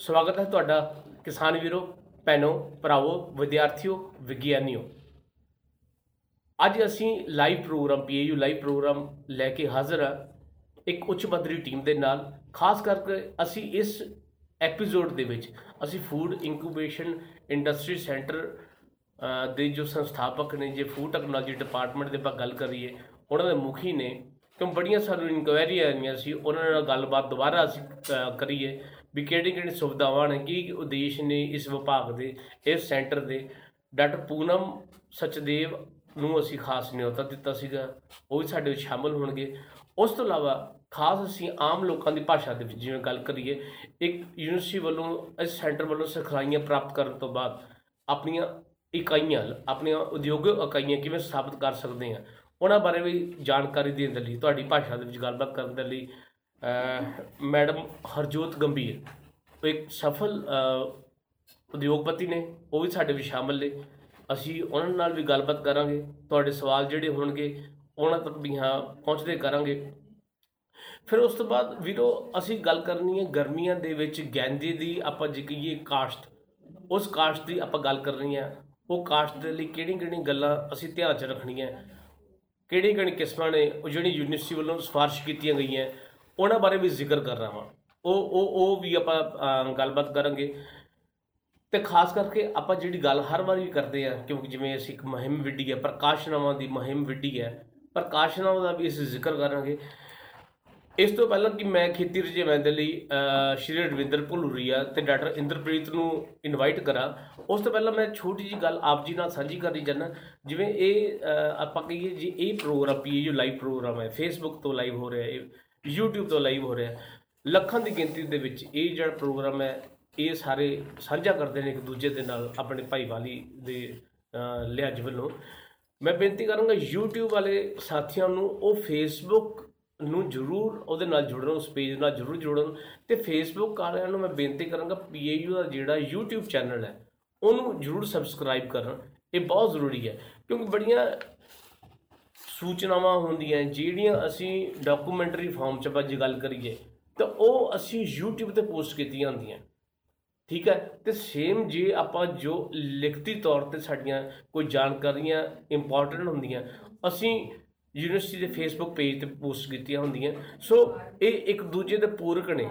ਸਵਾਗਤ ਹੈ ਤੁਹਾਡਾ ਕਿਸਾਨ ਵੀਰੋ ਭੈਣੋ ਭਰਾਵੋ ਵਿਦਿਆਰਥੀਓ ਵਿਗਿਆਨੀਓ। ਅੱਜ ਅਸੀਂ live program PAU live program ਲੈ ਕੇ ਹਾਜ਼ਰ ਹਾਂ ਇੱਕ ਉੱਚ ਪੱਧਰੀ ਟੀਮ ਦੇ ਨਾਲ। ਖਾਸ ਕਰਕੇ ਅਸੀਂ ਇਸ ਐਪੀਸੋਡ ਦੇ ਵਿੱਚ ਅਸੀਂ ਫੂਡ ਇਨਕੂਬੇਸ਼ਨ ਇੰਡਸਟਰੀ ਸੈਂਟਰ ਦੇ ਜੋ ਸੰਸਥਾਪਕ ਨੇ ਜੇ ਫੂਡ ਟੈਕਨੋਲੋਜੀ ਡਿਪਾਰਟਮੈਂਟ ਦੇ ਆਪਾਂ ਗੱਲ ਕਰੀਏ ਉਹਨਾਂ ਦੇ ਮੁਖੀ ਨੇ। ਕਿਉਂ ਬੜੀਆਂ ਸਾਨੂੰ ਇਨਕੁਆਇਰੀ ਆਈਆਂ ਸੀ ਉਹਨਾਂ ਨਾਲ ਗੱਲਬਾਤ ਦੁਬਾਰਾ ਅਸੀਂ ਅ, ਕਰੀਏ। ਵੀ ਕਿਹੜੀ ਕਿਹੜੀ ਸੁਵਿਧਾਵਾਂ ਨੇ ਕੀ ਉਦੇਸ਼ ਨੇ ਇਸ ਵਿਭਾਗ ਦੇ ਇਸ ਸੈਂਟਰ ਦੇ? ਡਾਕਟਰ ਪੂਨਮ ਸਚਦੇਵ ਨੂੰ ਅਸੀਂ ਖਾਸ ਨਿਯੋਤਾ ਦਿੱਤਾ ਸੀਗਾ ਉਹ ਵੀ ਸਾਡੇ ਵਿੱਚ ਸ਼ਾਮਲ ਹੋਣਗੇ। ਉਸ ਤੋਂ ਇਲਾਵਾ ਖਾਸ ਅਸੀਂ ਆਮ ਲੋਕਾਂ ਦੀ ਭਾਸ਼ਾ ਦੇ ਵਿੱਚ ਜਿਵੇਂ ਗੱਲ ਕਰੀਏ ਇੱਕ ਯੂਨੀਵਰਸਿਟੀ ਵੱਲੋਂ ਇਸ ਸੈਂਟਰ ਵੱਲੋਂ ਸਿਖਲਾਈਆਂ ਪ੍ਰਾਪਤ ਕਰਨ ਤੋਂ ਬਾਅਦ ਆਪਣੀਆਂ ਇਕਾਈਆਂ ਆਪਣੀਆਂ ਉਦਯੋਗਿਕ ਇਕਾਈਆਂ ਕਿਵੇਂ ਸਥਾਪਿਤ ਕਰ ਸਕਦੇ ਹਾਂ ਉਹਨਾਂ ਬਾਰੇ ਵੀ ਜਾਣਕਾਰੀ ਦੇਣ ਦੇ ਲਈ ਤੁਹਾਡੀ ਭਾਸ਼ਾ ਦੇ ਵਿੱਚ ਗੱਲਬਾਤ ਕਰਨ ਦੇ ਲਈ ਅਹ, ਮੈਡਮ ਹਰਜੋਤ ਗੰਭੀਰ ਉਹ ਇੱਕ ਸਫਲ ਅਹ, ਉਦਯੋਗਪਤੀ ਨੇ ਉਹ ਵੀ ਸਾਡੇ ਵਿੱਚ ਸ਼ਾਮਲ ਨੇ। ਅਸੀਂ ਉਹਨਾਂ ਨਾਲ ਵੀ ਗੱਲਬਾਤ ਕਰਾਂਗੇ ਤੁਹਾਡੇ ਸਵਾਲ ਜਿਹੜੇ ਹੋਣਗੇ ਉਹਨਾਂ ਤੱਕ ਵੀ ਹਾਂ ਪਹੁੰਚਦੇ ਕਰਾਂਗੇ। ਫਿਰ ਉਸ ਤੋਂ ਬਾਅਦ ਵੀਰੋ ਅਸੀਂ ਗੱਲ ਕਰਨੀ ਹੈ ਗਰਮੀਆਂ ਦੇ ਵਿੱਚ ਗੈਂਦੇ ਦੀ ਆਪਾਂ ਜੇ ਕਹੀਏ ਕਾਸ਼ਤ ਉਸ ਕਾਸ਼ਤ ਦੀ ਆਪਾਂ ਗੱਲ ਕਰਨੀ ਹੈ। ਉਹ ਕਾਸ਼ਤ ਦੇ ਲਈ ਕਿਹੜੀਆਂ ਕਿਹੜੀਆਂ ਗੱਲਾਂ ਅਸੀਂ ਧਿਆਨ 'ਚ ਰੱਖਣੀਆਂ? ਕਿਹੜੀਆਂ ਕਿਹੜੀਆਂ ਕਿਸਮਾਂ ਨੇ? ਉਹ ਜਿਹੜੀ ਯੂਨੀਵਰਸਿਟੀ ਵੱਲੋਂ ਸਿਫਾਰਿਸ਼ ਕੀਤੀਆਂ ਗਈਆਂ। ਉਹਨਾਂ ਬਾਰੇ ਵੀ ਜ਼ਿਕਰ ਕਰ ਰਹਾ ਹਾਂ। ਉਹ ਉਹ ਉਹ ਵੀ ਆਪਾਂ ਅਹ, ਗੱਲਬਾਤ ਕਰਾਂਗੇ। ਤੇ ਖਾਸ ਕਰਕੇ ਆਪਾਂ ਜਿਹੜੀ ਗੱਲ ਹਰ ਵਾਰੀ ਵੀ ਕਰਦੇ ਆ ਕਿਉਂਕਿ ਜਿਵੇਂ ਅਸੀਂ ਇੱਕ ਮੁਹਿੰਮ ਵਿੱਢੀ ਹੈ ਪ੍ਰਕਾਸ਼ਨਾਵਾਂ ਦੀ ਮੁਹਿੰਮ ਵਿੱਢੀ ਹੈ ਪ੍ਰਕਾਸ਼ਨਾਵਾਂ ਦਾ ਵੀ ਅਸੀਂ ਜ਼ਿਕਰ ਕਰਾਂਗੇ। ਇਸ ਤੋਂ ਪਹਿਲਾਂ ਕਿ ਮੈਂ ਖੇਤੀ ਰੁਝੇਵਿਆਂ ਦੇ ਲਈ ਅਹ, ਸ਼੍ਰੀ ਰਵਿੰਦਰ ਭੁਲੂਰੀਆ ਤੇ ਡਾਕਟਰ ਇੰਦਰਪ੍ਰੀਤ ਨੂੰ ਇਨਵਾਈਟ ਕਰਾਂ। ਉਸ ਤੋਂ ਪਹਿਲਾਂ ਮੈਂ ਛੋਟੀ ਜੀ ਗੱਲ ਆਪ ਜੀ ਨਾਲ ਸਾਂਝੀ ਕਰਨੀ ਚਾਹੁੰਦਾ। ਜਿਵੇਂ ਇਹ ਅਹ, ਆਪਾਂ ਕਹੀਏ ਜੀ ਇਹ ਪ੍ਰੋਗਰਾਮ ਪੀਏਯੂ ਲਾਈਵ ਪ੍ਰੋਗਰਾਮ ਹੈ ਫੇਸਬੁੱਕ ਤੋਂ ਲਾਈਵ ਹੋ ਰਿਹਾ ਹੈ YouTube ਤੋਂ ਲਾਈਵ ਹੋ ਰਿਹਾ ਹੈ। ਲੱਖਾਂ ਦੀ ਗਿਣਤੀ ਦੇ ਵਿੱਚ ਇਹ ਜਿਹੜਾ ਪ੍ਰੋਗਰਾਮ ਹੈ ਇਹ ਸਾਰੇ ਸਾਂਝਾ ਕਰਦੇ ਨੇ ਇੱਕ ਦੂਜੇ ਦੇ ਨਾਲ ਆਪਣੇ ਭਾਈਵਾਲੀ ਦੇ ਅਹ, ਲਿਹਾਜ਼ ਵੱਲੋਂ। ਮੈਂ ਬੇਨਤੀ ਕਰਾਂਗਾ YouTube ਵਾਲੇ ਸਾਥੀਆਂ ਨੂੰ ਉਹ Facebook ਨੂੰ ਜਰੂਰ ਉਹਦੇ ਨਾਲ ਜੁੜਨ ਉਸ ਪੇਜ ਨਾਲ ਜਰੂਰ ਜੁੜਨ। ਤੇ ਫੇਸਬੁੱਕ ਵਾਲਿਆਂ ਨੂੰ ਮੈਂ ਬੇਨਤੀ ਕਰਾਂਗਾ ਪੀਏਯੂ ਦਾ ਜਿਹੜਾ YouTube ਚੈਨਲ ਹੈ ਉਹਨੂੰ ਜਰੂਰ ਸਬਸਕ੍ਰਾਈਬ ਕਰਨ। ਇਹ ਬਹੁਤ ਜ਼ਰੂਰੀ ਹੈ ਕਿਉਂਕਿ ਬੜੀਆਂ ਸੂਚਨਾਵਾਂ ਹੁੰਦੀਆਂ ਜਿਹੜੀਆਂ ਅਸੀਂ ਡਾਕੂਮੈਂਟਰੀ ਫਾਰਮ 'ਚ ਆਪਾਂ ਜੇ ਗੱਲ ਕਰੀਏ, ਤਾਂ ਉਹ ਅਸੀਂ YouTube ਤੇ ਪੋਸਟ ਕੀਤੀਆਂ ਹੁੰਦੀਆਂ ਠੀਕ ਹੈ? ਤੇ ਸੇਮ ਜੇ ਆਪਾਂ ਜੋ ਲਿਖਤੀ ਤੌਰ ਤੇ ਸਾਡੀਆਂ ਕੋਈ ਜਾਣਕਾਰੀਆਂ ਇੰਪੋਰਟੈਂਟ ਹੁੰਦੀਆਂ, ਅਸੀਂ ਯੂਨੀਵਰਸਿਟੀ ਦੇ ਫੇਸਬੁੱਕ ਪੇਜ ਤੇ ਪੋਸਟ ਕੀਤੀਆਂ ਹੁੰਦੀਆਂ ਸੋ ਇਹ ਇੱਕ ਦੂਜੇ ਦੇ ਪੂਰਕ ਨੇ।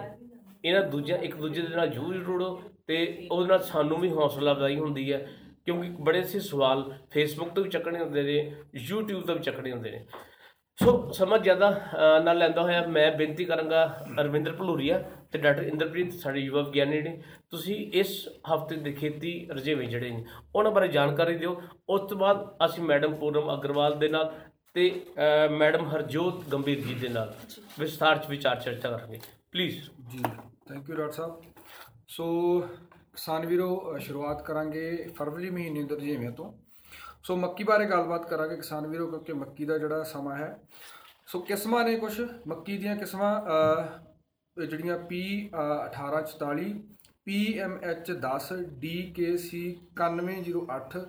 ਇਹਨਾਂ ਦੂਜਿਆਂ, ਇੱਕ ਦੂਜੇ ਦੇ ਨਾਲ ਜੂਝ ਜੁੜੋ ਤੇ ਉਹਦੇ ਨਾਲ ਸਾਨੂੰ ਵੀ ਹੌਸਲਾ ਅਫਜ਼ਾਈ ਹੁੰਦੀ ਹੈ। ਕਿਉਂਕਿ ਬੜੇ ਸੇ ਸਵਾਲ ਫੇਸਬੁੱਕ ਤੋਂ ਵੀ ਚੱਕਣੇ ਹੁੰਦੇ ਨੇ YouTube ਤੋਂ ਵੀ ਚੱਕਣੇ ਹੁੰਦੇ ਨੇ। ਸੋ ਸਮਾਂ ਜ਼ਿਆਦਾ ਨਾ ਲੈਂਦਾ ਹੋਇਆ ਮੈਂ ਬੇਨਤੀ ਕਰਾਂਗਾ ਅਰਵਿੰਦਰ ਭਲੂਰੀਆ ਤੇ ਡਾਕਟਰ ਇੰਦਰਪ੍ਰੀਤ ਸਾਡੇ ਯੁਵਾ ਵਿਗਿਆਨੀ ਨੇ। ਤੁਸੀਂ ਇਸ ਹਫ਼ਤੇ ਦੇ ਖੇਤੀ ਰਜੇਵੇਂ ਜਿਹੜੇ ਨੇ ਉਹਨਾਂ ਬਾਰੇ ਜਾਣਕਾਰੀ ਦਿਓ। ਉਸ ਤੋਂ ਬਾਅਦ ਅਸੀਂ ਮੈਡਮ ਪੂਰਮ ਅਗਰਵਾਲ ਦੇ ਨਾਲ ਤੇ ਮੈਡਮ ਹਰਜੋਤ ਗੰਭੀਰ ਜੀ ਦੇ ਨਾਲ ਵਿਸਥਾਰ ਚ ਵਿਚਾਰ ਚਰਚਾ ਕਰਾਂਗੇ। ਪਲੀਜ਼ ਜੀ ਥੈਂਕ ਯੂ ਡਾਕਟਰ ਸਾਹਿਬ। ਸੋ ਕਿਸਾਨ ਵੀਰੋ ਅ, ਸ਼ੁਰੂਆਤ ਕਰਾਂਗੇ ਫਰਵਰੀ ਮਹੀਨੇ ਦੇ ਰਜੇਵਿਆਂ ਤੋਂ। ਸੋ ਮੱਕੀ ਬਾਰੇ ਗੱਲਬਾਤ ਕਰਾਂਗੇ ਕਿਸਾਨ ਵੀਰੋ ਕਿਉਂਕਿ ਮੱਕੀ ਦਾ ਜਿਹੜਾ ਸਮਾਂ ਹੈ ਸੋ ਕਿਸਮਾਂ ਨੇ ਕੁਝ ਮੱਕੀ ਦੀਆਂ ਕਿਸਮਾਂ ਅ, ਇਹ ਜਿਹੜੀਆਂ P 1844 PMH 10 DKC 9108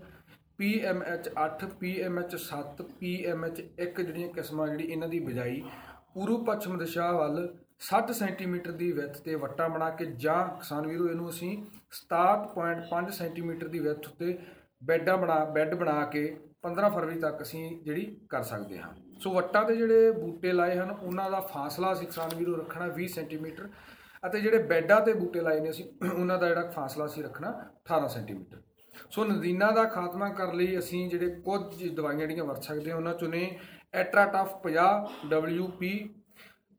PMH 8 PMH 7 PMH 1 ਜਿਹੜੀਆਂ ਕਿਸਮਾਂ ਜਿਹੜੀ ਇਹਨਾਂ ਦੀ ਬਿਜਾਈ ਪੂਰਬ ਪੱਛਮ ਦਿਸ਼ਾ ਵੱਲ 60 ਸੈਂਟੀਮੀਟਰ ਦੀ ਵਿੱਥ ਤੇ ਵੱਟਾ ਬਣਾ ਕੇ ਜਾਂ ਕਿਸਾਨ ਵੀਰੋ, ਇਹਨੂੰ ਅਸੀਂ 67.5 ਸੈਂਟੀਮੀਟਰ ਦੀ ਵਿੱਥ ਉੱਤੇ ਬੈੱਡਾਂ ਬਣਾ, ਬੈੱਡ ਬਣਾ ਕੇ 15 ਫਰਵਰੀ ਤੱਕ ਅਸੀਂ ਜਿਹੜੀ ਕਰ ਸਕਦੇ ਹਾਂ। ਸੋ ਵੱਟਾਂ ਤੇ ਜਿਹੜੇ ਬੂਟੇ ਲਾਏ ਹਨ, ਉਹਨਾਂ ਦਾ ਫਾਸਲਾ ਅਸੀਂ ਕਿਸਾਨ ਵੀਰੋ ਰੱਖਣਾ 20 ਸੈਂਟੀਮੀਟਰ ਅਤੇ ਜਿਹੜੇ ਬੈੱਡਾਂ ਤੇ ਬੂਟੇ ਲਾਏ ਨੇ ਅਸੀਂ, ਉਹਨਾਂ ਦਾ ਜਿਹੜਾ ਫਾਸਲਾ ਅਸੀਂ ਰੱਖਣਾ 18 ਸੈਂਟੀਮੀਟਰ। ਸੋ ਨਦੀਨਾਂ ਦਾ ਖਾਤਮਾ ਕਰਨ ਲਈ ਅਸੀਂ ਜਿਹੜੇ ਕੁਝ ਦਵਾਈਆਂ ਜਿਹੜੀਆਂ ਵਰਤ ਸਕਦੇ ਹਾਂ, ਉਹਨਾਂ ਚੋਂ ਨੇ ਐਟਰਾਟਫ 50 WP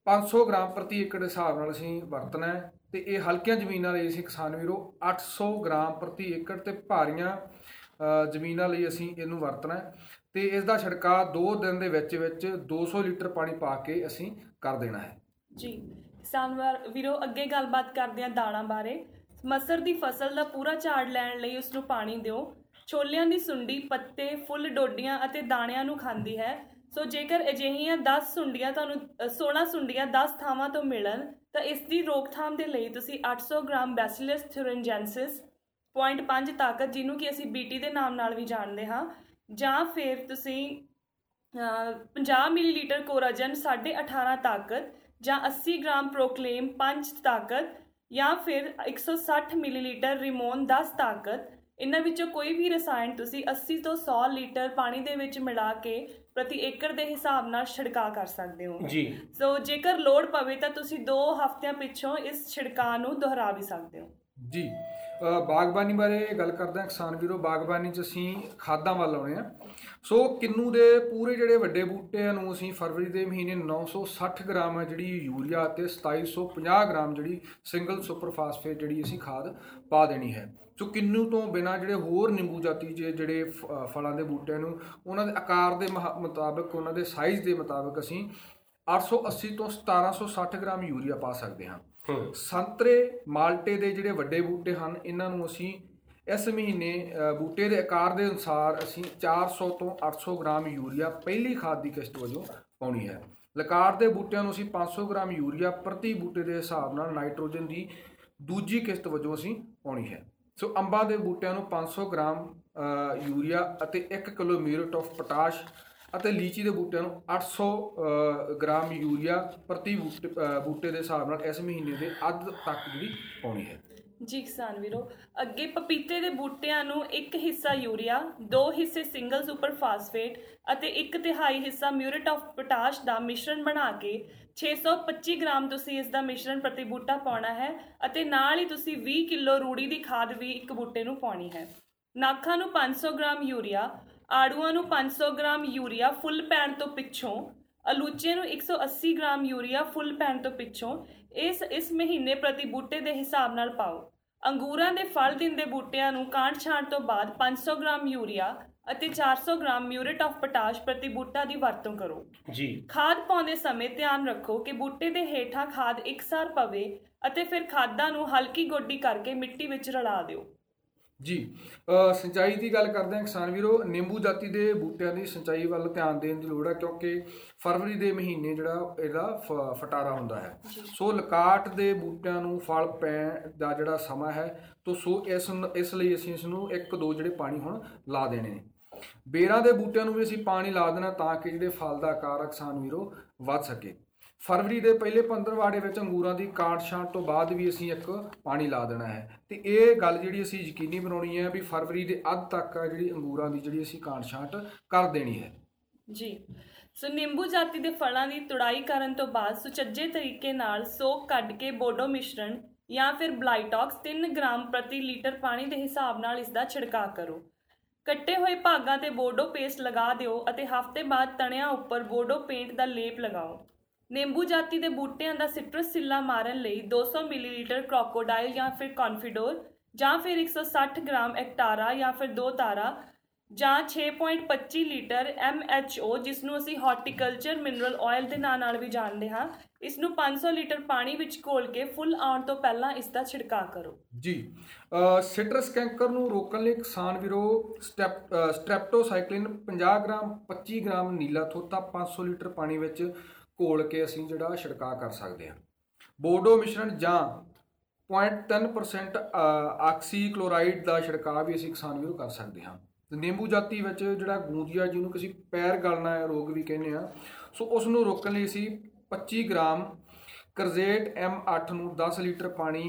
500 ਗ੍ਰਾਮ ਪ੍ਰਤੀ ਏਕੜ ਦੇ ਹਿਸਾਬ ਨਾਲ ਅਸੀਂ ਵਰਤਣਾ ਹੈ ਤੇ ਇਹ ਹਲਕੀਆਂ ਜ਼ਮੀਨਾਂ ਲਈ ਅਸੀਂ ਕਿਸਾਨ ਵੀਰੋ 800 ਗ੍ਰਾਮ ਪ੍ਰਤੀ ਏਕੜ ਤੇ ਭਾਰੀਆਂ ਅ, ਜ਼ਮੀਨਾਂ ਲਈ ਅਸੀਂ ਇਹਨੂੰ ਵਰਤਣਾ ਹੈ ਤੇ ਇਸ ਦਾ ਛਿੜਕਾਅ 2 ਦਿਨ ਦੇ ਵਿੱਚ ਵਿੱਚ 200 ਲੀਟਰ ਪਾਣੀ ਪਾ ਕੇ ਅਸੀਂ ਕਰ ਦੇਣਾ ਹੈ। ਜੀ ਕਿਸਾਨ ਵਾਰ- ਵੀਰੋ ਅੱਗੇ ਗੱਲਬਾਤ ਕਰਦੇ ਹਾਂ ਦਾਣਾ ਬਾਰੇ। ਮਸਰ ਦੀ ਫਸਲ ਦਾ ਪੂਰਾ ਝਾੜ ਲੈਣ ਲਈ ਉਸ ਨੂੰ ਪਾਣੀ ਦਿਓ। ਛੋਲਿਆਂ ਦੀ ਸੁੰਡੀ ਪੱਤੇ ਫੁੱਲ ਡੋਡੀਆਂ ਅਤੇ ਦਾਣਿਆਂ ਨੂੰ ਖਾਂਦੀ ਹੈ। ਸੋ ਜੇਕਰ ਅਜਿਹੀਆਂ 10 ਸੁੰਡੀਆਂ ਤੁਹਾਨੂੰ ਅ, 16 ਸੁੰਡੀਆਂ 10 ਥਾਵਾਂ ਤੋਂ ਮਿਲਣ ਤਾਂ ਇਸ ਦੀ ਰੋਕਥਾਮ ਦੇ ਲਈ ਤੁਸੀਂ 800 ਗ੍ਰਾਮ ਬੈਸਿਲਸ ਥੁਰਿੰਜੈਂਸਿਸ 0.5 ਤਾਕਤ ਜਿਹਨੂੰ ਕਿ ਅਸੀਂ ਬੀਟੀ ਦੇ ਨਾਮ ਨਾਲ ਵੀ ਜਾਣਦੇ ਹਾਂ ਜਾਂ ਫਿਰ ਤੁਸੀਂ ਅ, 50 ਮਿਲੀਲੀਟਰ ਕੋਰਾਜਨ 18.5 ਤਾਕਤ ਜਾਂ 80 ਗ੍ਰਾਮ ਪ੍ਰੋਕਲੇਮ 5 ਤਾਕਤ ਜਾਂ ਫਿਰ 160 ਮਿਲੀਲੀਟਰ ਰਿਮੋਨ 10 ਤਾਕਤ ਇਹਨਾਂ ਵਿੱਚੋਂ ਕੋਈ ਵੀ ਰਸਾਇਣ ਤੁਸੀਂ 80 ਤੋਂ 100 ਲੀਟਰ ਪਾਣੀ ਦੇ ਵਿੱਚ ਮਿਲਾ ਕੇ ਪ੍ਰਤੀ ਏਕੜ ਦੇ ਹਿਸਾਬ ਨਾਲ ਛਿੜਕਾਅ ਕਰ ਸਕਦੇ ਹੋ। ਜੀ। ਸੋ ਜੇਕਰ ਲੋੜ ਪਵੇ ਤਾਂ ਤੁਸੀਂ 2 ਹਫ਼ਤਿਆਂ ਪਿੱਛੋਂ ਇਸ ਛਿੜਕਾਅ ਨੂੰ ਦੁਹਰਾ ਵੀ ਸਕਦੇ ਹੋ। ਜੀ। ਬਾਗਬਾਨੀ ਬਾਰੇ ਗੱਲ ਕਰਦੇ ਹਾਂ ਕਿਸਾਨ ਵੀਰੋ ਬਾਗਬਾਨੀ 'ਚ ਅਸੀਂ ਖਾਦਾਂ ਵੱਲ ਆਉਣੇ ਆ। ਸੋ ਕਿੰਨੂ ਦੇ ਪੂਰੇ ਜਿਹੜੇ ਵੱਡੇ ਬੂਟਿਆਂ ਨੂੰ ਅਸੀਂ ਫਰਵਰੀ ਦੇ ਮਹੀਨੇ 960 ਗ੍ਰਾਮ ਹੈ ਜਿਹੜੀ ਯੂਰੀਆ ਤੇ 2750 ਗ੍ਰਾਮ ਜਿਹੜੀ ਸਿੰਗਲ ਸੁਪਰ ਫਾਸਫੇਟ ਜਿਹੜੀ ਅਸੀਂ ਖਾਦ ਪਾ ਦੇਣੀ ਹੈ। ਸੋ ਕਿੰਨੂ ਤੋਂ ਬਿਨਾ ਜਿਹੜੇ ਹੋਰ ਨਿੰਬੂ ਜਾਤੀ ਜੇ ਜਿਹੜੇ ਫਲਾਂ ਦੇ ਬੂਟਿਆਂ ਨੂੰ ਉਹਨਾਂ ਦੇ ਆਕਾਰ ਦੇ ਮੁਤਾਬਕ ਉਹਨਾਂ ਦੇ ਸਾਈਜ਼ ਦੇ ਮੁਤਾਬਕ ਅਸੀਂ 880 ਤੋਂ 1760 ਗ੍ਰਾਮ ਯੂਰੀਆ ਪਾ ਸਕਦੇ ਹਾਂ। ਸੰਤਰੇ ਮਾਲਟੇ ਦੇ ਜਿਹੜੇ ਵੱਡੇ ਬੂਟੇ ਹਨ ਇਹਨਾਂ ਨੂੰ ਅਸੀਂ ਇਸ ਮਹੀਨੇ ਬੂਟੇ ਦੇ ਆਕਾਰ ਦੇ ਅਨੁਸਾਰ ਅਸੀਂ 400 ਤੋਂ 800 ਗ੍ਰਾਮ ਯੂਰੀਆ ਪਹਿਲੀ ਖਾਦ ਦੀ ਕਿਸ਼ਤ ਵਜੋਂ ਪਾਉਣੀ ਹੈ। ਲਕਾਰ ਦੇ ਬੂਟਿਆਂ ਨੂੰ ਅਸੀਂ 500 ਗ੍ਰਾਮ ਯੂਰੀਆ ਪ੍ਰਤੀ ਬੂਟੇ ਦੇ ਹਿਸਾਬ ਨਾਲ ਨਾਈਟ੍ਰੋਜਨ ਦੀ ਦੂਜੀ ਕਿਸ਼ਤ ਵਜੋਂ ਅਸੀਂ ਪਾਉਣੀ ਹੈ। ਸੋ ਅੰਬਾਂ ਦੇ ਬੂਟਿਆਂ ਨੂੰ 500 ਗ੍ਰਾਮ ਅ, ਯੂਰੀਆ ਅਤੇ 1 ਕਿਲੋ ਮਿਊਰੇਟ ਆਫ ਪੋਟਾਸ਼ ਅਤੇ ਲੀਚੀ ਦੇ ਬੂਟਿਆਂ ਨੂੰ 800 ਅ, ਗ੍ਰਾਮ ਯੂਰੀਆ ਪ੍ਰਤੀ ਬੂਟੇ ਅ, ਬੂਟੇ ਦੇ ਹਿਸਾਬ ਨਾਲ ਇਸ ਮਹੀਨੇ ਦੇ ਅੱਧ ਤੱਕ ਜਿਹੜੀ ਪਾਉਣੀ ਹੈ। ਜੀ ਕਿਸਾਨ ਵੀਰੋ ਅੱਗੇ ਪਪੀਤੇ ਦੇ ਬੂਟਿਆਂ ਨੂੰ ਇੱਕ ਹਿੱਸਾ ਯੂਰੀਆ ਦੋ ਹਿੱਸੇ ਸਿੰਗਲ ਸੁਪਰ ਫਾਸਫੇਟ ਅਤੇ ਇੱਕ ਤਿਹਾਈ ਹਿੱਸਾ ਮਿਊਰੇਟ ਆਫ ਪੋਟਾਸ਼ ਦਾ ਮਿਸ਼ਰਣ ਬਣਾ ਕੇ 625 ਗ੍ਰਾਮ ਤੁਸੀਂ ਇਸ ਦਾ ਮਿਸ਼ਰਣ ਪ੍ਰਤੀ ਬੂਟਾ ਪਾਉਣਾ ਹੈ ਅਤੇ ਨਾਲ ਹੀ ਤੁਸੀਂ 20 ਕਿਲੋ ਰੂੜੀ ਦੀ ਖਾਦ ਵੀ ਇੱਕ ਬੂਟੇ ਨੂੰ ਪਾਉਣੀ ਹੈ। ਨਾਖਾਂ ਨੂੰ 500 ਗ੍ਰਾਮ ਯੂਰੀਆ, ਆੜੂਆਂ ਨੂੰ 500 ਗ੍ਰਾਮ ਯੂਰੀਆ ਫੁੱਲ ਪੈਣ ਤੋਂ ਪਿੱਛੋਂ, ਅਲੂਚੇ ਨੂੰ 180 ਗ੍ਰਾਮ ਯੂਰੀਆ ਫੁੱਲ ਪੈਣ ਤੋਂ ਪਿੱਛੋਂ ਇਸ ਇਸ ਮਹੀਨੇ ਪ੍ਰਤੀ ਬੂਟੇ ਦੇ ਹਿਸਾਬ ਨਾਲ ਪਾਓ। ਅੰਗੂਰਾਂ ਦੇ ਫਲ ਦਿੰਦੇ ਬੂਟਿਆਂ ਨੂੰ ਕਾਂਟ ਛਾਂਟ ਤੋਂ ਬਾਅਦ 500 ਗ੍ਰਾਮ ਯੂਰੀਆ ਅਤੇ 400 ਗ੍ਰਾਮ ਮਿਊਰੇਟ ਆਫ ਪੋਟਾਸ਼ ਪ੍ਰਤੀ ਬੂਟਾ ਦੀ ਵਰਤੋਂ ਕਰੋ। ਜੀ। ਖਾਦ ਪਾਉਂਦੇ ਸਮੇਂ ਧਿਆਨ ਰੱਖੋ ਕਿ ਬੂਟੇ ਦੇ ਹੇਠਾਂ ਖਾਦ ਇਕਸਾਰ ਪਵੇ ਅਤੇ ਫਿਰ ਖਾਦਾਂ ਨੂੰ ਹਲਕੀ ਗੋਡੀ ਕਰਕੇ ਮਿੱਟੀ ਵਿੱਚ ਰਲਾ ਦਿਓ। ਜੀ। ਸਿੰਚਾਈ ਦੀ ਗੱਲ ਕਰਦੇ ਹਾਂ ਕਿਸਾਨ ਵੀਰੋ। ਨਿੰਬੂ ਜਾਤੀ ਦੇ ਬੂਟਿਆਂ ਦੀ ਸਿੰਚਾਈ ਵੱਲ ਧਿਆਨ ਦੇਣ ਦੀ ਲੋੜ ਹੈ ਕਿਉਂਕਿ ਫਰਵਰੀ ਦੇ ਮਹੀਨੇ ਜਿਹੜਾ ਇਹਦਾ ਫਟਾਰਾ ਹੁੰਦਾ ਹੈ। ਸੋ ਲਕਾਟ ਦੇ ਬੂਟਿਆਂ ਨੂੰ ਫਲ ਪੈਣ ਦਾ ਜਿਹੜਾ ਸਮਾਂ ਹੈ ਤੋ ਸੋ ਇਸ ਇਸ ਲਈ ਅਸੀਂ ਇਸ ਨੂੰ ਇੱਕ ਦੋ ਜਿਹੜੇ ਪਾਣੀ ਹੁਣ ਲਾ ਦੇਣੇ ਨੇ। ਬੇਰਾਂ ਦੇ ਬੂਟਿਆਂ ਨੂੰ ਵੀ ਅਸੀਂ ਪਾਣੀ ਲਾ ਦੇਣਾ ਤਾਂ ਕਿ ਜਿਹੜੇ ਫਲ ਦਾ ਆਕਾਰ ਆ ਕਿਸਾਨ ਵੀਰੋ ਵੱਧ ਸਕੇ। ਫਰਵਰੀ ਦੇ ਪਹਿਲੇ 15 ਵਾੜੇ ਵਿੱਚ ਅੰਗੂਰਾਂ ਦੀ ਕਾਟ ਛਾਂਟ ਤੋਂ ਬਾਅਦ ਵੀ ਅਸੀਂ ਇੱਕ ਪਾਣੀ ਲਾ ਦੇਣਾ ਹੈ। ਤੇ ਇਹ ਗੱਲ ਜਿਹੜੀ ਅਸੀਂ ਯਕੀਨੀ ਬਣਾਉਣੀ ਹੈ ਵੀ ਫਰਵਰੀ ਦੇ ਅੱਧ ਤੱਕ ਆ ਜਿਹੜੀ ਅੰਗੂਰਾਂ ਦੀ ਜਿਹੜੀ ਅਸੀਂ ਕਾਟ ਛਾਂਟ ਕਰ ਦੇਣੀ ਹੈ। ਜੀ। ਸੋ ਨਿੰਬੂ ਜਾਤੀ ਦੇ ਫਲਾਂ ਦੀ ਤੁੜਾਈ ਕਰਨ ਤੋਂ ਬਾਅਦ ਸੁਚੱਜੇ ਤਰੀਕੇ ਨਾਲ ਸੋਕ ਕੱਢ ਕੇ ਬੋਡੋ ਮਿਸ਼ਰਣ ਜਾਂ ਫਿਰ ਬਲਾਈਟੌਕਸ 3 ਗ੍ਰਾਮ ਪ੍ਰਤੀ ਲੀਟਰ ਪਾਣੀ ਦੇ ਹਿਸਾਬ ਨਾਲ ਇਸ ਦਾ ਛਿੜਕਾਅ ਕਰੋ। ਕੱਟੇ ਹੋਏ ਭਾਗਾਂ ਤੇ ਬੋਡੋ ਪੇਸਟ ਲਗਾ ਦਿਓ ਅਤੇ ਹਫ਼ਤੇ ਬਾਅਦ ਤਣਿਆਂ ਉੱਪਰ ਬੋਡੋ ਪੇਂਟ ਦਾ ਲੇਪ ਲਗਾਓ। ਨਿੰਬੂ ਜਾਤੀ ਦੇ ਬੂਟਿਆਂ ਦਾ ਸਿਟਰਸ ਸਿੱਲਾ ਮਾਰਨ ਲਈ 200 ਮਿਲੀਲੀਟਰ ਕ੍ਰੋਕੋਡਾਈਲ ਜਾਂ ਫਿਰ ਕੌਨਫੀਡੋਰ ਜਾਂ ਫਿਰ 160 ਗ੍ਰਾਮ ਐਕਟਾਰਾ ਜਾਂ ਫਿਰ ਦੋ ਤਾਰਾ ਜਾਂ 6.25 ਲੀਟਰ MHO ਜਿਸ ਨੂੰ ਅਸੀਂ ਹਾਰਟੀਕਲਚਰ ਮਿਨਰਲ ਆਇਲ ਦੇ ਨਾਂ ਨਾਲ ਵੀ ਜਾਣਦੇ ਹਾਂ ਇਸ ਨੂੰ 500 ਲੀਟਰ ਪਾਣੀ ਵਿੱਚ ਘੋਲ ਕੇ ਫੁੱਲ ਆਉਣ ਤੋਂ ਪਹਿਲਾਂ ਇਸ ਦਾ ਛਿੜਕਾਅ ਕਰੋ। ਜੀ ਸਿਟਰਸ ਕੈਂਕਰ ਨੂੰ ਰੋਕਣ ਲਈ ਕਿਸਾਨ ਵੀਰੋ, ਸਟੈਪ ਸਟ੍ਰੈਪਟੋਸਾਈਕਲਿਨ 50 ਗ੍ਰਾਮ 25 ਗ੍ਰਾਮ ਨੀਲਾ ਥੋਤਾ 500 ਲੀਟਰ ਪਾਣੀ ਵਿੱਚ ਘੋਲ ਕੇ ਅਸੀਂ ਜਿਹੜਾ ਛਿੜਕਾਅ ਕਰ ਸਕਦੇ ਹਾਂ। ਬੋਰਡੋ ਮਿਸ਼ਰਣ ਜਾਂ 0.3% ਆਕਸੀ ਕਲੋਰਾਈਡ ਦਾ ਛਿੜਕਾਅ ਵੀ ਅਸੀਂ ਕਿਸਾਨ ਵੀਰੋ ਕਰ ਸਕਦੇ ਹਾਂ। ਤੇ ਨਿੰਬੂ ਜਾਤੀ ਵਿੱਚ ਜਿਹੜਾ ਗੂੰਜੀਆ ਜਿਹਨੂੰ ਕਿ ਅਸੀਂ ਪੈਰ ਗਲਣਾ ਰੋਗ ਵੀ ਕਹਿੰਦੇ ਆ ਸੋ ਉਸ ਨੂੰ ਰੋਕਣ ਲਈ ਅਸੀਂ 25 ਗ੍ਰਾਮ ਕਰਜ਼ੇਟ M8 ਨੂੰ 10 ਲੀਟਰ ਪਾਣੀ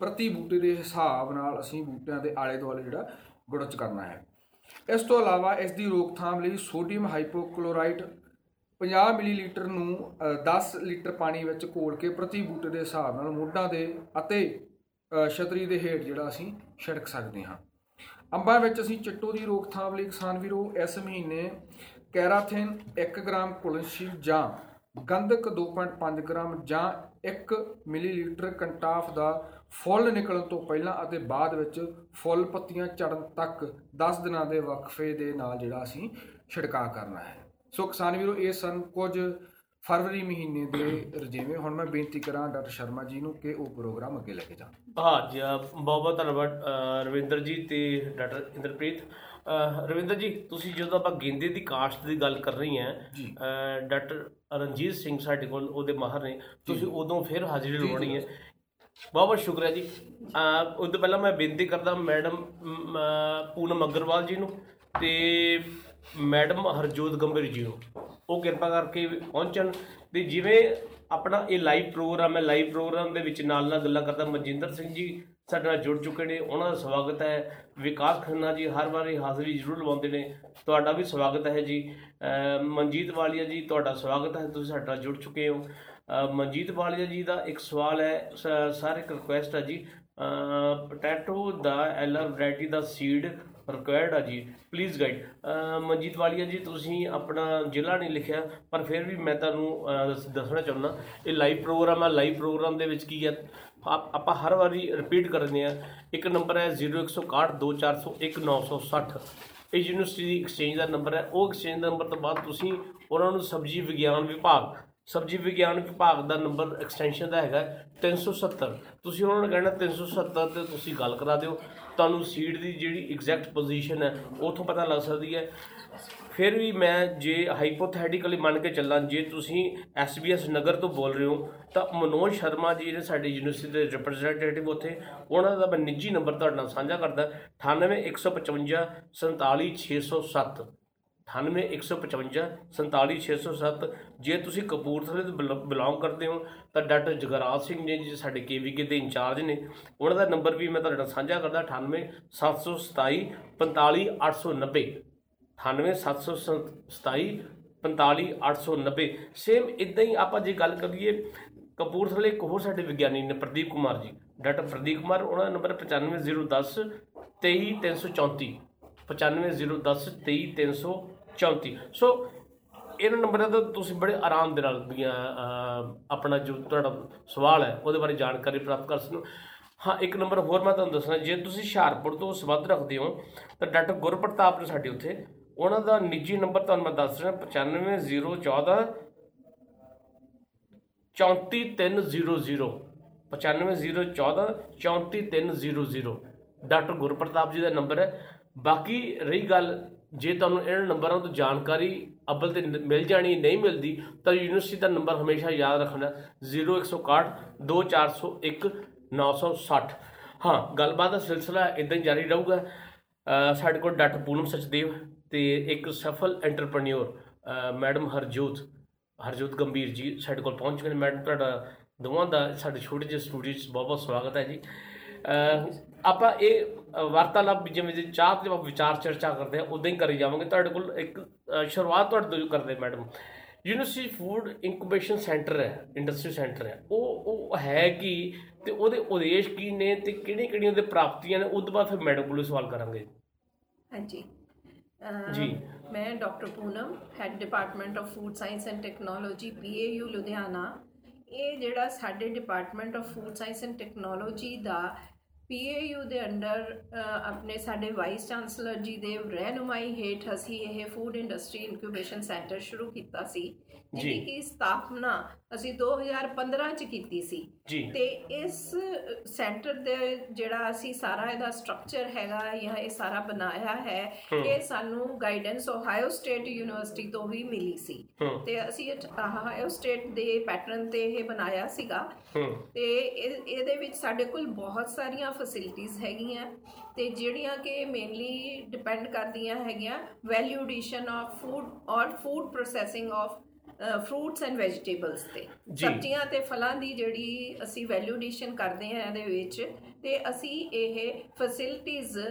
ਪ੍ਰਤੀ ਬੂਟੇ ਦੇ ਹਿਸਾਬ ਨਾਲ ਅਸੀਂ ਬੂਟਿਆਂ ਦੇ ਆਲੇ ਦੁਆਲੇ ਜਿਹੜਾ ਗੁੜਚ ਕਰਨਾ ਹੈ। ਇਸ ਤੋਂ ਇਲਾਵਾ ਇਸ ਦੀ ਰੋਕਥਾਮ ਲਈ ਸੋਡੀਅਮ ਹਾਈਪੋਕਲੋਰਾਈਟ 50 ਮਿਲੀਲੀਟਰ ਨੂੰ ਅ, 10 ਲੀਟਰ ਪਾਣੀ ਵਿੱਚ ਘੋਲ ਕੇ ਪ੍ਰਤੀ ਬੂਟੇ ਦੇ ਹਿਸਾਬ ਨਾਲ ਮੋਢਾਂ ਦੇ ਅਤੇ ਅ, ਛਤਰੀ ਦੇ ਹੇਠ ਜਿਹੜਾ ਅਸੀਂ ਛਿੜਕ ਸਕਦੇ ਹਾਂ। ਅੰਬਾਂ ਵਿੱਚ ਅਸੀਂ ਚਿੱਟੂ ਦੀ ਰੋਕਥਾਮ ਲਈ ਕਿਸਾਨ ਵੀਰੋ, ਇਸ ਮਹੀਨੇ ਕੈਰਾਥਿਨ 1 ਗ੍ਰਾਮ ਕੁਲਨਸ਼ੀਲ ਜਾਂ ਗੰਧਕ 2.5 ਗ੍ਰਾਮ ਜਾਂ 1 ਮਿਲੀਲੀਟਰ ਕੰਟਾਫ ਦਾ ਫੁੱਲ ਨਿਕਲਣ ਤੋਂ ਪਹਿਲਾਂ ਅਤੇ ਬਾਅਦ ਵਿੱਚ ਫੁੱਲ ਪੱਤੀਆਂ ਝੜਨ ਤੱਕ 10 ਦਿਨਾਂ ਦੇ ਵਕਫੇ ਦੇ ਨਾਲ ਜਿਹੜਾ ਅਸੀਂ ਛਿੜਕਾਅ ਕਰਨਾ ਹੈ। ਸੋ ਕਿਸਾਨ ਵੀਰੋ, ਇਹ ਸਨ ਕੁਝ ਫਰਵਰੀ ਮਹੀਨੇ ਦੇ ਰਜੇਵੇਂ ਹੁਣ ਮੈਂ ਬੇਨਤੀ ਕਰਾਂ ਡਾਕਟਰ ਸ਼ਰਮਾ ਜੀ ਨੂੰ ਕਿ ਉਹ ਪ੍ਰੋਗਰਾਮ ਅੱਗੇ ਲੈ ਕੇ ਜਾਣ। ਹਾਂ ਜੀ ਬਹੁਤ ਬਹੁਤ ਧੰਨਵਾਦ ਰਵਿੰਦਰ ਜੀ ਤੇ ਡਾਕਟਰ ਇੰਦਰਪ੍ਰੀਤ। ਰਵਿੰਦਰ ਜੀ ਤੁਸੀਂ ਜਦੋਂ ਆਪਾਂ ਗੇਂਦੇ ਦੀ ਕਾਸ਼ਤ ਦੀ ਗੱਲ ਕਰ ਰਹੀ ਹੈ। ਡਾਕਟਰ ਰਣਜੀਤ ਸਿੰਘ ਸਾਡੇ ਕੋਲ ਉਹਦੇ ਮਾਹਰ ਨੇ। ਤੁਸੀਂ ਉਦੋਂ ਫਿਰ ਹਾਜ਼ਰੀ ਲਵਾਉਣੀ। ਹੈ। ਬਹੁਤ ਬਹੁਤ ਸ਼ੁਕਰੀਆ ਜੀ। ਉਸ ਤੋਂ ਪਹਿਲਾਂ ਮੈਂ ਬੇਨਤੀ ਕਰਦਾ ਮੈਡਮ ਪੂਨਮ ਅਗਰਵਾਲ ਜੀ ਨੂੰ ਤੇ ਮੈਡਮ ਹਰਜੋਤ ਗੰਭੀਰ ਜੀ ਨੂੰ। ਉਹ ਕਿਰਪਾ ਕਰਕੇ ਪਹੁੰਚਣ। ਤੇ ਜਿਵੇਂ ਆਪਣਾ ਇਹ ਲਾਈਵ ਪ੍ਰੋਗਰਾਮ ਹੈ ਲਾਈਵ ਪ੍ਰੋਗਰਾਮ ਦੇ ਵਿੱਚ ਨਾਲ ਨਾਲ ਗੱਲਾਂ ਕਰਦਾ ਮਨਜਿੰਦਰ ਸਿੰਘ ਜੀ ਸਾਡੇ ਨਾਲ ਜੁੜ ਚੁੱਕੇ ਨੇ, ਉਹਨਾਂ ਦਾ ਸਵਾਗਤ ਹੈ। ਵਿਕਾਸ ਖੰਨਾ ਜੀ ਹਰ ਵਾਰੀ ਹਾਜ਼ਰੀ ਜ਼ਰੂਰ ਲਵਾਉਂਦੇ ਨੇ। ਤੁਹਾਡਾ ਵੀ ਸਵਾਗਤ ਹੈ ਜੀ। ਅਹ ਮਨਜੀਤ ਵਾਲੀਆ ਜੀ, ਤੁਹਾਡਾ ਸਵਾਗਤ ਹੈ। ਤੁਸੀਂ ਸਾਡੇ ਨਾਲ ਜੁੜ ਚੁੱਕੇ ਹੋ। ਅਹ ਮਨਜੀਤ ਵਾਲੀਆ ਜੀ ਦਾ ਇੱਕ ਸਵਾਲ ਹੈ, ਸ- ਸਾਰੇ ਇੱਕ ਰਿਕੁਐਸਟ ਹੈ ਜੀ। ਪੋਟੈਟੋ ਦਾ ਐਲਰ ਵੈਰਾਈਟੀ ਦਾ ਸੀਡ ਰਿਕੁਆਇਰਡ ਆ ਜੀ ਪਲੀਜ਼ ਗਾਈਡ ਮਨਜੀਤ ਵਾਲੀਆ ਜੀ ਤੁਸੀਂ ਆਪਣਾ ਜ਼ਿਲ੍ਹਾ ਨਹੀਂ ਲਿਖਿਆ ਪਰ ਫਿਰ ਵੀ ਮੈਂ ਤੁਹਾਨੂੰ ਅਹ, ਦੱਸ- ਦੱਸਣਾ ਚਾਹੁੰਦਾ ਇਹ ਲਾਈਵ ਪ੍ਰੋਗਰਾਮ ਹੈ ਲਾਈਵ ਪ੍ਰੋਗਰਾਮ ਦੇ ਵਿੱਚ ਕੀ ਹੈ ਆਪ- ਆਪਾਂ ਹਰ ਵਾਰੀ ਰਿਪੀਟ ਕਰਦੇ ਆ ਇੱਕ ਨੰਬਰ ਹੈ 01612401 ਇਹ ਯੂਨੀਵਰਸਿਟੀ ਦੀ ਐਕਸਚੇਂਜ ਦਾ ਨੰਬਰ ਹੈ ਉਹ ਐਕਸਚੇਂਜ ਦਾ ਨੰਬਰ ਤੋਂ ਬਾਅਦ ਤੁਸੀਂ ਉਹਨਾਂ ਨੂੰ ਸਬਜੀ ਵਿਗਿਆਨ ਵਿਭਾਗ ਸਬਜੀ ਵਿਗਿਆਨ ਵਿਭਾਗ ਦਾ ਨੰਬਰ ਐਕਸਟੈਂਸ਼ਨ ਦਾ ਹੈਗਾ 370 ਤੁਸੀਂ ਉਹਨਾਂ ਨੂੰ ਕਹਿਣਾ 370 ਤੇ ਤੁਸੀਂ ਗੱਲ ਕਰਾ ਦਿਓ। ਤੁਹਾਨੂੰ ਸੀਟ ਦੀ ਜਿਹੜੀ ਐਗਜ਼ੈਕਟ ਪੋਜੀਸ਼ਨ ਹੈ, ਉਥੋਂ ਪਤਾ ਲੱਗ ਸਕਦੀ ਹੈ। ਫਿਰ ਵੀ ਮੈਂ ਜੇ ਹਾਈਪੋਥੈਟਿਕਲੀ ਮੰਨ ਕੇ ਚੱਲਾਂ, ਜੇ ਤੁਸੀਂ ਐਸਬੀਐਸ ਨਗਰ ਤੋਂ ਬੋਲ ਰਹੇ ਹੋ, ਤਾਂ ਮਨੋਜ ਸ਼ਰਮਾ ਜੀ ਨੇ ਸਾਡੀ ਯੂਨੀਵਰਸਿਟੀ ਦੇ ਰਿਪਰੈਜ਼ੈਂਟੇਟਿਵ ਉੱਥੇ, ਉਹਨਾਂ ਦਾ ਮੈਂ ਨਿੱਜੀ ਨੰਬਰ ਤੁਹਾਡੇ ਨਾਲ ਸਾਂਝਾ ਕਰਦਾ 98155 47607 98155 47607 ਜੇ ਤੁਸੀਂ ਕਪੂਰਥਲੇ ਤੋਂ ਬਿਲੋਂਗ ਕਰਦੇ ਹੋ, ਤਾਂ ਡਾਕਟਰ ਜਗਰਾਜ ਸਿੰਘ ਨੇ ਜੀ, ਸਾਡੇ ਕੇਵੀਕੇ ਦੇ ਇੰਚਾਰਜ ਨੇ, ਉਹਨਾਂ ਦਾ ਨੰਬਰ ਵੀ ਮੈਂ ਤੁਹਾਡੇ ਨਾਲ ਸਾਂਝਾ ਕਰਦਾ 98727 45890 98727 45890 ਸੇਮ ਇਦਾਂ ਹੀ ਆਪਾਂ ਜੇ ਗੱਲ ਕਰੀਏ, ਕਪੂਰਥਲੇ ਇੱਕ ਹੋਰ ਸਾਡੇ ਵਿਗਿਆਨੀ ਨੇ, ਪ੍ਰਦੀਪ ਕੁਮਾਰ ਜੀ। ਡਾਕਟਰ ਪ੍ਰਦੀਪ ਕੁਮਾਰ, ਉਹਨਾਂ ਦਾ ਨੰਬਰ 95010 23334 95010 23334 ਸੋ ਇਹਨਾਂ ਨੰਬਰਾਂ ਤੋਂ ਤੁਸੀਂ ਬੜੇ ਆਰਾਮ ਦੇ ਨਾਲ ਦੀਆਂ ਅਹ, ਆਪਣਾ ਜੋ ਤੁਹਾਡਾ ਸਵਾਲ ਹੈ ਉਹਦੇ ਬਾਰੇ ਜਾਣਕਾਰੀ ਪ੍ਰਾਪਤ ਕਰ ਸਕਦੇ ਹੋ। ਹਾਂ ਇੱਕ ਨੰਬਰ ਹੋਰ ਮੈਂ ਤੁਹਾਨੂੰ ਦੱਸਣਾ ਜੇ ਤੁਸੀਂ ਹੁਸ਼ਿਆਰਪੁਰ ਤੋਂ ਸੰਬੰਧ ਰੱਖਦੇ ਹੋ ਤਾਂ ਡਾਕਟਰ ਗੁਰਪ੍ਰਤਾਪ ਨੇ ਸਾਡੇ ਉੱਥੇ ਉਹਨਾਂ ਦਾ ਨਿੱਜੀ ਨੰਬਰ ਤੁਹਾਨੂੰ ਮੈਂ ਦੱਸ ਰਿਹਾ 95014 34300 95014 34300 ਡਾਕਟਰ ਗੁਰਪ੍ਰਤਾਪ ਜੀ ਦਾ ਨੰਬਰ ਹੈ। ਬਾਕੀ ਰਹੀ ਗੱਲ ਜੇ ਤੁਹਾਨੂੰ ਇਹਨਾਂ ਨੰਬਰਾਂ ਤੋਂ ਜਾਣਕਾਰੀ ਅਵਲ ਤੇ ਨ- ਮਿਲ ਜਾਣੀ, ਨਹੀਂ ਮਿਲਦੀ, ਤਾਂ ਯੂਨੀਵਰਸਿਟੀ ਦਾ ਨੰਬਰ ਹਮੇਸ਼ਾ ਯਾਦ ਰੱਖਣਾ 0161 2401 960 ਹਾਂ, ਗੱਲਬਾਤ ਦਾ ਸਿਲਸਿਲਾ ਇਦਾਂ ਹੀ ਜਾਰੀ ਰਹੂਗਾ। ਅਹ ਸਾਡੇ ਕੋਲ ਡਾਕਟਰ ਪੂਨਮ ਸਚਦੇਵ ਤੇ ਇੱਕ ਸਫਲ ਐਂਟਰਪ੍ਰੈਨਿਓਰ ਮੈਡਮ ਹਰਜੋਤ ਹਰਜੋਤ ਗੰਭੀਰ ਜੀ ਸਾਡੇ ਕੋਲ ਪਹੁੰਚ ਗਏ ਨੇ। ਮੈਡਮ, ਤੁਹਾਡਾ ਦੋਵਾਂ ਦਾ ਸਾਡੇ ਛੋਟੇ ਜਿਹੇ ਸਟੂਡੀਓ 'ਚ ਬਹੁਤ ਬਹੁਤ ਸਵਾਗਤ ਹੈ ਜੀ। ਅਹ ਆਪਾਂ ਇਹ ਅਹ ਵਾਰਤਾਲਾਪ ਜਿਵੇਂ ਜੇ ਚਾਹ ਤੇ ਆਪਾਂ ਵਿਚਾਰ ਚਰਚਾ ਕਰਦੇ ਆ ਉਦਾਂ ਹੀ ਕਰੀ ਜਾਵਾਂਗੇ। ਤੁਹਾਡੇ ਕੋਲ ਇੱਕ ਸ਼ੁਰੂਆਤ ਤੁਹਾਡੇ ਤੋਂ ਕਰਦੇ madam. University food incubation centre ਹੈ ਇੰਡਸਟਰੀ ਸੈਂਟਰ ਹੈ। ਉਹ ਉਹ ਹੈ ਕੀ ਤੇ ਉਹਦੇ ਉਦੇਸ਼ ਕੀ ਨੇ ਤੇ ਕਿਹੜੀਆਂ ਕਿਹੜੀਆਂ ਉਹਦੇ ਪ੍ਰਾਪਤੀਆਂ ਨੇ? ਤੋਂ ਬਾਅਦ ਫਿਰ ਮੈਡਮ ਕੋਲੋਂ ਸਵਾਲ ਕਰਾਂਗੇ। ਹਾਂਜੀ। ਜੀ। ਮੈਂ doctor Poonam head department of food science and technology PAU Ludhiana. ਇਹ ਜਿਹੜਾ ਸਾਡੇ department of food science and technology the PAU ਦੇ ਅੰਡਰ ਆਪਣੇ ਸਾਡੇ ਵਾਈਸ ਚਾਂਸਲਰ ਜੀ ਦੇ ਰਹਿਨੁਮਾਈ ਹੇਠ ਅਸੀਂ ਇਹ ਫੂਡ ਇੰਡਸਟਰੀ ਇਨਕਿਊਬੇਸ਼ਨ ਸੈਂਟਰ ਸ਼ੁਰੂ ਕੀਤਾ ਸੀ। ਜਿਹਦੀ ਜੀ। ਕਿ ਸਥਾਪਨਾ ਅਸੀਂ 2015 ਚ ਕੀਤੀ ਸੀ। ਤੇ ਇਸ ਸੈਂਟਰ ਦੇ ਜਿਹੜਾ ਅਸੀਂ ਸਾਰਾ ਇਹਦਾ ਸਟਰਕਚਰ ਹੈਗਾ ਜਾਂ ਇਹ ਸਾਰਾ ਬਣਾਇਆ ਹੈ। ਇਹ ਸਾਨੂੰ ਗਾਈਡੈਂਸ ਓਹਾਇਓ ਸਟੇਟ ਯੂਨੀਵਰਸਿਟੀ ਤੋਂ ਵੀ ਮਿਲੀ ਸੀ। ਤੇ ਅਸੀਂ ਓਹਾਇਓ ਸਟੇਟ ਦੇ ਪੈਟਰਨ ਤੇ ਇਹ ਬਣਾਇਆ ਸੀਗਾ। ਤੇ ਇਹ- ਇਹਦੇ ਵਿੱਚ ਸਾਡੇ ਕੋਲ ਬਹੁਤ ਸਾਰੀਆਂ ਫੈਸਿਲਿਟੀਆਂ ਹੈਗੀਆਂ। ਤੇ ਜਿਹੜੀਆਂ ਕਿ ਮੇਨਲੀ ਡਿਪੈਂਡ ਕਰਦੀਆਂ ਹੈਗੀਆਂ। ਵੈਲਿਊ ਐਡੀਸ਼ਨ ਆਫ ਫੂਡ ਔਰ food processing of fruits and vegetables ਤੇ। ਸਬਜ਼ੀਆਂ ਤੇ ਫਲਾਂ ਦੀ ਜਿਹੜੀ ਅਸੀਂ ਵੈਲਿਊ ਐਡੀਸ਼ਨ ਕਰਦੇ ਹਾਂ ਇਹਦੇ ਵਿੱਚ ਤੇ ਅਸੀਂ ਇਹ ਫੈਸਿਲਿਟੀਆਂ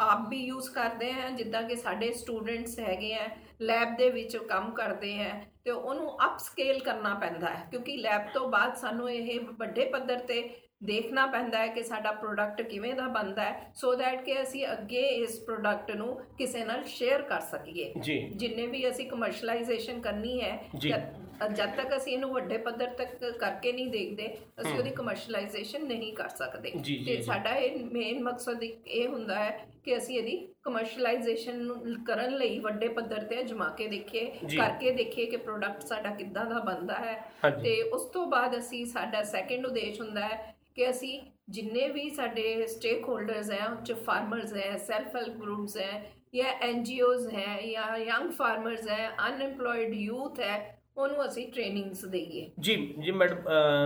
ਆਪ ਵੀ ਯੂਜ਼ ਕਰਦੇ ਹਾਂ ਜਿੱਦਾਂ ਕਿ ਸਾਡੇ ਸਟੂਡੈਂਟਸ ਹੈਗੇ ਆ ਲੈਬ ਦੇ ਵਿੱਚ ਕੰਮ ਕਰਦੇ ਆ ਤੇ ਉਹਨੂੰ ਅਪ ਸਕੇਲ ਕਰਨਾ ਪੈਂਦਾ ਹੈ ਕਿਉਂਕਿ ਲੈਬ ਤੋਂ ਬਾਅਦ ਸਾਨੂੰ ਇਹ ਵੱਡੇ ਪੱਧਰ ਤੇ ਦੇਖਣਾ ਪੈਂਦਾ ਹੈ ਕਿ ਸਾਡਾ ਪ੍ਰੋਡਕਟ ਕਿਵੇਂ ਦਾ ਬਣਦਾ ਹੈ ਸੋ ਦੈਟ ਕਿ ਅਸੀਂ ਅੱਗੇ ਇਸ ਪ੍ਰੋਡਕਟ ਨੂੰ ਕਿਸੇ ਨਾਲ ਸ਼ੇਅਰ ਕਰ ਸਕੀਏ ਜਿੰਨੇ ਵੀ ਅਸੀਂ ਕਮਰਸ਼ੀਅਲਾਈਜੇਸ਼ਨ ਕਰਨੀ ਹੈ। ਜਦ ਤੱਕ ਅਸੀਂ ਇਹਨੂੰ ਵੱਡੇ ਪੱਧਰ ਤੱਕ ਕਰਕੇ ਨਹੀਂ ਦੇਖਦੇ ਅਸੀਂ। ਉਹਦੀ ਕਮਰਸ਼ੀਅਲਾਈਜੇਸ਼ਨ ਨਹੀਂ ਕਰ ਸਕਦੇ ਤੇ। ਸਾਡਾ ਇਹ ਮੇਨ ਮਕਸਦ ਇਹ ਹੁੰਦਾ ਹੈ ਕਿ ਅਸੀਂ ਇਹਦੀ ਕਮਰਸ਼ੀਅਲਾਈਜੇਸ਼ਨ ਨੂੰ ਕਰਨ ਲਈ ਵੱਡੇ ਪੱਧਰ ਤੇ ਅਜਮਾ ਕੇ ਦੇਖੀਏ। ਕਰਕੇ ਦੇਖੀਏ ਕਿ ਪ੍ਰੋਡਕਟ ਸਾਡਾ ਕਿੱਦਾਂ ਦਾ ਬਣਦਾ ਹੈ ਤੇ ਉਸ ਤੋਂ ਬਾਅਦ ਅਸੀਂ ਸਾਡਾ ਸੈਕੰਡ ਉਦੇਸ਼ ਹੁੰਦਾ ਹੈ ਕਿ ਅਸੀਂ ਜਿੰਨੇ ਵੀ ਸਾਡੇ ਸਟੇਕ ਹੋਲਡਰਸ ਹੈ ਉੱਚ ਫਾਰਮਰਸ ਹੈ ਸੈਲਫ ਹੈਲਪ ਗਰੁੱਪਸ ਹੈ ਜਾਂ ਐਨਜੀਓਜ਼ ਹੈ ਜਾਂ ਯੰਗ ਫਾਰਮਰਸ ਹੈ ਅਨਐਮਪਲੋਇਡ ਯੂਥ ਹੈ ਉਹਨੂੰ ਅਸੀਂ ਟ੍ਰੇਨਿੰਗਸ ਦੇਈਏ। ਜੀ ਜੀ ਮੈਡਮ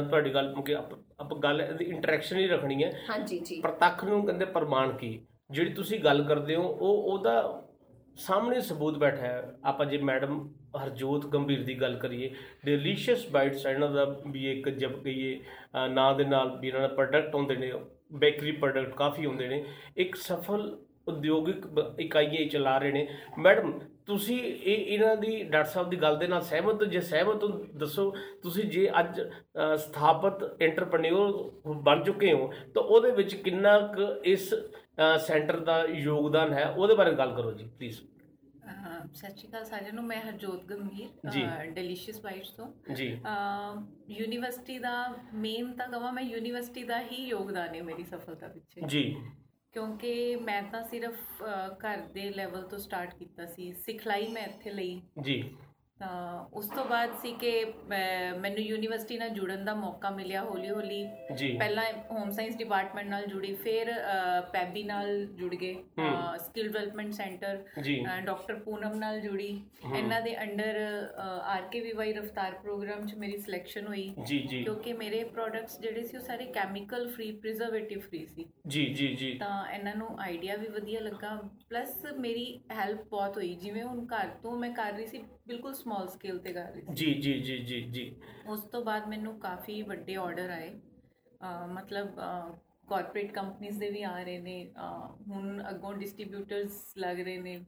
ਤੁਹਾਡੀ ਗੱਲ ਮੁਕੇ ਆਪਾਂ ਗੱਲ ਇੰਟਰੈਕਸ਼ਨ ਹੀ ਰੱਖਣੀ ਹੈ। ਹਾਂਜੀ ਜੀ। ਪ੍ਰਤੱਖ ਨੂੰ ਕਹਿੰਦੇ ਪ੍ਰਮਾਣ ਕੀ? ਜਿਹੜੀ ਤੁਸੀਂ ਗੱਲ ਕਰਦੇ ਹੋ ਉਹ ਉਹਦਾ ਸਾਹਮਣੇ ਸਬੂਤ ਬੈਠਾ ਹੈ। ਆਪਾਂ ਜੇ ਮੈਡਮ ਹਰਜੋਤ ਗੰਭੀਰ ਦੀ ਗੱਲ ਕਰੀਏ ਡਿਲੀਸ਼ੀਅਸ ਬਾਈਟਸ ਇਹਨਾਂ ਦਾ ਵੀ ਇੱਕ ਜਬ ਕਹੀਏ ਅ, ਨਾਂ ਦੇ ਨਾਲ ਵੀ ਇਹਨਾਂ ਦਾ ਪ੍ਰੋਡਕਟ ਹੁੰਦੇ ਨੇ ਬੇਕਰੀ ਪ੍ਰੋਡਕਟ ਕਾਫੀ ਹੁੰਦੇ ਨੇ ਇੱਕ ਸਫਲ ਉਦਯੋਗਿਕ ਬ- ਇਕਾਈਆਂ ਇਹ ਚਲਾ ਰਹੇ ਨੇ। ਮੈਡਮ ਤੁਸੀਂ ਇਹ ਇਹਨਾਂ ਦੀ ਡਾਕਟਰ ਸਾਹਿਬ ਦੀ ਗੱਲ ਦੇ ਨਾਲ ਸਹਿਮਤ ਹੋ ਜੇ ਸਹਿਮਤ ਹੋ ਦੱਸੋ ਤੁਸੀਂ ਜੇ ਅੱਜ ਅ, ਸਥਾਪਿਤ ਐਂਟਰਪ੍ਰੈਨਿਓਰ ਬਣ ਚੁੱਕੇ ਹੋ ਤਾਂ ਉਹਦੇ ਵਿੱਚ ਕਿੰਨਾ ਕੁ ਇਸ ਅ, ਸੈਂਟਰ ਦਾ ਯੋਗਦਾਨ ਹੈ ਉਹਦੇ ਬਾਰੇ ਗੱਲ ਕਰੋ ਜੀ ਪਲੀਜ਼ ਅਹ ਸਤਿ ਸ਼੍ਰੀ ਅਕਾਲ ਸਾਰਿਆਂ ਨੂੰ ਮੈਂ ਹਰਜੋਤ। ਗੰਭੀਰ ਡੈਲੀਸ਼ੀਅਸ ਬਾਈਟਸ ਤੋਂ। ਜੀ। ਯੂਨੀਵਰਸਿਟੀ ਦਾ ਮੇਨ ਤਾਂ ਕਹਾਂ ਮੈਂ ਯੂਨੀਵਰਸਿਟੀ ਦਾ ਹੀ ਯੋਗਦਾਨ ਹੈ ਮੇਰੀ ਸਫਲਤਾ ਪਿੱਛੇ। ਜੀ। ਕਿਉਂਕਿ ਮੈਂ ਤਾਂ ਸਿਰਫ ਘਰ ਦੇ ਲੈਵਲ ਤੋਂ ਸਟਾਰਟ ਕੀਤਾ ਸੀ। ਸਿਖਲਾਈ ਮੈਂ ਇੱਥੇ ਲਈ। ਜੀ। ਉਸ ਤੋਂ ਬਾਅਦ ਸੀ ਕਿ ਮੈਨੂੰ ਯੂਨੀਵਰਸਿਟੀ ਨਾਲ ਜੁੜਨ ਦਾ ਮੌਕਾ ਮਿਲਿਆ ਹੌਲੀ ਹੌਲੀ। ਪਹਿਲਾਂ ਹੋਮ ਸਾਇੰਸ ਡਿਪਾਰਟਮੈਂਟ ਨਾਲ ਜੁੜੀ ਫਿਰ ਪੈਬੀ ਨਾਲ ਜੁੜ ਗਏ skill development centre doctor Poonam ਨਾਲ ਜੁੜੀ। ਇਹਨਾਂ ਦੇ ਅੰਡਰ ਆਰਕੇਵੀਵਾਈ ਰਫਤਾਰ ਪ੍ਰੋਗਰਾਮ 'ਚ ਮੇਰੀ ਸਿਲੈਕਸ਼ਨ ਹੋਈ। ਕਿਉਂਕਿ ਮੇਰੇ ਪ੍ਰੋਡਕਟਸ ਜਿਹੜੇ ਸੀ ਉਹ ਸਾਰੇ ਕੈਮੀਕਲ ਫ੍ਰੀ ਪ੍ਰੀਜ਼ਰਵੇਟਿਵ ਫ੍ਰੀ ਸੀ। ਜੀ ਜੀ ਜੀ। ਤਾਂ ਇਹਨਾਂ ਨੂੰ ਆਈਡੀਆ ਵੀ ਵਧੀਆ ਲੱਗਾ। ਪਲੱਸ ਮੇਰੀ ਹੈਲਪ ਬਹੁਤ ਹੋਈ। ਜਿਵੇਂ ਹੁਣ ਘਰ ਤੋਂ ਮੈਂ ਕਰ ਰਹੀ ਸੀ ਬਿਲਕੁਲ ਸਮਾਲ ਸਕੇਲ ਤੇ ਕਰ ਰਹੀ ਸੀ। ਜੀ ਜੀ ਜੀ ਜੀ ਜੀ। ਉਸ ਤੋਂ ਬਾਅਦ ਮੈਨੂੰ ਕਾਫੀ ਵੱਡੇ ਆਰਡਰ ਆਏ। ਮਤਲਬ ਕਾਰਪੋਰੇਟ ਕੰਪਨੀਆਂ ਦੇ ਵੀ ਆ ਰਹੇ ਨੇ। ਹੁਣ ਅੱਗੋਂ ਡਿਸਟ੍ਰੀਬਿਊਟਰਸ ਲੱਗ ਰਹੇ ਨੇ।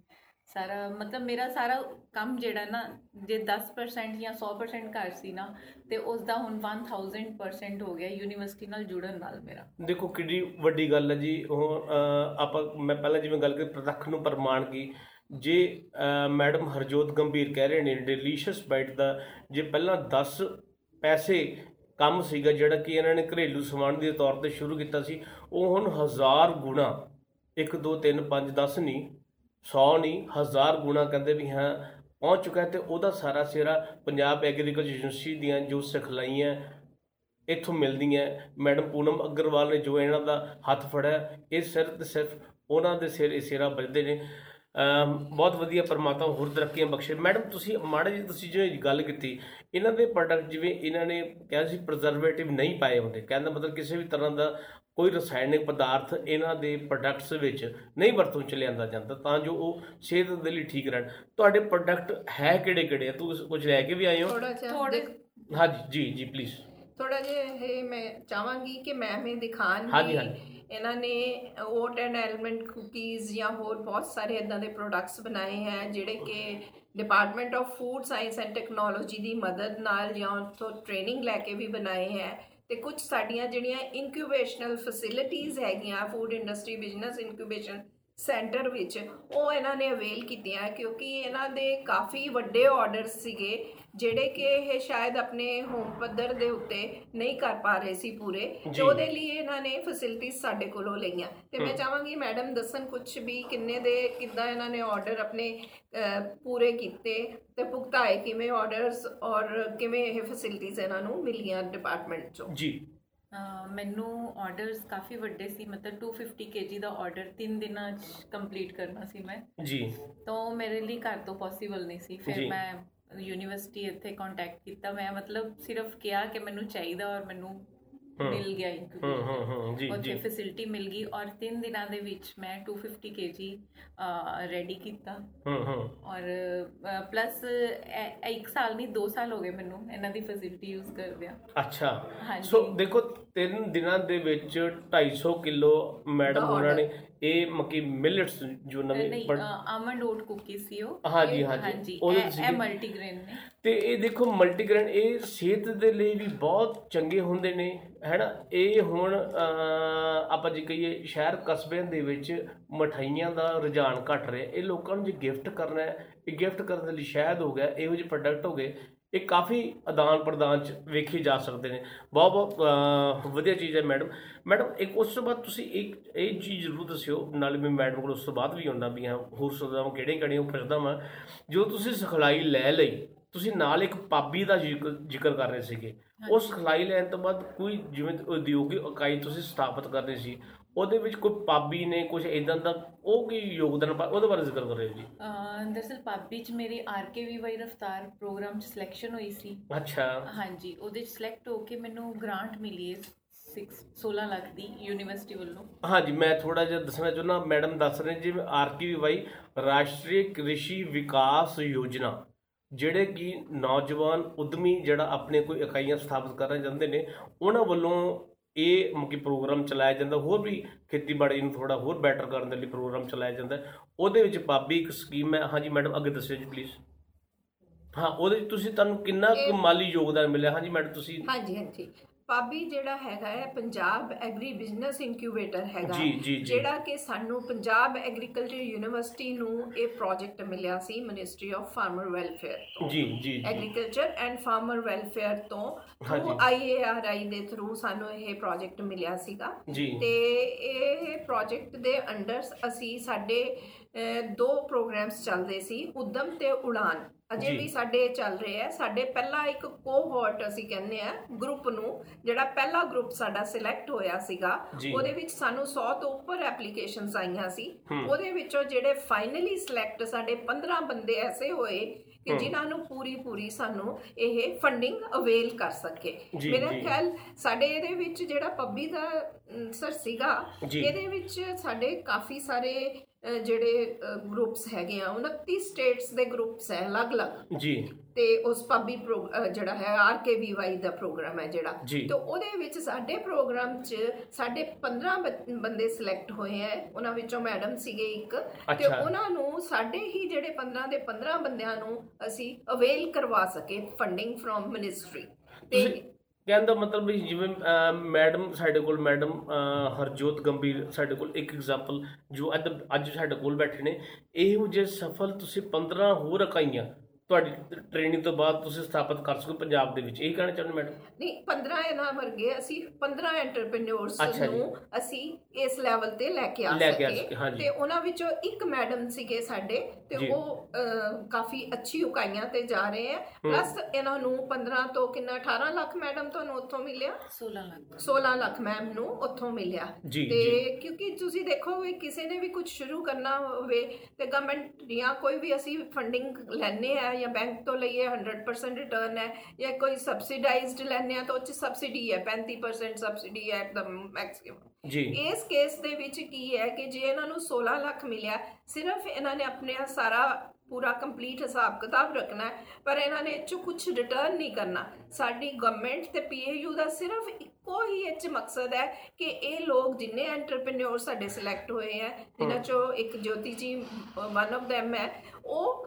ਸਾਰਾ ਮਤਲਬ ਮੇਰਾ ਸਾਰਾ ਕੰਮ ਜਿਹੜਾ ਨਾ ਜੇ 10% ਜਾਂ 100% ਘਰ ਸੀ ਨਾ ਤੇ ਉਸ ਦਾ ਹੁਣ 1000% ਹੋ ਗਿਆ ਯੂਨੀਵਰਸਿਟੀ ਨਾਲ ਜੁੜਨ ਨਾਲ ਮੇਰਾ। ਦੇਖੋ ਕਿੰਨੀ ਵੱਡੀ ਗੱਲ ਹੈ ਜੀ। ਉਹ ਆਪਾਂ ਮੈਂ ਪਹਿਲਾਂ ਜਿਵੇਂ ਗੱਲ ਕੀਤੀ ਪ੍ਰਤੱਖ ਨੂੰ ਪ੍ਰਮਾਣ ਕੀ ਜੇ ਅ, ਮੈਡਮ ਹਰਜੋਤ ਗੰਭੀਰ ਕਹਿ ਰਹੇ ਨੇ ਡਿਲੀਸ਼ੀਅਸ ਬਾਈਟ ਦਾ ਜੇ ਪਹਿਲਾਂ 10 ਪੈਸੇ ਕੰਮ ਸੀਗਾ ਜਿਹੜਾ ਕਿ ਇਹਨਾਂ ਨੇ ਘਰੇਲੂ ਸਮਾਨ ਦੇ ਤੌਰ ਤੇ ਸ਼ੁਰੂ ਕੀਤਾ ਸੀ ਉਹ ਹੁਣ ਹਜ਼ਾਰ ਗੁਣਾ 1 2 3 5 10 ਨਹੀਂ 100 ਨਹੀਂ ਹਜ਼ਾਰ ਗੁਣਾ ਕਹਿੰਦੇ ਵੀ ਹਾਂ ਪਹੁੰਚ ਚੁੱਕਾ ਹੈ ਤੇ ਉਹਦਾ ਸਾਰਾ ਸਿਰਾ ਪੰਜਾਬ ਐਗਰੀਕਲਚਰ ਯੂਨੀਵਰਸਿਟੀ ਦੀਆਂ ਜੋ ਸਿਖਲਾਈਆਂ ਇੱਥੋਂ ਮਿਲਦੀਆਂ ਮੈਡਮ ਪੂਨਮ ਅਗਰਵਾਲ ਨੇ ਜੋ ਇਹਨਾਂ ਦਾ ਹੱਥ ਫੜਿਆ ਇਹ ਸਿਰਫ ਤੇ ਸਿਰਫ ਉਹਨਾਂ ਦੇ ਸਿਰ ਇਹ ਸਿਰਾ ਵੱਜਦੇ ਨੇ। ਅਮ ਬਹੁਤ ਵਧੀਆ ਪਰਮਾਤਮਾ ਹੋਰ ਤਰੱਕੀਆਂ ਬਖਸ਼ੇ। ਮੈਡਮ ਤੁਸੀਂ ਮਾੜਾ ਜੀ ਤੁਸੀਂ ਜਿਵੇਂ ਗੱਲ ਕੀਤੀ ਇਹਨਾਂ ਦੇ ਪ੍ਰੋਡਕਟ ਜਿਵੇਂ ਇਹਨਾਂ ਨੇ ਕਿਹਾ ਸੀ ਪ੍ਰੀਜ਼ਰਵੇਟਿਵ ਨਹੀਂ ਪਾਏ ਹੁੰਦੇ। ਕਹਿੰਦਾ ਮਤਲਬ ਕਿਸੇ ਵੀ ਤਰ੍ਹਾਂ ਦਾ ਕੋਈ ਰਸਾਇਣਿਕ ਪਦਾਰਥ ਇਹਨਾਂ ਦੇ ਪ੍ਰੋਡਕਟਸ ਵਿੱਚ ਨਹੀਂ ਵਰਤੋਂ ਚ ਲਿਆਂਦਾ ਜਾਂਦਾ ਤਾਂ ਜੋ ਉਹ ਸਿਹਤ ਦੇ ਲਈ ਠੀਕ ਰਹਿਣ। ਤੁਹਾਡੇ ਪ੍ਰੋਡਕਟ ਹੈ ਕਿਹੜੇ ਕਿਹੜੇ ਆ ਤੁਸੀਂ ਕੁਝ ਲੈ ਕੇ ਵੀ ਆਏ ਹੋ? ਥੋੜਾ ਜਿਹਾ ਹਾਂਜੀ ਜੀ ਜੀ ਪਲੀਜ਼ ਥੋੜਾ ਜਿਹਾ ਇਹ ਮੈਂ ਚਾਹਾਂਗੀ ਕਿ ਮੈਮ ਇਹ ਦਿਖਾਣ ਹਾਂਜੀ, ਹਾਂਜੀ। ਇਹਨਾਂ ਨੇ ਓਟ ਐਂਡ ਐਲਮੰਡ ਕੁਕੀਜ਼ ਜਾਂ ਹੋਰ ਬਹੁਤ ਸਾਰੇ ਇਦਾਂ ਦੇ ਪ੍ਰੋਡਕਟਸ ਬਣਾਏ ਹੈ ਜਿਹੜੇ ਕਿ department of food science and technology ਦੀ ਮਦਦ ਨਾਲ ਜਾਂ ਉੱਥੋਂ ਟ੍ਰੇਨਿੰਗ ਲੈ ਕੇ ਵੀ ਬਣਾਏ ਹੈ ਤੇ ਕੁਝ ਸਾਡੀਆਂ ਜਿਹੜੀਆਂ ਇਨਕਿਊਬੇਸ਼ਨਲ ਫੈਸਿਲਿਟੀਆਂ ਹੈਗੀਆਂ food industry business incubation centre ਵਿੱਚ ਉਹ ਇਹਨਾਂ ਨੇ ਅਵੇਲ ਕੀਤੀਆਂ ਕਿਉਂਕਿ ਇਹਨਾਂ ਦੇ ਕਾਫੀ ਵੱਡੇ ਆਰਡਰਸ ਸੀਗੇ ਜਿਹੜੇ ਕਿ ਇਹ ਸ਼ਾਇਦ ਆਪਣੇ ਹੋਮ ਪੱਧਰ ਦੇ ਉੱਤੇ ਨਹੀਂ ਕਰ ਪਾ ਰਹੇ ਸੀ ਪੂਰੇ ਜੀ। ਤੇ ਉਹਦੇ ਲਈ ਇਹਨਾਂ ਨੇ ਫੈਸਿਲਿਟੀਆਂ ਸਾਡੇ ਕੋਲੋਂ ਲਈਆਂ ਤੇ ਮੈਂ। ਚਾਹਾਂਗੀ ਮੈਡਮ ਦੱਸਣ ਕੁਝ ਵੀ ਕਿੰਨੇ ਦੇ ਕਿੱਦਾਂ ਇਹਨਾਂ ਨੇ ਆਰਡਰ ਆਪਣੇ ਪੂਰੇ ਕੀਤੇ ਤੇ ਭੁਗਤਾਏ ਕਿਵੇਂ ਆਰਡਰਸ ਔਰ ਕਿਵੇਂ ਇਹ ਫੈਸਿਲਿਟੀਆਂ ਇਹਨਾਂ ਨੂੰ ਮਿਲੀਆਂ ਡਿਪਾਰਟਮੈਂਟ ਚੋਂ ਜੀ ਮੈਨੂੰ ਆਰਡਰਸ ਕਾਫੀ ਵੱਡੇ ਸੀ ਮਤਲਬ 250 kg ਦਾ ਆਰਡਰ 3 ਦਿਨਾਂ 'ਚ ਕੰਪਲੀਟ ਕਰਨਾ ਸੀ ਮੈਂ ਜੀ ਤਾਂ ਮੇਰੇ ਲਈ ਘਰ ਤੋਂ ਪੋਸੀਬਲ ਨਹੀਂ ਸੀ। ਫਿਰ ਮੈਂ ਯੂਨੀਵਰਸਿਟੀ ਇੱਥੇ ਕੰਟੈਕਟ ਕੀਤਾ ਮੈਂ ਮਤਲਬ ਸਿਰਫ ਕਿਹਾ ਕਿ ਮੈਨੂੰ ਚਾਹੀਦਾ ਔਰ ਮੈਨੂੰ ਹਮ। ਮਿਲ ਗਿਆ ਜੀ ਉੱਥੇ ਫੈਸਿਲਿਟੀ ਮਿਲ ਗਈ ਔਰ 3 ਦਿਨਾਂ ਦੇ ਵਿੱਚ ਮੈਂ 250 kg ਰੈਡੀ ਕੀਤਾ। ਹੂੰ ਹੂੰ। ਔਰ ਪਲੱਸ ਇੱਕ ਸਾਲ ਨਹੀਂ 2 ਸਾਲ ਹੋ ਗਏ ਮੈਨੂੰ ਇਹਨਾਂ ਦੀ ਫੈਸਿਲਿਟੀ ਯੂਜ਼ ਕਰਦਿਆਂ। ਅੱਛਾ। ਸੋ ਦੇਖੋ ਤਿੰਨ ਦਿਨਾਂ ਦੇ ਵਿੱਚ 250 ਕਿਲੋ ਮੈਡਮ ਉਹਨਾਂ ਨੇ। ਇਹ ਮੱਕੀ ਮਿਲਟਸ ਜੋ ਨਵੇਂ ਆਮੰਡ ਓਟ ਕੁਕੀ ਸੀ ਉਹ। ਹਾਂਜੀ, ਹਾਂਜੀ। ਇਹ ਮਲਟੀਗ੍ਰੇਨ ਨੇ। ਤੇ ਇਹ ਦੇਖੋ ਮਲਟੀਗ੍ਰੇਨ ਇਹ ਸਿਹਤ ਦੇ ਲਈ ਵੀ ਬਹੁਤ ਚੰਗੇ ਹੁੰਦੇ ਨੇ। ਹੈਨਾ? ਇਹ ਹੁਣ ਅਹ, ਆਪਾਂ ਜੇ ਕਹੀਏ ਸ਼ਹਿਰ ਕਸਬਿਆਂ ਦੇ ਵਿੱਚ ਮਠਾਈਆਂ ਦਾ ਰੁਝਾਨ ਘਟ ਰਿਹਾ। ਇਹ ਲੋਕਾਂ ਨੂੰ ਜੇ ਗਿਫਟ ਕਰਨਾ ਹੈ ਇਹ ਗਿਫਟ ਕਰਨ ਦੇ ਲਈ ਸ਼ਾਇਦ ਹੋ ਗਿਆ ਇਹੋ ਜਿਹੇ ਪ੍ਰੋਡਕਟ ਹੋ ਗਏ ਇਹ ਕਾਫੀ ਆਦਾਨ ਪ੍ਰਦਾਨ ਚ ਵੇਖੇ ਜਾ ਸਕਦੇ ਨੇ। ਬਹੁਤ ਬਹੁਤ ਅਹ, ਵਧੀਆ ਚੀਜ਼ ਹੈ ਮੈਡਮ ਮੈਡਮ ਇੱਕ ਉਸ ਤੋਂ ਬਾਅਦ ਤੁਸੀਂ ਇੱਕ ਇਹ ਚੀਜ਼ ਜ਼ਰੂਰ ਦੱਸਿਓ ਨਾਲੇ ਮੈਂ ਮੈਡਮ ਕੋਲ ਉਸ ਤੋਂ ਬਾਅਦ ਵੀ ਆਉਂਦਾ ਵੀ ਹਾਂ ਹੋਰ ਸੁਝਾਵਾਂ ਕਿਹੜੇ ਕਿਹੜੇ ਉਹ ਪੁੱਛਦਾ ਮੈਂ ਜੋ ਤੁਸੀਂ ਸਿਖਲਾਈ ਲੈ ਲਈ ਤੁਸੀਂ ਨਾਲ ਇੱਕ ਪਾਬੀ ਦਾ ਜ਼ਿਕਰ ਕਰ ਰਹੇ ਸੀਗੇ। ਉਹ ਸਿਖਲਾਈ ਲੈਣ ਤੋਂ ਬਾਅਦ ਕੋਈ ਜਿਵੇਂ ਉਦਯੋਗਿਕ ਇਕਾਈ ਤੁਸੀਂ ਸਥਾਪਿਤ ਕਰਨੀ ਸੀ ਉਹਦੇ ਵਿੱਚ ਕੋਈ ਪਾਬੀ ਨੇ ਕੁਝ ਇਦਾਂ ਦਾ ਉਹ ਕੀ ਯੋਗਦਾਨ ਪਾ- ਉਹਦੇ ਬਾਰੇ ਜ਼ਿਕਰ ਕਰ ਰਹੇ ਹੋ ਜੀ? ਅਹ ਦਰਅਸਲ ਪਾਬੀ ਚ ਮੇਰੀ ਆਰਕੇਵੀਵਾਈ ਰਫਤਾਰ ਪ੍ਰੋਗਰਾਮ ਚ ਸਿਲੈਕਸ਼ਨ ਹੋਈ ਸੀ। ਅੱਛਾ। ਹਾਂਜੀ ਉਹਦੇ ਚ ਸਿਲੈਕਟ ਹੋ ਕੇ ਮੈਨੂੰ ਗ੍ਰਾਂਟ ਮਿਲੀ ਹੈ 6 16 ਲੱਖ ਦੀ ਯੂਨੀਵਰਸਿਟੀ ਵੱਲੋਂ। ਹਾਂਜੀ ਮੈਂ ਥੋੜਾ ਜਿਹਾ ਦੱਸਣਾ ਚਾਹੁੰਦਾ ਮੈਡਮ ਦੱਸ ਰਹੇ ਜਿਵੇਂ ਆਰਕੀਵਾਈ ਰਾਸ਼ਟਰੀ ਕ੍ਰਿਸ਼ੀ ਵਿਕਾਸ ਯੋਜਨਾ। ਜਿਹੜੇ ਕਿ ਨੌਜਵਾਨ ਉਦਮੀ ਜਿਹੜਾ ਆਪਣੇ ਕੋਈ ਇਕਾਈਆਂ ਸਥਾਪਿਤ ਕਰਨਾ ਚਾਹੁੰਦੇ ਨੇ ਉਹਨਾਂ ਵੱਲੋਂ ਇਹ ਮੁਕੀ ਪ੍ਰੋਗਰਾਮ ਚਲਾਇਆ ਜਾਂਦਾ ਹੋਰ ਵੀ ਖੇਤੀਬਾੜੀ ਨੂੰ ਥੋੜਾ ਹੋਰ ਬੈਟਰ ਕਰਨ ਦੇ ਲਈ ਪ੍ਰੋਗਰਾਮ ਚਲਾਇਆ ਜਾਂਦਾ। ਉਹਦੇ ਵਿੱਚ ਪਾਬੀ ਇੱਕ ਸਕੀਮ ਹੈ ਹਾਂਜੀ ਮੈਡਮ ਅੱਗੇ ਦੱਸਿਓ ਜੀ ਪਲੀਜ਼ ਹਾਂ ਉਹਦੇ ਵਿੱਚ ਤੁਸੀਂ ਤੁਹਾਨੂੰ ਕਿੰਨਾ ਕੁ ਮਾਲੀ ਯੋਗਦਾਨ ਮਿਲਿਆ? ਹਾਂਜੀ ਮੈਡਮ ਤੁਸੀਂ ਹਾਂਜੀ ਹਾਂਜੀ। ਪਾਬੀ ਜਿਹੜਾ ਹੈਗਾ ਹੈ ਪੰਜਾਬ ਐਗਰੀ ਬਿਜ਼ਨਸ ਇਨਕਿਊਬੇਟਰ ਹੈਗਾ। ਜਿਹੜਾ ਕਿ ਸਾਨੂੰ ਪੰਜਾਬ ਐਗਰੀਕਲਚਰ ਯੂਨੀਵਰਸਿਟੀ ਨੂੰ ਇਹ ਪ੍ਰੋਜੈਕਟ ਮਿਲਿਆ ਸੀ ਮਿਨਿਸਟਰੀ ਆਫ ਫਾਰਮਰ ਵੈਲਫੇਅਰ ਤੋਂ। ਜੀ ਜੀ ਐਗਰੀਕਲਚਰ ਐਂਡ ਫਾਰਮਰ ਵੈਲਫੇਅਰ ਤੋਂ। ਥਰੂ ਆਈਏਆਰਆਈ ਦੇ ਥਰੂ ਸਾਨੂੰ ਇਹ ਪ੍ਰੋਜੈਕਟ ਮਿਲਿਆ ਸੀਗਾ। ਤੇ ਇਹ ਪ੍ਰੋਜੈਕਟ ਦੇ ਅੰਡਰ ਅਸੀਂ ਸਾਡੇ ਦੋ ਪ੍ਰੋਗਰਾਮਸ ਚੱਲਦੇ ਸੀ ਉਦਮ ਤੇ ਉਡਾਨ ਅਜੇ ਜੀ। ਵੀ ਸਾਡੇ ਚੱਲ ਰਹੇ ਆ ਸਾਡੇ ਪਹਿਲਾ ਇੱਕ ਕੋਹੋਰਟ ਅਸੀਂ ਕਹਿੰਦੇ ਆ ਗਰੁੱਪ ਨੂੰ ਜਿਹੜਾ ਪਹਿਲਾ ਗਰੁੱਪ ਸਾਡਾ ਸਿਲੈਕਟ ਹੋਇਆ ਸੀਗਾ ਜੀ। ਉਹਦੇ ਵਿੱਚ ਸਾਨੂੰ 100 ਤੋਂ ਉੱਪਰ ਐਪਲੀਕੇਸ਼ਨਸ ਆਈਆਂ ਸੀ ਹੂੰ। ਉਹਦੇ ਵਿੱਚੋਂ ਜਿਹੜੇ ਫਾਈਨਲੀ ਸਿਲੈਕਟ ਸਾਡੇ 15 ਬੰਦੇ ਐਸੇ ਹੋਏ ਕਿ ਹੂੰ। ਜਿਨ੍ਹਾਂ ਨੂੰ ਪੂਰੀ ਪੂਰੀ ਸਾਨੂੰ ਇਹ ਫੰਡਿੰਗ ਅਵੇਲ ਕਰ ਸਕੇ ਜੀ, ਮੇਰਾ ਜੀ। ਖਿਆਲ ਸਾਡੇ ਇਹਦੇ ਵਿੱਚ ਜਿਹੜਾ ਪੱਬੀ ਦਾ ਸਰ ਸੀਗਾ ਜੀ। ਇਹਦੇ ਵਿੱਚ ਸਾਡੇ ਕਾਫੀ ਸਾਰੇ ਜਿਹੜੇ ਗਰੁੱਪਸ ਹੈਗੇ ਆ 29 ਸਟੇਟਸ ਦੇ ਗਰੁੱਪਸ ਹੈ ਅਲੱਗ-ਅਲੱਗ। ਜੀ। ਤੇ ਉਸ ਪੱਬੀ ਜਿਹੜਾ ਹੈ ਆਰਕੇਵੀਵਾਈ ਦਾ ਪ੍ਰੋਗਰਾਮ ਹੈ ਜਿਹੜਾ। ਤੇ ਉਹਦੇ ਵਿੱਚ ਸਾਡੇ ਪ੍ਰੋਗਰਾਮ 'ਚ ਸਾਡੇ 15 ਬ- ਬੰਦੇ ਸਿਲੈਕਟ ਹੋਏ ਹੈ। ਉਹਨਾਂ ਵਿੱਚੋਂ ਮੈਡਮ ਸੀਗੇ ਇੱਕ। ਤੇ। ਉਹਨਾਂ ਨੂੰ ਸਾਡੇ ਹੀ ਜਿਹੜੇ 15 ਦੇ 15 ਬੰਦਿਆਂ ਨੂੰ ਅਸੀਂ ਅਵੇਲ ਕਰਵਾ ਸਕੇ ਫੰਡਿੰਗ ਫਰੋਮ ਮਿਨਿਸਟਰੀ ਤੇ ਕਹਿਣ ਦਾ ਮਤਲਬ ਵੀ ਜਿਵੇਂ ਮੈਡਮ ਸਾਡੇ ਕੋਲ ਮੈਡਮ ਹਰਜੋਤ ਗੰਭੀਰ ਸਾਡੇ ਕੋਲ ਇੱਕ ਐਗਜ਼ਾਮਪਲ ਜੋ ਅੱਜ ਸਾਡੇ ਕੋਲ ਬੈਠੇ ਨੇ ਇਹੋ ਜਿਹੇ ਸਫਲ ਤੁਸੀਂ 15 ਹੋਰ ਇਕਾਈਆਂ ਤੁਹਾਡੀ ਟ੍ਰੇਨਿੰਗ ਤੋਂ ਬਾਅਦ ਤੁਸੀਂ ਸਥਾਪਿਤ ਕਰ ਸਕੋ ਪੰਜਾਬ ਦੇ ਵਿੱਚ ਇਹ ਕਹਿਣਾ ਚਾਹੁੰਦੇ ਮੈਡਮ ਨਹੀਂ 15 ਇਹਨਾਂ ਵਰਗੇ ਅਸੀਂ 15 ਐਂਟਰਪ੍ਰੀਨਿਓਰਸ ਜੀ। ਨੂੰ ਅਸੀਂ ਇਸ ਲੈਵਲ ਤੇ ਲੈ ਕੇ ਆ ਸਕੇ। ਤੇ ਉਹਨਾਂ ਵਿੱਚੋਂ ਇੱਕ ਮੈਡਮ ਸੀਗੇ ਸਾਡੇ ਤੇ ਜੀ। ਉਹ ਅਹ, ਕਾਫੀ ਅੱਛੀ ਉਕਾਈਆਂ ਤੇ ਜਾ ਰਹੇ ਆ ਪਲੱਸ ਇਹਨਾਂ ਨੂੰ 15 ਤੋਂ ਕਿੰਨਾ 18 ਲੱਖ ਮੈਡਮ ਤੁਹਾਨੂੰ ਉੱਥੋਂ ਮਿਲਿਆ? 16 ਲੱਖ। 16 ਲੱਖ ਮੈਮ ਨੂੰ ਉੱਥੋਂ ਮਿਲਿਆ। ਜੀ, ਤੇ। ਕਿਉਂਕਿ ਤੁਸੀਂ ਦੇਖੋ ਵੀ ਕਿਸੇ ਨੇ ਵੀ ਕੁਝ ਸ਼ੁਰੂ ਕਰਨਾ ਹੋਵੇ ਤੇ ਗਵਰਨਮੈਂਟ ਜਾਂ ਕੋਈ ਵੀ ਅਸੀਂ ਫੰਡਿੰਗ ਲੈਣੇ ਆ ਜਾਂ ਬੈਂਕ ਤੋਂ ਲਈਏ 100% ਰਿਟਰਨ ਹੈ ਜਾਂ ਕੋਈ ਸਬਸਿਡਾਈਜ਼ਡ ਲੈਣੇ ਆ ਤਾਂ ਉਹ ਚ ਸਬਸਿਡੀ ਹੈ 35% ਸਬਸਿਡੀ ਹੈ ਇੱਕਦਮ ਮੈਕਸਿਮਮ ਜੀ। ਇਸ ਕੇਸ ਦੇ ਵਿੱਚ ਕੀ ਹੈ ਕਿ ਜੇ ਇਹਨਾਂ ਨੂੰ 16 ਲੱਖ ਮਿਲਿਆ ਸਿਰਫ ਇਹਨਾਂ ਨੇ ਆਪਣੇ ਸਾਰਾ ਪੂਰਾ ਕੰਪਲੀਟ ਹਿਸਾਬ ਕਿਤਾਬ ਰੱਖਣਾ ਹੈ, ਪਰ ਇਹਨਾਂ ਨੇ ਇਹ 'ਚੋਂ ਕੁਝ ਰਿਟਰਨ ਨਹੀਂ ਕਰਨਾ। ਸਾਡੀ ਗਵਰਨਮੈਂਟ ਤੇ ਪੀਏਯੂ ਦਾ ਸਿਰਫ ਇੱਕੋ ਹੀ ਇਹ 'ਚ ਮਕਸਦ ਹੈ ਕਿ ਇਹ ਲੋਕ ਜਿੰਨੇ ਐਂਟਰਪ੍ਰੀਨਿਓਰ ਸਾਡੇ ਸਿਲੈਕਟ ਹੋਏ ਹੈ ਜਿਨ੍ਹਾਂ ਚੋਂ ਇੱਕ ਜੋਤੀ ਜੀ ਵਨ ਆਫ them ਹੈ ਉਹ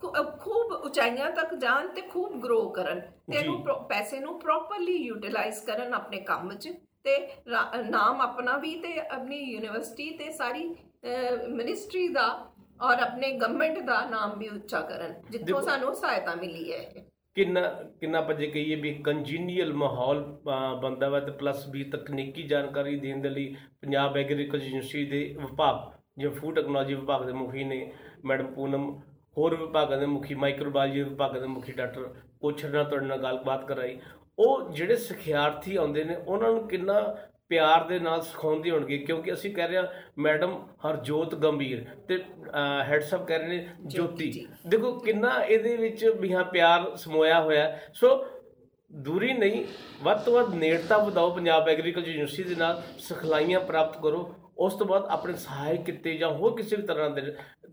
ਖੂ- ਖੂਬ ਉਚਾਈਆਂ ਤੱਕ ਜਾਣ ਤੇ ਖੂਬ ਗਰੋ ਕਰਨ ਤੇ ਜੀ। ਇਹਨੂੰ ਪ੍ਰੋ- ਪੈਸੇ ਨੂੰ ਪ੍ਰੋਪਰਲੀ ਯੂਟਿਲਾਈਜ਼ ਕਰਨ ਆਪਣੇ ਕੰਮ 'ਚ। ਤੇ ਨਾਮ ਆਪਣਾ ਵੀ ਤੇ ਆਪਣੀ ਯੂਨੀਵਰਸਿਟੀ ਤੇ ਸਾਰੀ ਮਿਨਿਸਟਰੀ ਦਾ ਔਰ ਆਪਣੇ ਗਵਰਨਮੈਂਟ ਦਾ ਨਾਮ ਵੀ ਉੱਚਾ ਕਰਨ ਜਿੱਥੋਂ ਸਾਨੂੰ ਸਹਾਇਤਾ ਮਿਲੀ ਹੈ। ਕਿੰਨਾ ਕਿੰਨਾ ਪਜੇ ਕਹੀਏ ਵੀ ਕੰਜੀਨੀਅਲ ਮਾਹੌਲ ਬਣਦਾ ਵਾ ਤੇ ਪਲੱਸ ਵੀ ਤਕਨੀਕੀ ਜਾਣਕਾਰੀ ਦੇਣ ਦੇ ਲਈ ਪੰਜਾਬ ਐਗਰੀਕਲਚਰ ਯੂਨੀਵਰਸਿਟੀ ਦੇ ਵਿਭਾਗ ਜਿਵੇਂ ਫੂਡ ਟੈਕਨੋਲੋਜੀ ਵਿਭਾਗ ਦੇ ਮੁਖੀ ਨੇ ਮੈਡਮ ਪੂਨਮ ਹੋਰ ਵਿਭਾਗਾਂ ਦੇ ਮੁਖੀ ਮਾਈਕਰੋਬਾਇਓਲੋਜੀ ਵਿਭਾਗ ਦੇ ਮੁਖੀ ਡਾਕਟਰ ਕੋਛਰ ਨਾਲ ਤੁਹਾਡੇ ਨਾਲ ਗੱਲਬਾਤ ਕਰਾਈ ਉਹ ਜਿਹੜੇ ਸਿਖਿਆਰਥੀ ਆਉਂਦੇ ਨੇ ਉਹਨਾਂ ਨੂੰ ਕਿੰਨਾ ਪਿਆਰ ਦੇ ਨਾਲ ਸਿਖਾਉਂਦੇ ਹੋਣਗੇ ਕਿਉਂਕਿ ਅਸੀਂ ਕਹਿ ਰਹੇ ਹਾਂ ਮੈਡਮ ਹਰਜੋਤ ਗੰਭੀਰ ਤੇ ਹੈਡ ਸਾਹਿਬ ਕਹਿ ਰਹੇ ਨੇ ਜੋਤੀ। ਦੇਖੋ ਕਿੰਨਾ ਇਹਦੇ ਵਿੱਚ ਵੀ ਹਾਂ ਪਿਆਰ ਸਮੋਇਆ ਹੋਇਆ। ਸੋ ਦੂਰੀ ਨਹੀਂ ਵੱਧ ਤੋਂ ਵੱਧ ਨੇੜਤਾ ਵਧਾਓ ਪੰਜਾਬ ਐਗਰੀਕਲਚਰ ਯੂਨੀਵਰਸਿਟੀ ਦੇ ਨਾਲ ਸਿਖਲਾਈਆਂ ਪ੍ਰਾਪਤ ਕਰੋ ਉਸ ਤੋਂ ਬਾਅਦ ਆਪਣੇ ਸਹਾਇਕ ਕਿੱਤੇ ਜਾਂ ਹੋਰ ਕਿਸੇ ਵੀ ਤਰ੍ਹਾਂ ਦੇ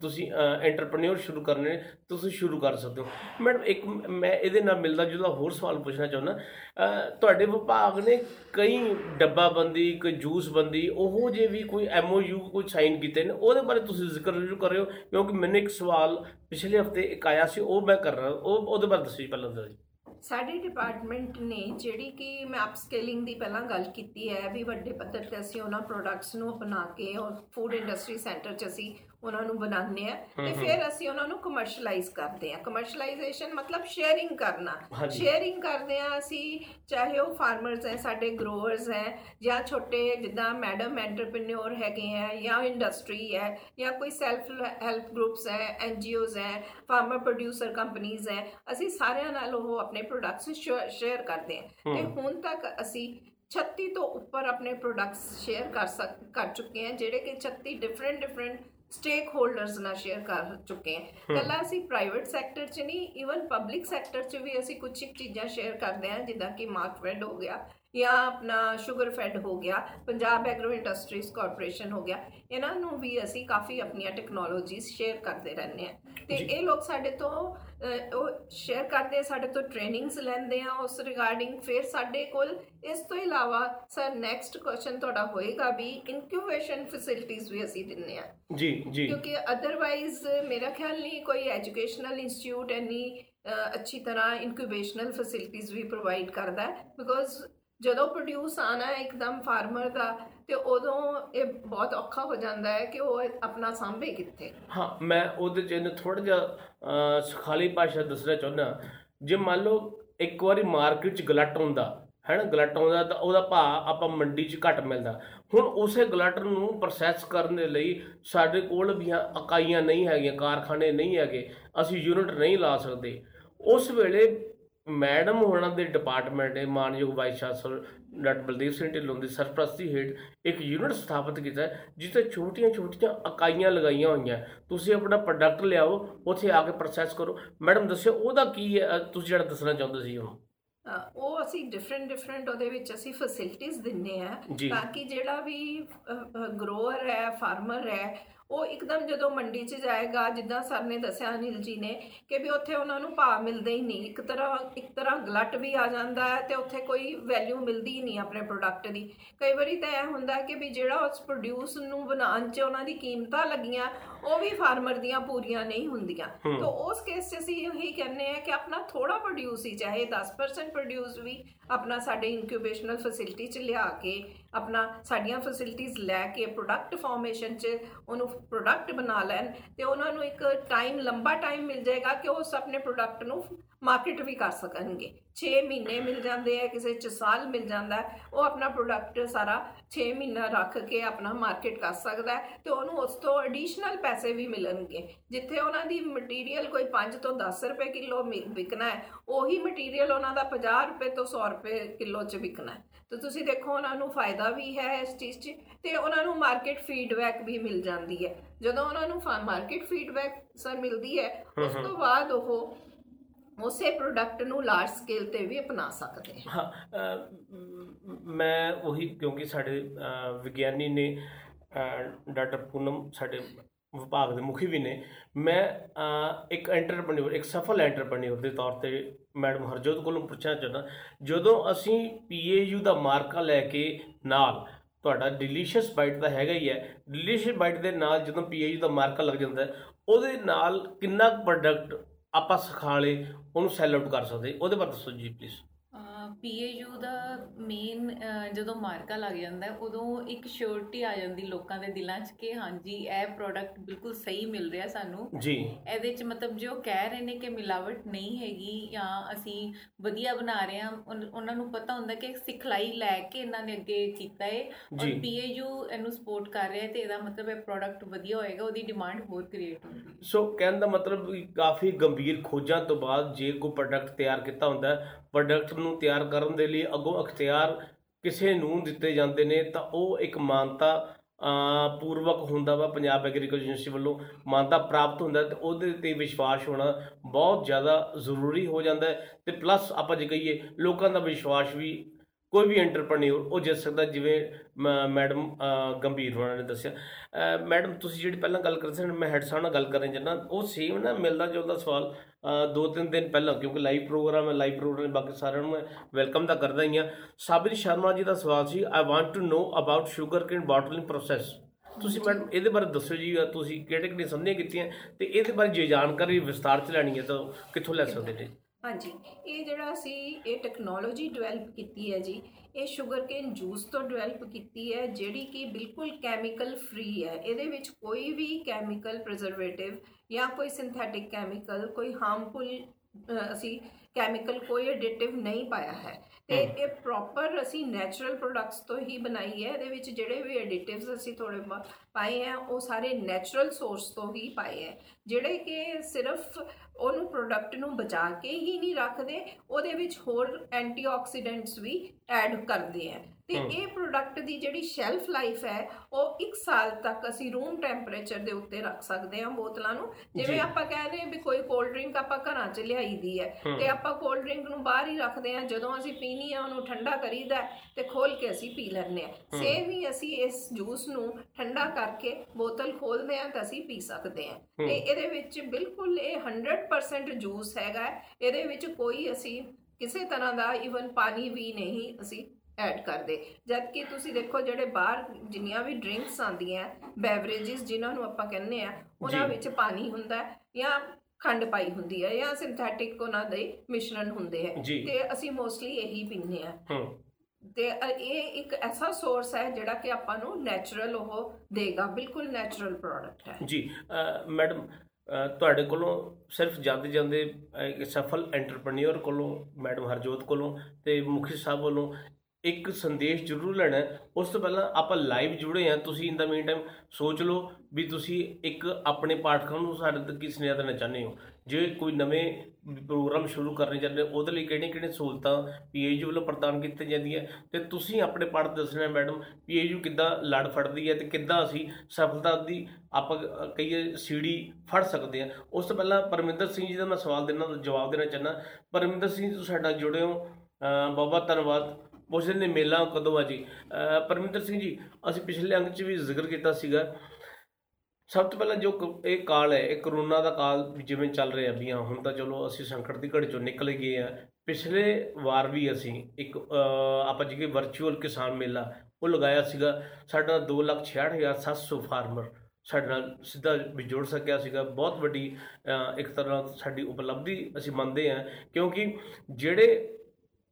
ਤੁਸੀਂ ਐਂਟਰਪ੍ਰੀਨਿਓਰ ਸ਼ੁਰੂ ਕਰਨੇ ਨੇ ਤੁਸੀਂ ਸ਼ੁਰੂ ਕਰ ਸਕਦੇ ਹੋ। ਮੈਡਮ ਇੱਕ ਮ- ਮੈਂ ਇਹਦੇ ਨਾਲ ਮਿਲਦਾ ਜੁਲਦਾ ਹੋਰ ਸਵਾਲ ਪੁੱਛਣਾ ਚਾਹੁੰਦਾ ਅਹ, ਤੁਹਾਡੇ ਵਿਭਾਗ ਨੇ ਕਈ ਡੱਬਾਬੰਦੀ ਕੋਈ ਜੂਸ ਬੰਦੀ ਉਹੋ ਜੇ ਵੀ ਕੋਈ ਐਮਓਯੂ ਕੋਈ ਸਾਈਨ ਕੀਤੇ ਨੇ ਉਹਦੇ ਬਾਰੇ ਤੁਸੀਂ ਜ਼ਿਕਰ ਜ਼ਰੂਰ ਕਰਿਓ ਕਿਉਂਕਿ ਮੈਨੂੰ ਇੱਕ ਸਵਾਲ ਪਿਛਲੇ ਹਫ਼ਤੇ ਇੱਕ ਆਇਆ ਸੀ ਉਹ ਮੈਂ ਕਰ ਰਿਹਾ ਉਹ ਉਹਦੇ ਬਾਰੇ ਦੱਸੋ ਜੀ ਪਹਿਲਾਂ ਤਾਂ ਜੀ। ਸਾਡੇ ਡਿਪਾਰਟਮੈਂਟ ਨੇ ਜਿਹੜੀ ਕਿ ਮੈਂ ਅਪਸਕੇਲਿੰਗ ਦੀ ਪਹਿਲਾਂ ਗੱਲ ਕੀਤੀ ਹੈ ਵੀ ਵੱਡੇ ਪੱਧਰ ਤੇ ਅਸੀਂ ਉਹਨਾਂ ਪ੍ਰੋਡਕਟਸ ਨੂੰ ਅਪਣਾ ਕੇ ਔਰ ਫੂਡ ਇੰਡਸਟਰੀ ਸੈਂਟਰ 'ਚ ਅਸੀਂ ਉਹਨਾਂ ਨੂੰ ਬਣਾਉਂਦੇ ਆ ਤੇ ਫਿਰ ਅਸੀਂ ਉਹਨਾਂ ਨੂੰ ਕਮਰਸ਼ੀਅਲਾਈਜ਼ ਕਰਦੇ ਆ। ਕਮਰਸ਼ੀਅਲਾਈਜੇਸ਼ਨ ਮਤਲਬ ਸ਼ੇਅਰਿੰਗ ਕਰਨਾ। ਸ਼ੇਅਰਿੰਗ ਕਰਦੇ ਆ ਅਸੀਂ ਚਾਹੇ ਉਹ ਫਾਰਮਰਸ ਹੈ ਸਾਡੇ ਗਰੋਅਰਸ ਹੈ ਜਾਂ ਛੋਟੇ ਜਿੱਦਾਂ ਮੈਡਮ ਐਂਟਰਪ੍ਰੀਨਿਓਰ ਹੈਗੇ ਹੈ ਜਾਂ ਇੰਡਸਟਰੀ ਹੈ ਜਾਂ ਕੋਈ ਸੈਲਫ ਹੈਲਪ ਗਰੁੱਪਸ ਹੈ ਐਨਜੀਓਜ਼ ਹੈ ਫਾਰਮਰ ਪ੍ਰੋਡਿਊਸਰ ਕੰਪਨੀਆਂ ਹੈ ਅਸੀਂ ਸਾਰਿਆਂ ਨਾਲ ਉਹ ਆਪਣੇ ਪ੍ਰੋਡਕਟਸ ਸ਼ੇਅਰ ਕਰਦੇ ਹਾਂ ਤੇ ਹੁਣ ਤੱਕ ਅਸੀਂ 36 ਤੋਂ ਉੱਪਰ ਆਪਣੇ ਪ੍ਰੋਡਕਟਸ ਸ਼ੇਅਰ ਕਰ ਕਰ ਚੁੱਕੇ ਹਾਂ ਜਿਹੜੇ ਕਿ 36 ਡਿਫਰੈਂਟ ਡਿਫਰੈਂਟ ਸਟੇਕ ਹੋਲਡਰਸ ਨਾਲ ਸ਼ੇਅਰ ਕਰ ਚੁੱਕੇ ਹਾਂ। ਕੱਲਾ ਅਸੀਂ ਪ੍ਰਾਈਵੇਟ ਸੈਕਟਰ 'ਚ ਨਹੀਂ ਇਵਨ ਪਬਲਿਕ ਸੈਕਟਰ 'ਚ ਵੀ ਅਸੀਂ ਕੁਝ ਚੀਜ਼ਾਂ ਸ਼ੇਅਰ ਕਰਦੇ ਹਾਂ ਜਿੱਦਾਂ ਕਿ ਮਾਰਕਫੈਡ ਹੋ ਗਿਆ ਜਾਂ ਆਪਣਾ ਸ਼ੂਗਰ ਫੈਡ ਹੋ ਗਿਆ ਪੰਜਾਬ ਐਗਰੋ ਇੰਡਸਟਰੀਜ਼ ਕਾਰਪੋਰੇਸ਼ਨ ਹੋ ਗਿਆ ਇਹਨਾਂ ਨੂੰ ਵੀ ਅਸੀਂ ਕਾਫੀ ਆਪਣੀਆਂ ਟੈਕਨੋਲੋਜੀਜ਼ ਸ਼ੇਅਰ ਕਰਦੇ ਰਹਿੰਦੇ ਆ ਤੇ ਇਹ ਲੋਕ ਸਾਡੇ ਤੋਂ ਉਹ ਸ਼ੇਅਰ ਕਰਦੇ ਆ ਸਾਡੇ ਤੋਂ ਟ੍ਰੇਨਿੰਗਸ ਲੈਂਦੇ ਆ ਉਸ ਰਿਗਾਰਡਿੰਗ ਫਿਰ ਸਾਡੇ ਕੋਲ ਇਸ ਤੋਂ ਇਲਾਵਾ ਸਰ ਨੈਕਸਟ ਕੁਐਸਚਨ ਤੁਹਾਡਾ ਹੋਏਗਾ ਵੀ ਇਨਕਿਊਬੇਸ਼ਨ ਫੈਸਿਲਿਟੀਆਂ ਵੀ ਅਸੀਂ ਦਿੰਨੇ ਆ ਜੀ ਜੀ। ਕਿਉਂਕਿ ਅਦਰਵਾਈਜ਼ ਮੇਰਾ ਖਿਆਲ ਨਹੀਂ ਕੋਈ ਐਜੂਕੇਸ਼ਨਲ ਇੰਸਟੀਚਿਊਟ ਅ, ਅੱਛੀ ਤਰ੍ਹਾਂ ਇਨਕਿਊਬੇਸ਼ਨਲ ਫੈਸਿਲਿਟੀਆਂ ਵੀ ਪ੍ਰੋਵਾਈਡ ਕਰਦਾ ਹੈ ਬਿਕੋਜ਼ ਜਦੋਂ ਪ੍ਰੋਡਿਊਸ ਆਣਾ ਹੈ ਇੱਕਦਮ ਫਾਰਮਰ ਦਾ ਤੇ ਉਦੋਂ ਇਹ ਬਹੁਤ ਔਖਾ ਹੋ ਜਾਂਦਾ ਹੈ ਕਿ ਉਹ ਆਪਣਾ ਸਾਂਭੇ ਕਿੱਥੇ। ਹਾਂ ਮੈਂ ਉਹਦੇ ਚ ਇਹਨੂੰ ਥੋੜਾ ਜਿਹਾ ਅਹ, ਸੁਖਾਲੀ ਭਾਸ਼ਾ ਦੱਸਣਾ ਚਾਹੁੰਦਾ ਜੇ ਮੰਨ ਲਓ ਇੱਕ ਵਾਰੀ ਮਾਰਕੀਟ ਚ ਗਲਟ ਹੁੰਦਾ ਹੈ ਨਾ ਗਲਟ ਆਉਂਦਾ ਤਾਂ ਉਹਦਾ ਭਾਅ ਆਪਾਂ ਮੰਡੀ 'ਚ ਘੱਟ ਮਿਲਦਾ। ਹੁਣ ਉਸੇ ਗਲਟ ਨੂੰ ਪ੍ਰੋਸੈਸ ਕਰਨ ਦੇ ਲਈ ਸਾਡੇ ਕੋਲ ਵੀ ਇਕਾਈਆਂ ਨਹੀਂ ਹੈਗੀਆਂ ਕਾਰਖਾਨੇ ਨਹੀਂ ਹੈਗੇ ਅਸੀਂ ਯੂਨਿਟ ਨਹੀਂ ਲਾ ਸਕਦੇ। ਉਸ ਵੇਲੇ ਮੈਡਮ ਹੋਣਾ ਦੇ ਡਿਪਾਰਟਮੈਂਟ ਦੇ ਮਾਨਯੋਗ vice chancellor doctor Baldev Singh Dhillon ਦੀ ਸਰਪ੍ਰਸਤੀ ਹੇਠ ਇੱਕ ਯੂਨਿਟ ਸਥਾਪਿਤ ਕੀਤਾ ਜਿੱਥੇ ਛੋਟੀਆਂ-ਛੋਟੀਆਂ ਇਕਾਈਆਂ ਲਗਾਈਆਂ ਹੋਈਆਂ ਤੁਸੀਂ ਆਪਣਾ ਪ੍ਰੋਡਕਟ ਲਿਆਓ ਉੱਥੇ ਆ ਕੇ ਪ੍ਰੋਸੈਸ ਕਰੋ। ਮੈਡਮ ਦੱਸਿਓ ਉਹਦਾ ਕੀ ਹੈ? ਤੁਸੀਂ ਜਿਹੜਾ ਦੱਸਣਾ ਚਾਹੁੰਦੇ ਸੀ ਉਹ? ਉਹ ਅਸੀਂ ਡਿਫਰੈਂਟ ਡਿਫਰੈਂਟ ਉਹਦੇ ਵਿੱਚ ਅਸੀਂ ਫੈਸਿਲਿਟੀਆਂ ਦਿੰਨੇ ਆ। ਤਾਂ ਕਿ ਜਿਹੜਾ ਵੀ ਗਰੋਅਰ ਹੈ ਫਾਰਮਰ ਹੈ ਉਹ ਇੱਕਦਮ ਜਦੋਂ ਮੰਡੀ 'ਚ ਜਾਏਗਾ ਜਿੱਦਾਂ ਸਰ ਨੇ ਦੱਸਿਆ ਅਨਿਲ ਜੀ ਨੇ ਕਿ ਵੀ ਉੱਥੇ ਉਹਨਾਂ ਨੂੰ ਭਾਅ ਮਿਲਦੇ ਹੀ ਨਹੀਂ। ਇੱਕ ਤਰ੍ਹਾਂ ਇੱਕ ਤਰ੍ਹਾਂ ਗਲਟ ਵੀ ਆ ਜਾਂਦਾ ਹੈ ਤੇ ਉੱਥੇ ਕੋਈ ਵੈਲਿਊ ਮਿਲਦੀ ਹੀ ਨਹੀਂ ਆਪਣੇ ਪ੍ਰੋਡਕਟ ਦੀ। ਕਈ ਵਾਰੀ ਤਾਂ ਇਹ ਹੁੰਦਾ ਕਿ ਵੀ ਜਿਹੜਾ ਉਸ ਪ੍ਰੋਡਿਊਸ ਨੂੰ ਬਣਾਉਣ 'ਚ ਉਹਨਾਂ ਦੀ ਕੀਮਤਾਂ ਲੱਗੀਆਂ ਉਹ ਵੀ ਫਾਰਮਰ ਦੀਆਂ ਪੂਰੀਆਂ ਨਹੀਂ ਹੁੰਦੀਆਂ। ਤਾਂ ਉਸ ਕੇਸ 'ਚ ਅਸੀਂ ਇਹੀ ਕਹਿੰਦੇ ਆ ਕਿ ਆਪਣਾ ਥੋੜਾ ਪ੍ਰੋਡਿਊਸ ਹੀ ਚਾਹੇ 10% ਪ੍ਰੋਡਿਊਸ ਵੀ ਆਪਣਾ ਸਾਡੇ ਇਨਕਿਊਬੇਸ਼ਨਲ ਫੈਸਿਲਿਟੀ 'ਚ ਲਿਆ ਕੇ ਆਪਣਾ ਸਾਡੀਆਂ ਫੈਸਿਲਿਟੀਆਂ ਲੈ ਕੇ ਪ੍ਰੋਡਕਟ ਫਾਰਮੇਸ਼ਨ 'ਚ ਉਹਨੂੰ ਪ੍ਰੋਡਕਟ ਬਣਾ ਲੈਣ ਤੇ ਉਹਨਾਂ ਨੂੰ ਇੱਕ ਟਾਈਮ ਲੰਬਾ ਟਾਈਮ ਮਿਲ ਜਾਏਗਾ ਕਿ ਉਸ ਆਪਣੇ ਪ੍ਰੋਡਕਟ ਨੂੰ ਮਾਰਕੀਟ ਵੀ ਕਰ ਸਕਣਗੇ। 6 ਮਹੀਨੇ ਮਿਲ ਜਾਂਦੇ ਆ ਕਿਸੇ 'ਚ ਸਾਲ ਮਿਲ ਜਾਂਦਾ ਹੈ, ਉਹ ਆਪਣਾ ਪ੍ਰੋਡਕਟ ਸਾਰਾ 6 ਮਹੀਨਾ ਰੱਖ ਕੇ ਆਪਣਾ ਮਾਰਕੀਟ ਕਰ ਸਕਦਾ ਹੈ ਤੇ ਉਹਨੂੰ ਉਸ ਤੋਂ ਐਡੀਸ਼ਨਲ ਪੈਸੇ ਵੀ ਮਿਲਣਗੇ। ਜਿੱਥੇ ਉਹਨਾਂ ਦੀ ਮਟੀਰੀਅਲ ਕੋਈ 5 ਤੋਂ 10 ਰੁਪਏ ਕਿਲੋ ਵਿਕਣਾ ਹੈ ਉਹੀ ਮਟੀਰੀਅਲ ਉਹਨਾਂ ਦਾ 50 ਰੁਪਏ ਤੋਂ 100 ਰੁਪਏ ਕਿਲੋ 'ਚ ਵਿਕਣਾ ਹੈ। ਤਾਂ ਤੁਸੀਂ ਦੇਖੋ ਉਹਨਾਂ ਨੂੰ ਫਾਇਦਾ ਵੀ ਹੈ ਇਸ ਚੀਜ਼ 'ਚ ਤੇ ਉਹਨਾਂ ਨੂੰ ਮਾਰਕੀਟ ਫੀਡਬੈਕ ਵੀ ਮਿਲ ਜਾਂਦੀ ਹੈ। ਜਦੋਂ ਉਹਨਾਂ ਨੂੰ ਮਾਰਕੀਟ ਫੀਡਬੈਕ ਸਰ ਮਿਲਦੀ ਹੈ ਉਸ ਤੋਂ ਬਾਅਦ ਉਹ ਉਸੇ ਪ੍ਰੋਡਕਟ ਨੂੰ ਲਾਰਜ ਸਕੇਲ ਤੇ ਵੀ ਅਪਣਾ ਸਕਦੇ ਹੈ। ਹਾਂ ਮ- ਉਹੀ ਕਿਉਂਕਿ ਸਾਡੇ ਵਿਗਿਆਨੀ ਨੇ ਡਾਕਟਰ ਪੂਨਮ ਸਾਡੇ ਵਿਭਾਗ ਦੇ ਮੁਖੀ ਵੀ ਨੇ। ਮੈਂ ਇੱਕ ਐਂਟਰਪ੍ਰੈਨਿਓਰ ਇੱਕ ਸਫਲ ਐਂਟਰਪ੍ਰੈਨਿਓਰ ਦੇ ਤੌਰ ਤੇ ਮੈਡਮ ਹਰਜੋਤ ਕੋਲੋਂ ਪੁੱਛਣਾ ਚਾਹੁੰਦਾ, ਜਦੋਂ ਅਸੀਂ ਪੀਏਯੂ ਦਾ ਮਾਰਕਾ ਲੈ ਕੇ ਨਾਲ, ਤੁਹਾਡਾ ਡਿਲੀਸ਼ੀਅਸ ਬਾਈਟ ਤਾਂ ਹੈਗਾ ਹੀ ਹੈ ਡਿਲੀਸ਼ੀਅਸ ਬਾਈਟ ਦੇ ਨਾਲ ਜਦੋਂ ਪੀਏਯੂ ਦਾ ਮਾਰਕਾ ਲੱਗ ਜਾਂਦਾ ਹੈ ਉਹਦੇ ਨਾਲ ਕਿੰਨਾ ਪ੍ਰੋਡਕਟ ਆਪਾਂ ਸਖਾਲੇ ਉਹਨੂੰ ਸੈਲ ਆਊਟ ਕਰ ਸਕਦੇ, ਉਹਦੇ ਬਾਰੇ ਦੱਸੋ ਜੀ ਪਲੀਜ਼ ਪੀਏਯੂ ਦਾ ਮੇਨ ਜਦੋਂ ਮਾਰਕਾ ਲੱਗ ਜਾਂਦਾ ਉਦੋਂ ਇੱਕ ਸ਼ੋਰਟੀ ਆ ਜਾਂਦੀ ਲੋਕਾਂ ਦੇ ਦਿਲਾਂ 'ਚ ਕਿ ਹਾਂਜੀ ਇਹ ਪ੍ਰੋਡਕਟ ਬਿਲਕੁਲ ਸਹੀ ਮਿਲ ਰਿਹਾ ਸਾਨੂੰ। ਜੀ। ਇਹਦੇ 'ਚ ਮਤਲਬ ਜੋ ਕਹਿ ਰਹੇ ਨੇ ਕਿ ਮਿਲਾਵਟ ਨਹੀਂ ਹੈਗੀ ਜਾਂ ਅਸੀਂ ਵਧੀਆ ਬਣਾ ਰਹੇ ਹਾਂ ਉਹਨਾਂ ਨੂੰ ਪਤਾ ਹੁੰਦਾ ਕਿ ਸਿਖਲਾਈ ਲੈ ਕੇ ਇਹਨਾਂ ਨੇ ਅੱਗੇ ਕੀਤਾ ਹੈ ਔਰ। ਪੀਏਯੂ ਇਹਨੂੰ ਸਪੋਰਟ ਕਰ ਰਿਹਾ ਹੈ ਤੇ ਇਹਦਾ ਮਤਲਬ ਇਹ ਪ੍ਰੋਡਕਟ ਵਧੀਆ ਹੋਏਗਾ ਉਹਦੀ ਡਿਮਾਂਡ ਹੋਰ ਕ੍ਰੀਏਟ ਹੁੰਦੀ ਸੋ ਕਹਿਣ ਦਾ ਮਤਲਬ ਕਾਫੀ ਗੰਭੀਰ ਖੋਜਾਂ ਤੋਂ ਬਾਅਦ ਜੇ ਕੋਈ ਪ੍ਰੋਡਕਟ ਤਿਆਰ ਕੀਤਾ ਹੁੰਦਾ ਪ੍ਰੋਡਕਟ ਨੂੰ ਤਿਆਰ ਕਰਨ ਦੇ ਲਈ ਅੱਗੋਂ ਅਖਤਿਆਰ ਕਿਸੇ ਨੂੰ ਦਿੱਤੇ ਜਾਂਦੇ ਨੇ ਤਾਂ ਉਹ ਇੱਕ ਮਾਨਤਾ ਅ, ਪੂਰਵਕ ਹੁੰਦਾ ਵਾ ਪੰਜਾਬ ਐਗਰੀਕਲਚਰ ਯੂਨੀਵਰਸਿਟੀ ਵੱਲੋਂ। ਮਾਨਤਾ ਪ੍ਰਾਪਤ ਹੁੰਦਾ ਤੇ ਉਹਦੇ ਤੇ ਵਿਸ਼ਵਾਸ ਹੋਣਾ ਬਹੁਤ ਜ਼ਿਆਦਾ ਜ਼ਰੂਰੀ ਹੋ ਜਾਂਦਾ ਹੈ। ਤੇ ਪਲੱਸ ਆਪਾਂ ਜੇ ਕਹੀਏ ਲੋਕਾਂ ਦਾ ਵਿਸ਼ਵਾਸ ਵੀ ਕੋਈ ਵੀ ਐਂਟਰਪ੍ਰੈਨਿਓਰ ਉਹ ਜਿੱਤ ਸਕਦਾ ਜਿਵੇਂ ਮ- ਮੈਡਮ ਅ, ਗੰਭੀਰ ਹੋਣਾ ਨੇ ਦੱਸਿਆ। ਅ, ਮੈਡਮ ਤੁਸੀਂ ਜਿਹੜੀ ਪਹਿਲਾਂ ਗੱਲ ਕਰ ਰਹੇ ਸੀ ਮੈਂ ਹੈਡ ਸਾਹਿਬ ਨਾਲ ਗੱਲ ਕਰਨ ਜਨਾ ਉਹ ਸੇਮ ਨਾ ਮਿਲਦਾ ਜੁਲਦਾ ਸਵਾਲ ਅ, ਦੋ ਤਿੰਨ ਦਿਨ ਪਹਿਲਾਂ ਕਿਉਂਕਿ ਲਾਈਵ ਪ੍ਰੋਗਰਾਮ ਹੈ ਲਾਈਵ ਪ੍ਰੋਗਰਾਮ ਬਾਕੀ ਸਾਰਿਆਂ ਨੂੰ ਮੈਂ ਵੈਲਕਮ ਤਾਂ ਕਰਦਾ ਹੀ ਹਾਂ। ਸਾਬਿਰ ਸ਼ਰਮਾ ਜੀ ਦਾ ਸਵਾਲ ਸੀ I want to know about sugar cane bottling process ਤੁਸੀਂ ਮੈਡਮ ਇਹਦੇ ਬਾਰੇ ਦੱਸੋ ਜੀ ਅ, ਤੁਸੀਂ ਕਿਹੜੇ ਕਿਹੜੇ ਸੰਧੀਆਂ ਕੀਤੀਆਂ ਤੇ ਇਹਦੇ ਬਾਰੇ ਜੇ ਜਾਣਕਾਰੀ ਵਿਸਤਾਰ ਚ ਲੈਣੀ ਹੈ ਤਾਂ ਕਿੱਥੋਂ ਲੈ ਸਕਦੇ ਨੇ? ਹਾਂਜੀ, ਇਹ ਜਿਹੜਾ ਅਸੀਂ ਇਹ ਟੈਕਨੋਲੋਜੀ ਡਿਵੈਲਪ ਕੀਤੀ ਹੈ ਜੀ, ਇਹ ਸ਼ੂਗਰਕੇਨ ਜੂਸ ਤੋਂ ਡਿਵੈਲਪ ਕੀਤੀ ਹੈ, ਜਿਹੜੀ ਕਿ ਬਿਲਕੁਲ ਕੈਮੀਕਲ ਫ੍ਰੀ ਹੈ। ਇਹਦੇ ਵਿੱਚ ਕੋਈ ਵੀ ਕੈਮੀਕਲ ਪ੍ਰੀਜ਼ਰਵੇਟਿਵ ਜਾਂ ਕੋਈ ਸਿੰਥੈਟਿਕ ਕੈਮੀਕਲ ਕੋਈ ਹਾਰਮਫੁਲ ਅਸੀਂ ਕੈਮੀਕਲ ਕੋਈ ਐਡਿਟਿਵ ਨਹੀਂ ਪਾਇਆ ਹੈ। ਤੇ ਇਹ ਪ੍ਰੋਪਰ ਅਸੀਂ ਨੈਚੁਰਲ ਪ੍ਰੋਡਕਟਸ ਤੋਂ ਹੀ ਬਣਾਈ ਹੈ। ਇਹਦੇ ਵਿੱਚ ਜਿਹੜੇ ਵੀ ਐਡਿਟਿਵਸ ਅਸੀਂ ਥੋੜੇ ਪਾਏ ਹੈ ਉਹ ਸਾਰੇ ਨੈਚੁਰਲ ਸੋਰਸ ਤੋਂ ਹੀ ਪਾਏ ਹੈ ਜਿਹੜੇ ਕਿ ਸਿਰਫ ਉਹਨੂੰ ਪ੍ਰੋਡਕਟ ਨੂੰ ਬਚਾ ਕੇ ਹੀ ਨਹੀਂ ਰੱਖਦੇ ਉਹਦੇ ਵਿੱਚ ਹੋਰ ਐਂਟੀਆਕਸੀਡੈਂਟਸ ਵੀ ਐਡ ਕਰਦੇ ਆ। ਤੇ। ਇਹ ਪ੍ਰੋਡਕਟ ਦੀ ਜਿਹੜੀ ਸ਼ੈਲਫ ਲਾਈਫ ਹੈ ਉਹ 1 ਸਾਲ ਤੱਕ ਅਸੀਂ ਰੂਮ ਟੈਂਪਰੇਚਰ ਦੇ ਉੱਤੇ ਰੱਖ ਸਕਦੇ ਹਾਂ ਬੋਤਲਾਂ ਨੂੰ। ਜਿਵੇਂ ਆਪਾਂ ਕਹਿੰਦੇ ਵੀ ਕੋਈ ਕੋਲਡ ਡਰਿੰਕ ਆਪਾਂ ਘਰਾਂ 'ਚ ਲਿਆਈ ਦੀ ਹੈ। ਤੇ ਆਪਾਂ ਕੋਲਡ ਡਰਿੰਕ ਨੂੰ ਬਾਹਰ ਹੀ ਰੱਖਦੇ ਹਾਂ ਜਦੋਂ ਅਸੀਂ ਪੀਣੀ ਆ ਉਹਨੂੰ ਠੰਡਾ ਕਰੀਦਾ ਤੇ ਖੋਲ ਕੇ ਅਸੀਂ ਪੀ ਲੈਂਦੇ ਹਾਂ ਸੇਮ ਹੀ ਅਸੀਂ ਇਸ ਜੂਸ ਨੂੰ ਠੰਡਾ ਕਰਕੇ ਬੋਤਲ ਖੋਲਦੇ ਹਾਂ ਤਾਂ ਅਸੀਂ ਪੀ ਸਕਦੇ ਹਾਂ ਹਮ। ਤੇ ਇਹਦੇ ਵਿੱਚ ਬਿਲਕੁਲ ਇਹ 100% ਜੂਸ ਹੈਗਾ। ਇਹਦੇ ਵਿੱਚ ਕੋਈ ਅਸੀਂ ਕਿਸੇ ਤਰ੍ਹਾਂ ਦਾ ਇਵਨ ਪਾਣੀ ਵੀ ਨਹੀਂ ਅਸੀਂ ਐਡ ਕਰਦੇ। ਜਦ ਕਿ ਤੁਸੀਂ ਦੇਖੋ ਜਿਹੜੇ ਬਾਹਰ ਜਿੰਨੀਆਂ ਵੀ ਡਰਿੰਕਸ ਆਉਂਦੀਆਂ ਬੈਵਰੇजेस ਜਿਨ੍ਹਾਂ ਨੂੰ ਆਪਾਂ ਕਹਿੰਦੇ ਆ ਉਹਨਾਂ। ਵਿੱਚ ਪਾਣੀ ਹੁੰਦਾ ਜਾਂ ਖੰਡ ਪਾਈ ਹੁੰਦੀ ਹੈ ਜਾਂ ਸਿੰਥੈਟਿਕ ਉਹਨਾਂ ਦੇ ਮਿਸ਼ਰਣ ਹੁੰਦੇ ਹੈ। ਤੇ ਅਸੀਂ ਮੋਸਟਲੀ ਇਹੀ ਪੀਂਦੇ ਆ ਤੇ ਇਹ ਇੱਕ ਐਸਾ ਸੋਰਸ ਹੈ ਜਿਹੜਾ ਕਿ ਆਪਾਂ ਨੂੰ ਨੈਚੁਰਲ ਉਹ ਦੇਗਾ। ਬਿਲਕੁਲ ਨੈਚੁਰਲ ਪ੍ਰੋਡਕਟ ਹੈ। ਜੀ ਮੈਡਮ ਤੁਹਾਡੇ ਕੋਲੋਂ ਸਿਰਫ ਜਾਂਦੇ ਜਾਂਦੇ ਇੱਕ ਸਫਲ ਐਂਟਰਪ੍ਰੈਨਿਓਰ ਕੋਲੋਂ ਮੈਡਮ ਹਰਜੋਤ ਕੋਲੋਂ ਤੇ ਮੁਖੀ ਸਾਹਿਬ ਵੱਲੋਂ ਇੱਕ ਸੰਦੇਸ਼ ਜ਼ਰੂਰ ਲੈਣਾ ਹੈ। ਉਸ ਤੋਂ ਪਹਿਲਾਂ ਆਪਾਂ ਲਾਈਵ ਜੁੜੇ ਆ ਤੁਸੀਂ ਇਨ ਦਾ ਮੀਨ ਟਾਈਮ ਸੋਚ ਲਓ ਵੀ ਤੁਸੀਂ ਇੱਕ ਆਪਣੇ ਪਾਠਕਾਂ ਨੂੰ ਸਾਡੇ ਤੱਕ ਕੀ ਸੁਨੇਹਾ ਦੇਣਾ ਚਾਹੁੰਦੇ ਹੋ। ਜੇ ਕੋਈ ਨਵੇਂ ਪ੍ਰੋਗਰਾਮ ਸ਼ੁਰੂ ਕਰਨੇ ਚਾਹੁੰਦੇ ਹੋ ਉਹਦੇ ਲਈ ਕਿਹੜੀਆਂ ਕਿਹੜੀਆਂ ਸਹੂਲਤਾਂ ਪੀਏਯੂ ਵੱਲੋਂ ਪ੍ਰਦਾਨ ਕੀਤੀਆਂ ਜਾਂਦੀਆਂ? ਤੇ ਤੁਸੀਂ ਆਪਣੇ ਪਾਠ ਦੱਸਣਾ ਮੈਡਮ ਪੀਏਯੂ ਕਿੱਦਾਂ ਲੜ ਫੜਦੀ ਹੈ ਤੇ ਕਿੱਦਾਂ ਅਸੀਂ ਸਫਲਤਾ ਦੀ ਆਪਾਂ ਅ, ਕਹੀਏ ਸੀੜੀ ਫੜ ਸਕਦੇ ਹਾਂ। ਉਸ ਤੋਂ ਪਹਿਲਾਂ ਪਰਮਿੰਦਰ ਸਿੰਘ ਜੀ ਦਾ ਮੈਂ ਸਵਾਲ ਦੇਣਾ ਜਵਾਬ ਦੇਣਾ ਚਾਹੁੰਦਾ। ਪਰਮਿੰਦਰ ਸਿੰਘ ਜੀ ਤੁਸੀਂ ਸਾਡੇ ਨਾਲ ਜੁੜੇ ਹੋ। ਅ, ਬਹੁਤ ਬਹੁਤ ਧੰਨਵਾਦ। ਪੁੱਛਦੇ ਨੇ ਮੇਲਾ ਕਦੋਂ ਆ ਜੀ? ਅ, ਪਰਮਿੰਦਰ ਸਿੰਘ ਜੀ ਅਸੀਂ ਪਿਛਲੇ ਅੰਕ 'ਚ ਵੀ ਜ਼ਿਕਰ ਕੀਤਾ ਸੀਗਾ। ਸਭ ਤੋਂ ਪਹਿਲਾਂ ਜੋ ਕ- ਇਹ ਕਾਲ ਹੈ ਇਹ ਕਰੋਨਾ ਦਾ ਕਾਲ ਜਿਵੇਂ ਚੱਲ ਰਿਹਾ ਵੀ ਹਾਂ ਹੁਣ ਤਾਂ ਚਲੋ ਅਸੀਂ ਸੰਕਟ ਦੀ ਘੜੀ ਚੋਂ ਨਿਕਲ ਗਏ ਆ ਪਿਛਲੇ ਵਾਰ ਵੀ ਅਸੀਂ ਇੱਕ ਅ, ਆਪਾਂ ਜਿਹੇ ਵਰਚੁਅਲ ਕਿਸਾਨ ਮੇਲਾ ਉਹ ਲਗਾਇਆ ਸੀਗਾ। ਸਾਡਾ 266700 ਫਾਰਮਰ ਸਾਡੇ ਨਾਲ ਸਿੱਧਾ ਵੀ ਜੁੜ ਸਕਿਆ ਸੀਗਾ। ਬਹੁਤ ਵੱਡੀ ਅ, ਇੱਕ ਤਰ੍ਹਾਂ ਸਾਡੀ ਉਪਲਬਧੀ ਅਸੀਂ ਮੰਨਦੇ ਹਾਂ ਕਿਉਂਕਿ ਜਿਹੜੇ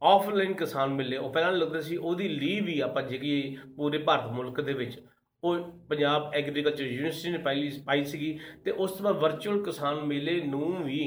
ਆਫਲਾਈਨ ਕਿਸਾਨ ਮੇਲੇ ਉਹ ਪਹਿਲਾਂ ਲੱਗਦੇ ਸੀ ਉਹਦੀ ਲੀਹ ਵੀ ਆਪਾਂ ਜਿਹੜੀ ਪੂਰੇ ਭਾਰਤ ਮੁਲਕ ਦੇ ਵਿੱਚ ਉਹ ਪੰਜਾਬ ਐਗਰੀਕਲਚਰ ਯੂਨੀਵਰਸਿਟੀ ਨੇ ਪਾਈ ਪਾਈ ਸੀਗੀ ਤੇ ਉਸ ਤੋਂ ਬਾਅਦ ਵਰਚੁਅਲ ਕਿਸਾਨ ਮੇਲੇ ਨੂੰ ਵੀ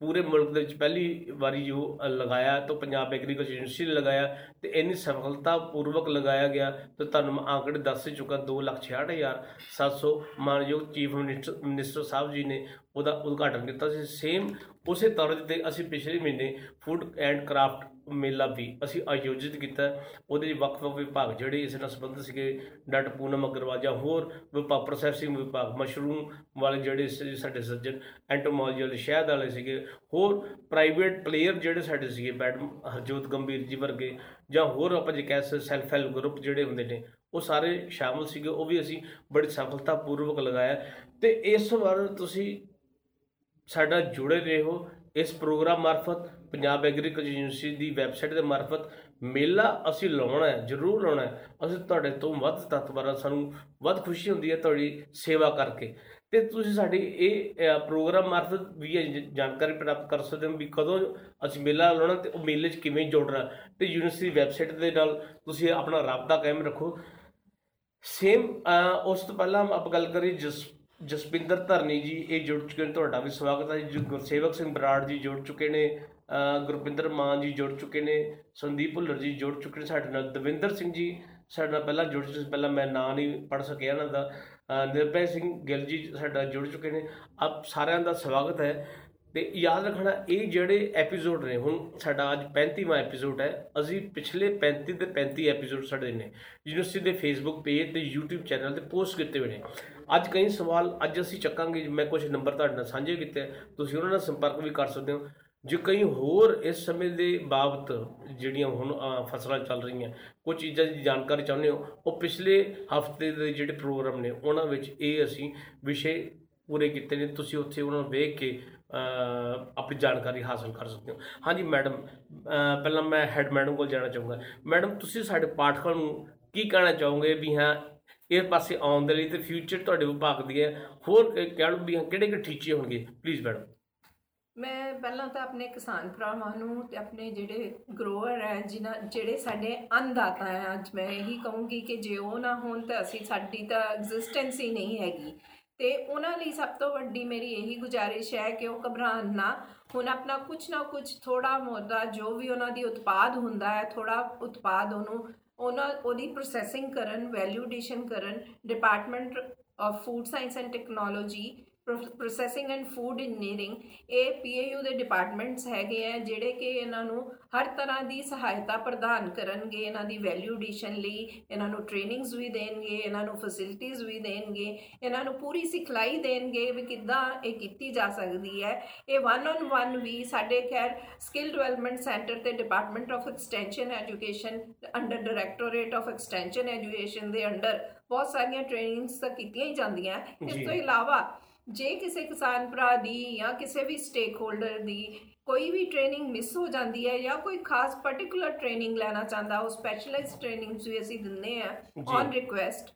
ਪੂਰੇ ਮੁਲਕ ਦੇ ਵਿੱਚ ਪਹਿਲੀ ਵਾਰੀ ਜੋ ਅ, ਲਗਾਇਆ ਤਾਂ ਪੰਜਾਬ ਐਗਰੀਕਲਚਰ ਯੂਨੀਵਰਸਿਟੀ ਨੇ ਲਗਾਇਆ ਤੇ ਇੰਨੀ ਸਫਲਤਾ ਪੂਰਵਕ ਲਗਾਇਆ ਗਿਆ ਤੇ ਤੁਹਾਨੂੰ ਮੈਂ ਆંકੜੇ ਦੱਸ ਹੀ ਚੁੱਕਾ 266700 ਮਾਨਯੋਗ chief minister minister Sahib ji ਨੇ ਉਹਦਾ ਉਦਘਾਟਨ ਕੀਤਾ ਸੀ। ਸੇਮ ਉਸੇ ਤਰ੍ਹਾਂ ਤੇ ਅਸੀਂ ਪਿਛਲੇ ਮਹੀਨੇ ਫੂਡ ਐਂਡ ਕਰਾਫਟ ਮੇਲਾ ਵੀ ਅਸੀਂ ਆਯੋਜਿਤ ਕੀਤਾ। ਉਹਦੇ ਵਿੱਚ ਵੱਖ-ਵੱਖ ਵਿਭਾਗ ਜਿਹੜੇ ਇਸ ਨਾਲ ਸੰਬੰਧਿਤ ਸੀਗੇ ਡਾਕਟਰ ਪੂਨਮ ਅਗਰਵਾਲ ਜਾਂ ਹੋਰ ਵਿਭਾਗ ਪ੍ਰੋਸੈਸਿੰਗ ਵਿਭਾਗ, ਮਸ਼ਰੂਮ ਵਾਲੇ ਜਿਹੜੇ ਸੀ, ਸਾਡੇ ਸੱਜਣ, ਐਂਟੋਮੋਲੋਜੀ ਵਾਲੇ, ਸ਼ਹਿਦ ਵਾਲੇ ਸੀਗੇ, ਹੋਰ ਪ੍ਰਾਈਵੇਟ ਪਲੇਅਰ ਜਿਹੜੇ ਸਾਡੇ ਸੀਗੇ ਮੈਡਮ ਹਰਜੋਤ ਗੰਭੀਰ ਜੀ ਵਰਗੇ ਜਾਂ ਹੋਰ ਆਪਾਂ ਜੇ ਕਹਿ ਸਕਦੇ ਸੈਲਫ ਹੈਲਪ ਗਰੁੱਪ ਜਿਹੜੇ ਹੁੰਦੇ ਨੇ, ਉਹ ਸਾਰੇ ਸ਼ਾਮਲ ਸੀਗੇ। ਉਹ ਵੀ ਅਸੀਂ ਬੜੀ ਸਫਲਤਾਪੂਰਵਕ ਲਗਾਇਆ। ਤੇ ਇਸ ਵਾਰ ਤੁਸੀਂ ਸਾਡਾ ਜੁੜੇ ਰਹੇ ਹੋ ਇਸ ਪ੍ਰੋਗਰਾਮ ਮਾਰਫਤ। ਪੰਜਾਬ ਐਗਰੀਕਲਚਰ ਯੂਨੀਵਰਸਿਟੀ ਦੀ ਵੈਬਸਾਈਟ ਦੇ ਮਾਰਫਤ ਮੇਲਾ ਅਸੀਂ ਲਾਉਣਾ ਹੈ ਜ਼ਰੂਰ ਲਾਉਣਾ ਹੈ। ਅਸੀਂ ਤੁਹਾਡੇ ਤੋਂ ਵੱਧ ਤਤਪਰ ਸਾਨੂੰ ਵੱਧ ਖੁਸ਼ੀ ਹੁੰਦੀ ਹੈ ਤੁਹਾਡੀ ਸੇਵਾ ਕਰਕੇ। ਤੇ ਤੁਸੀਂ ਸਾਡੀ ਇਹ ਅ, ਪ੍ਰੋਗਰਾਮ ਮਾਰਫਤ ਵੀ ਇਹ ਜ- ਜਾਣਕਾਰੀ ਪ੍ਰਾਪਤ ਕਰ ਸਕਦੇ ਹੋ ਵੀ ਕਦੋਂ ਅਸੀਂ ਮੇਲਾ ਲਾਉਣਾ ਤੇ ਉਹ ਮੇਲੇ 'ਚ ਕਿਵੇਂ ਜੁੜਨਾ ਤੇ ਯੂਨੀਵਰਸਿਟੀ ਵੈਬਸਾਈਟ ਦੇ ਨਾਲ ਤੁਸੀਂ ਆਪਣਾ ਰਾਬਤਾ ਕਾਇਮ ਰੱਖੋ। ਸੇਮ ਉਸ ਤੋਂ ਪਹਿਲਾਂ ਆਪਾਂ ਗੱਲ ਕਰੀਏ ਜਸ ਜਸਪਿੰਦਰ ਧਰਨੀ ਜੀ ਇਹ ਜੁੜ ਚੁੱਕੇ ਨੇ ਤੁਹਾਡਾ ਵੀ ਸਵਾਗਤ ਹੈ। ਜੀ ਗੁਰਸੇਵਕ ਸਿੰਘ ਬਰਾੜ ਜੀ ਜੁੜ ਚੁੱਕੇ ਨੇ। ਅ, ਗੁਰਪਿੰਦਰ ਮਾਨ ਜੀ ਜੁੜ ਚੁੱਕੇ ਨੇ ਸੰਦੀਪ ਭੁੱਲਰ ਜੀ ਜੁੜ ਚੁੱਕੇ ਨੇ ਸਾਡੇ ਨਾਲ ਦਵਿੰਦਰ ਸਿੰਘ ਜੀ ਸਾਡੇ ਨਾਲ ਪਹਿਲਾਂ ਜੁੜ ਚੁੱਕੇ ਸੀ ਪਹਿਲਾਂ ਮੈਂ ਨਾਂ ਨਹੀਂ ਪੜ ਸਕਿਆ ਇਹਨਾਂ ਦਾ ਅ, ਨਿਰਭੈ ਸਿੰਘ ਗਿੱਲ ਜੀ ਸਾਡਾ ਜੁੜ ਚੁੱਕੇ ਨੇ ਆਪ ਸਾਰਿਆਂ ਦਾ ਸਵਾਗਤ ਹੈ ਤੇ ਯਾਦ ਰੱਖਣਾ ਇਹ ਜਿਹੜੇ ਐਪੀਸੋਡ ਨੇ ਹੁਣ ਸਾਡਾ ਅੱਜ 35ਵਾਂ ਐਪੀਸੋਡ ਹੈ ਅਸੀਂ ਪਿਛਲੇ 35 ਤੇ 35 ਐਪੀਸੋਡ ਸਾਡੇ ਨੇ ਯੂਨੀਵਰਸਿਟੀ ਦੇ ਫੇਸਬੁੱਕ ਪੇਜ ਤੇ YouTube ਚੈਨਲ ਤੇ ਪੋਸਟ ਕੀਤੇ ਹੋਏ ਨੇ ਅੱਜ ਕਈ ਸਵਾਲ ਅੱਜ ਅਸੀਂ ਚੱਕਾਂਗੇ ਮੈਂ ਕੁਝ ਨੰਬਰ ਤੁਹਾਡੇ ਨਾਲ ਸਾਂਝੇ ਕੀਤੇ ਆ, ਤੁਸੀਂ ਉਹਨਾਂ ਨਾਲ ਸੰਪਰਕ ਵੀ ਕਰ ਸਕਦੇ ਹੋ ਜੇ ਕਈ ਹੋਰ ਇਸ ਸਮੇਂ ਦੇ ਬਾਬਤ ਜਿਹੜੀਆਂ ਹੁਣ ਅ, ਫਸਲਾਂ ਚੱਲ ਰਹੀਆਂ ਕੁਝ ਚੀਜ਼ਾਂ ਦੀ ਜਾਣਕਾਰੀ ਚਾਹੁੰਦੇ ਹੋ? ਉਹ ਪਿਛਲੇ ਹਫ਼ਤੇ ਦੇ ਜਿਹੜੇ ਪ੍ਰੋਗਰਾਮ ਨੇ ਉਹਨਾਂ ਵਿੱਚ ਇਹ ਅਸੀਂ ਵਿਸ਼ੇ ਪੂਰੇ ਕੀਤੇ ਨੇ ਤੁਸੀਂ ਉੱਥੇ ਉਹਨਾਂ ਨੂੰ ਵੇਖ ਕੇ ਅ, ਆਪਣੀ ਜਾਣਕਾਰੀ ਹਾਸਲ ਕਰ ਸਕਦੇ ਹੋ। ਹਾਂਜੀ ਮੈਡਮ ਅ, ਪਹਿਲਾਂ ਮੈਂ ਹੈਡ ਮੈਡਮ ਕੋਲ ਜਾਣਾ ਚਾਹੂੰਗਾ। ਮੈਡਮ ਤੁਸੀਂ ਸਾਡੇ ਪਾਠਕਾਂ ਨੂੰ ਕੀ ਕਹਿਣਾ ਚਾਹੋਗੇ ਵੀ ਹਾਂ ਇਸ ਪਾਸੇ ਆਉਣ ਦੇ ਲਈ ਤੇ ਫਿਊਚਰ ਤੁਹਾਡੇ ਵਿਭਾਗ ਦੀਆਂ ਹੋਰ ਕ- ਕਹਿ ਲਓ ਵੀ ਹਾਂ ਕਿਹੜੇ ਕਿਹੜੇ ਟੀਚੇ ਹੋਣਗੇ? Please madam. ਮੈਂ ਪਹਿਲਾਂ ਤਾਂ ਆਪਣੇ ਕਿਸਾਨ ਭਰਾਵਾਂ ਨੂੰ ਤੇ ਆਪਣੇ ਜਿਹੜੇ ਗਰੋਅਰ ਹੈ, ਜਿਨ੍ਹਾਂ, ਜਿਹੜੇ ਸਾਡੇ ਅੰਨਦਾਤਾ ਹੈ, ਅੱਜ ਮੈਂ ਇਹੀ ਕਹੂੰਗੀ ਕਿ ਜੇ ਉਹ ਨਾ ਹੋਣ ਤਾਂ ਅਸੀਂ, ਸਾਡੀ ਤਾਂ ਐਗਜ਼ਿਸਟੈਂਸ ਹੀ ਨਹੀਂ ਹੈਗੀ। ਤੇ ਉਹਨਾਂ ਲਈ ਸਭ ਤੋਂ ਵੱਡੀ ਮੇਰੀ ਇਹੀ ਗੁਜ਼ਾਰਿਸ਼ ਹੈ ਕਿ ਉਹ ਘਬਰਾਣ ਨਾ। ਹੁਣ ਆਪਣਾ ਕੁਝ ਨਾ ਕੁਝ ਥੋੜਾ ਮੋਦਾ ਜੋ ਵੀ ਉਹਨਾਂ ਦੀ ਉਤਪਾਦ ਹੁੰਦਾ ਹੈ ਥੋੜਾ ਉਤਪਾਦ ਉਹਨੂੰ, ਉਹਨਾਂ, ਉਹਦੀ ਪ੍ਰੋਸੈਸਿੰਗ ਕਰਨ ਵੈਲਿਊਡੇਸ਼ਨ ਕਰਨ department of food science and technology processing and food engineering ਇਹ ਪੀਏਯੂ ਦੇ ਡਿਪਾਰਟਮੈਂਟਸ ਹੈਗੇ ਆ ਜਿਹੜੇ ਕਿ ਇਹਨਾਂ ਨੂੰ ਹਰ ਤਰ੍ਹਾਂ ਦੀ ਸਹਾਇਤਾ ਪ੍ਰਦਾਨ ਕਰਨਗੇ ਇਹਨਾਂ ਦੀ ਵੈਲਿਊ ਐਡੀਸ਼ਨ ਲਈ ਇਹਨਾਂ ਨੂੰ ਟ੍ਰੇਨਿੰਗਸ ਵੀ ਦੇਣਗੇ ਇਹਨਾਂ ਨੂੰ ਫੈਸਿਲਿਟੀਆਂ ਵੀ ਦੇਣਗੇ ਇਹਨਾਂ ਨੂੰ ਪੂਰੀ ਸਿਖਲਾਈ ਦੇਣਗੇ ਵੀ ਕਿੱਦਾਂ ਇਹ ਕੀਤੀ ਜਾ ਸਕਦੀ ਹੈ ਇਹ ਵਨ ਔਨ ਵਨ ਵੀ ਸਾਡੇ ਖੈਰ ਸਕਿੱਲ ਡਿਵੈਲਪਮੈਂਟ ਸੈਂਟਰ ਤੇ department of extension education under directorate of extension education ਦੇ ਅੰਡਰ ਬਹੁਤ ਸਾਰੀਆਂ ਟ੍ਰੇਨਿੰਗਸ ਤਾਂ ਕੀਤੀਆਂ ਹੀ ਜਾਂਦੀਆਂ ਇਸ। ਤੋਂ ਇਲਾਵਾ ਜੇ ਕਿਸੇ ਕਿਸਾਨ ਭਰਾ ਦੀ ਜਾਂ ਕਿਸੇ ਵੀ ਸਟੇਕ ਹੋਲਡਰ ਦੀ ਕੋਈ ਵੀ ਟ੍ਰੇਨਿੰਗ ਮਿਸ ਹੋ ਜਾਂਦੀ ਹੈ ਜਾਂ ਕੋਈ ਖਾਸ ਪਾਰਟਿਕੂਲਰ ਟ੍ਰੇਨਿੰਗ ਲੈਣਾ ਚਾਹੁੰਦਾ ਉਹ ਸਪੈਸ਼ਲਾਈਜ਼ਡ ਟ੍ਰੇਨਿੰਗਸ ਵੀ ਅਸੀਂ ਦਿੰਦੇ ਆ। ਔਨ ਰਿਕੁਐਸਟ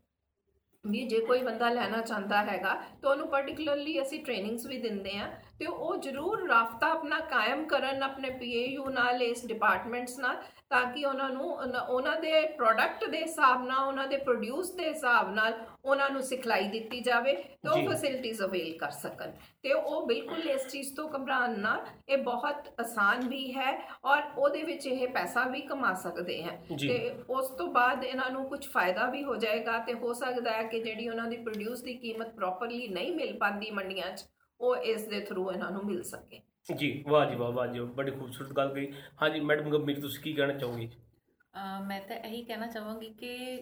ਵੀ ਜੇ ਕੋਈ ਬੰਦਾ ਲੈਣਾ ਚਾਹੁੰਦਾ ਹੈਗਾ ਤਾਂ ਉਹਨੂੰ ਪਾਰਟਿਕੂਲਰਲੀ ਅਸੀਂ ਟ੍ਰੇਨਿੰਗਸ ਵੀ ਦਿੰਦੇ ਆ ਤੇ ਉਹ ਜ਼ਰੂਰ ਰਾਫਤਾ ਆਪਣਾ ਕਾਇਮ ਕਰਨ ਆਪਣੇ ਪੀਏਯੂ ਨਾਲ ਇਸ ਡਿਪਾਰਟਮੈਂਟਸ ਨਾਲ ਤਾਂ ਕਿ ਉਹਨਾਂ ਨੂੰ ਉਹਨਾਂ- ਦੇ ਪ੍ਰੋਡਕਟ ਦੇ ਹਿਸਾਬ ਨਾਲ ਉਹਨਾਂ ਦੇ ਪ੍ਰੋਡਿਊਸ ਦੇ ਹਿਸਾਬ ਨਾਲ ਉਹਨਾਂ ਨੂੰ ਸਿਖਲਾਈ ਦਿੱਤੀ ਜਾਵੇ ਤੇ ਉਹ। ਫੈਸਿਲਿਟੀਆਂ ਅਵੇਲ ਕਰ ਸਕਣ ਤੇ ਉਹ ਬਿਲਕੁਲ ਇਸ ਚੀਜ਼ ਤੋਂ ਘਬਰਾਉਣ ਨਾ ਇਹ ਬਹੁਤ ਆਸਾਨ ਵੀ ਹੈ ਔਰ ਉਹਦੇ ਵਿੱਚ ਇਹ ਪੈਸਾ ਵੀ ਕਮਾ ਸਕਦੇ ਹੈ। ਤੇ ਉਸ ਤੋਂ ਬਾਅਦ ਇਹਨਾਂ ਨੂੰ ਕੁਝ ਫਾਇਦਾ ਵੀ ਹੋ ਜਾਏਗਾ ਤੇ ਹੋ ਸਕਦਾ ਹੈ ਕਿ ਜਿਹੜੀ ਉਹਨਾਂ ਦੀ ਪ੍ਰੋਡਿਊਸ ਦੀ ਕੀਮਤ ਪ੍ਰੋਪਰਲੀ ਨਹੀਂ ਮਿਲ ਪਾਉਂਦੀ ਮੰਡੀਆਂ 'ਚ ਉਹ ਇਸ ਦੇ ਥਰੂ ਇਹਨਾਂ ਨੂੰ ਮਿਲ ਸਕੇ। ਜੀ ਵਾਹ ਜੀ ਵਾਹ ਵਾਹ ਜੀ ਬੜੀ ਖੂਬਸੂਰਤ ਗੱਲ ਕਹੀ। ਹਾਂਜੀ ਮੈਡਮ ਗੰਭੀਰ ਤੁਸੀਂ ਕੀ ਕਹਿਣਾ ਚਾਹੋਗੇ? ਮੈਂ ਤਾਂ ਇਹੀ ਕਹਿਣਾ ਚਾਹਾਂਗੀ ਕਿ